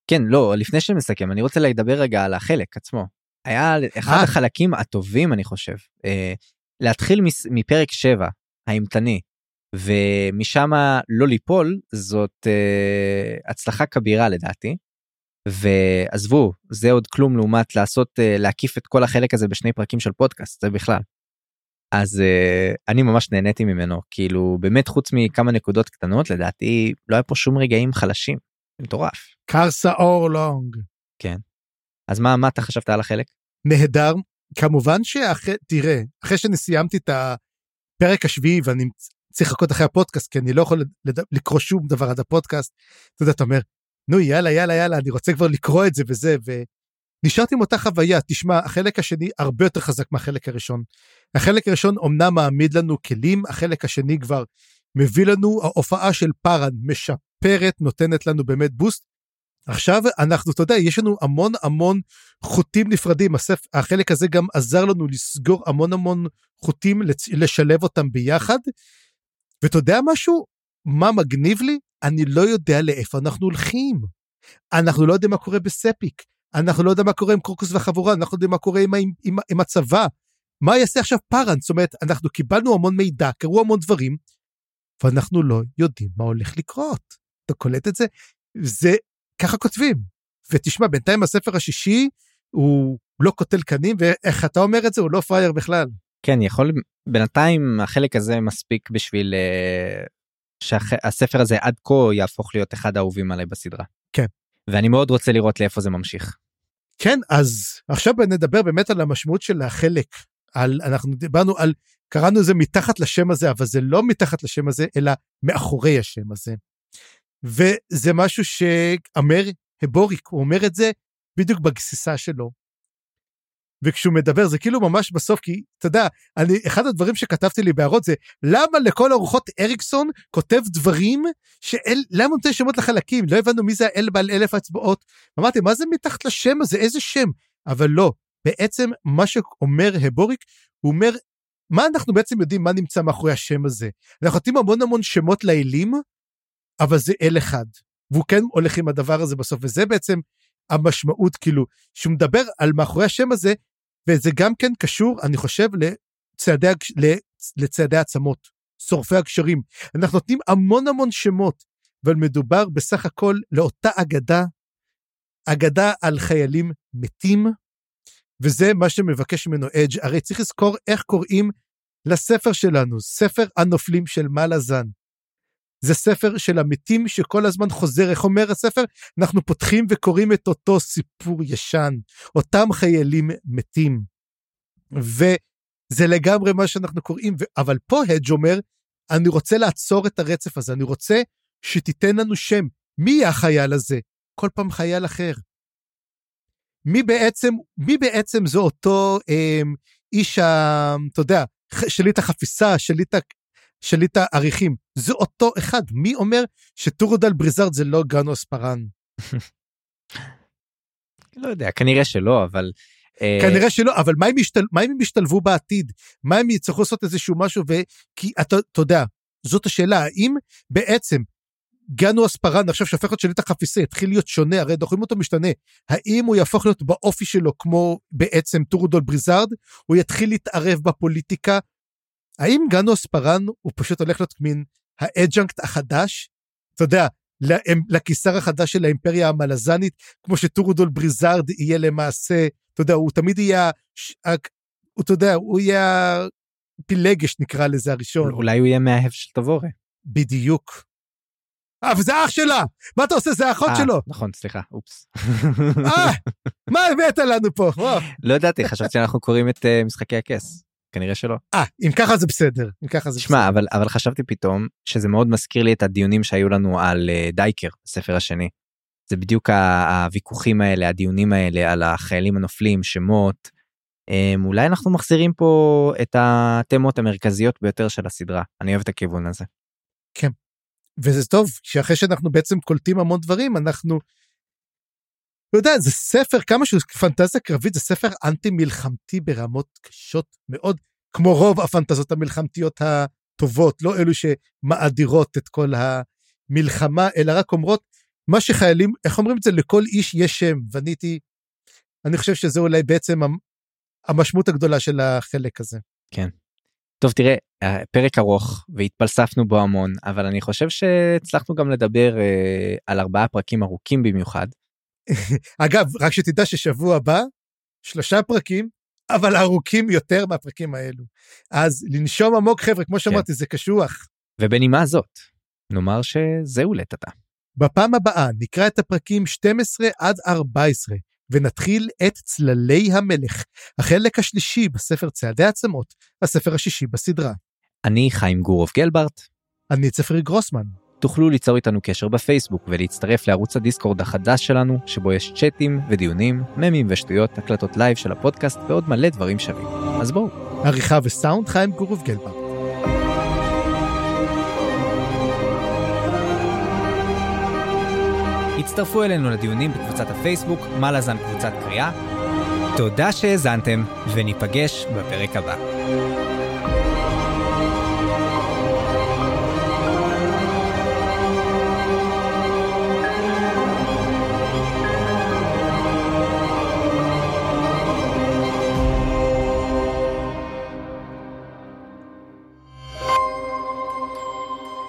כן לא לפני שנסכם אני רוצה לדבר רגע על החלק עצמו. היה אחד 아. אה. החלקים הטובים אני חושב אה, להתחיל מפרק 7 האימתני ומשם לא ליפול זאת אה, הצלחה כבירה לדעתי. ועזבו זה עוד כלום לעומת לעשות אה, להקיף את כל החלק הזה בשני פרקים של פודקאסט זה בכלל. אז uh, אני ממש נהניתי ממנו כאילו באמת חוץ מכמה נקודות קטנות לדעתי לא היה פה שום רגעים חלשים. מטורף. קרסה אורלונג. כן. אז מה מה אתה חשבת על החלק? נהדר כמובן שאחרי תראה אחרי שאני סיימתי את הפרק השביעי ואני צריך לחכות אחרי הפודקאסט כי אני לא יכול לד... לקרוא שום דבר עד הפודקאסט. אתה יודע אתה אומר נו יאללה יאללה יאללה אני רוצה כבר לקרוא את זה וזה נשארתי עם אותה חוויה, תשמע, החלק השני הרבה יותר חזק מהחלק הראשון. החלק הראשון אומנם מעמיד לנו כלים, החלק השני כבר מביא לנו, ההופעה של פארן משפרת, נותנת לנו באמת בוסט. עכשיו אנחנו, אתה יודע, יש לנו המון המון חוטים נפרדים, הספ... החלק הזה גם עזר לנו לסגור המון המון חוטים, לשלב אותם ביחד. ואתה יודע משהו? מה מגניב לי? אני לא יודע לאיפה אנחנו הולכים. אנחנו לא יודעים מה קורה בספיק. אנחנו לא יודעים מה קורה עם קרוקוס והחבורה, אנחנו לא יודעים מה קורה עם, עם, עם, עם הצבא. מה יעשה עכשיו פארן? זאת אומרת, אנחנו קיבלנו המון מידע, קרו המון דברים, ואנחנו לא יודעים מה הולך לקרות. אתה קולט את זה? זה, ככה כותבים. ותשמע, בינתיים הספר השישי הוא לא קוטל קנים, ואיך אתה אומר את זה? הוא לא פראייר בכלל. כן, יכול, בינתיים החלק הזה מספיק בשביל uh, שהספר הזה עד כה יהפוך להיות אחד האהובים עליי בסדרה. כן. ואני מאוד רוצה לראות לאיפה זה ממשיך. כן, אז עכשיו נדבר באמת על המשמעות של החלק. על, אנחנו דיברנו על, קראנו לזה מתחת לשם הזה, אבל זה לא מתחת לשם הזה, אלא מאחורי השם הזה. וזה משהו שאמר הבוריק, הוא אומר את זה בדיוק בגסיסה שלו. וכשהוא מדבר זה כאילו ממש בסוף כי אתה יודע אני אחד הדברים שכתבתי לי בהערות זה למה לכל ארוחות אריקסון כותב דברים שאל למה נותן שמות לחלקים? לא הבנו מי זה האל בעל אלף אצבעות. אמרתי מה זה מתחת לשם הזה? איזה שם? אבל לא בעצם מה שאומר הבוריק הוא אומר מה אנחנו בעצם יודעים מה נמצא מאחורי השם הזה? אנחנו נותנים המון המון שמות לאלים אבל זה אל אחד והוא כן הולך עם הדבר הזה בסוף וזה בעצם המשמעות כאילו שהוא מדבר על מאחורי השם הזה וזה גם כן קשור אני חושב לצעדי, לצעדי עצמות שורפי הגשרים אנחנו נותנים המון המון שמות אבל מדובר בסך הכל לאותה אגדה אגדה על חיילים מתים וזה מה שמבקש ממנו אדג' הרי צריך לזכור איך קוראים לספר שלנו ספר הנופלים של מלאזן זה ספר של המתים שכל הזמן חוזר, איך אומר הספר? אנחנו פותחים וקוראים את אותו סיפור ישן, אותם חיילים מתים. וזה לגמרי מה שאנחנו קוראים, אבל פה הדג' אומר, אני רוצה לעצור את הרצף הזה, אני רוצה שתיתן לנו שם. מי יהיה החייל הזה? כל פעם חייל אחר. מי בעצם, מי בעצם זה אותו אה, איש, אתה יודע, שליט החפיסה, שליט שליט העריכים, זה אותו אחד. מי אומר שטורודל בריזארד זה לא גרנו אספרן? לא יודע, כנראה שלא, אבל... אה, כנראה שלא, אבל מה אם, ישתל... מה אם הם ישתלבו בעתיד? מה אם יצטרכו לעשות איזשהו משהו, ו... כי אתה, אתה יודע, זאת השאלה, האם בעצם גנו אספרן עכשיו שהופך להיות שליט החפיסה יתחיל להיות שונה, הרי רואים אותו משתנה, האם הוא יהפוך להיות באופי שלו כמו בעצם טורודול בריזארד, הוא יתחיל להתערב בפוליטיקה, האם גנו אספרן הוא פשוט הולך להיות מין ה adjunct החדש? אתה יודע, לקיסר החדש של האימפריה המלזנית, כמו שטורודול בריזארד יהיה למעשה, אתה יודע, הוא תמיד יהיה, הוא, אתה יודע, הוא יהיה פילגש נקרא לזה הראשון. אולי הוא יהיה מאהב של תבורה. בדיוק. אה, וזה אח שלה! מה אתה עושה? זה האחות שלו. נכון, סליחה, אופס. אה, מה הבאת לנו פה? לא ידעתי, חשבתי שאנחנו קוראים את אה, משחקי הכס. כנראה שלא. אה, אם ככה זה בסדר, אם ככה זה שמה, בסדר. אבל, אבל חשבתי פתאום שזה מאוד מזכיר לי את הדיונים שהיו לנו על uh, דייקר, הספר השני. זה בדיוק הוויכוחים האלה, הדיונים האלה על החיילים הנופלים, שמות. Um, אולי אנחנו מחזירים פה את התמות המרכזיות ביותר של הסדרה. אני אוהב את הכיוון הזה. כן. וזה טוב, שאחרי שאנחנו בעצם קולטים המון דברים, אנחנו אתה יודע, זה ספר, כמה שהוא פנטזיה קרבית, זה ספר אנטי מלחמתי ברמות קשות מאוד, כמו רוב הפנטזיות המלחמתיות הטובות, לא אלו שמאדירות את כל המלחמה, אלא רק אומרות, מה שחיילים, איך אומרים את זה? לכל איש יש שם, ואני הייתי, אני חושב שזה אולי בעצם המשמעות הגדולה של החלק הזה. כן. טוב תראה פרק ארוך והתפלספנו בו המון אבל אני חושב שהצלחנו גם לדבר אה, על ארבעה פרקים ארוכים במיוחד אגב, רק שתדע ששבוע הבא, שלושה פרקים, אבל ארוכים יותר מהפרקים האלו. אז לנשום עמוק, חבר'ה, כמו שאמרתי, כן. זה קשוח. ובנימה זאת, נאמר שזהו עתה. בפעם הבאה נקרא את הפרקים 12 עד 14, ונתחיל את צללי המלך, החלק השלישי בספר ציידי עצמות, הספר השישי בסדרה. אני חיים גורוב גלברט. אני צפרי גרוסמן. תוכלו ליצור איתנו קשר בפייסבוק ולהצטרף לערוץ הדיסקורד החדש שלנו, שבו יש צ'אטים ודיונים, ממים ושטויות, הקלטות live של הפודקאסט ועוד מלא דברים שווים. אז בואו. עריכה וסאונד חיים גורוב גלבר. הצטרפו אלינו לדיונים בקבוצת הפייסבוק, מה לזן קבוצת קריאה. תודה שהאזנתם, וניפגש בפרק הבא.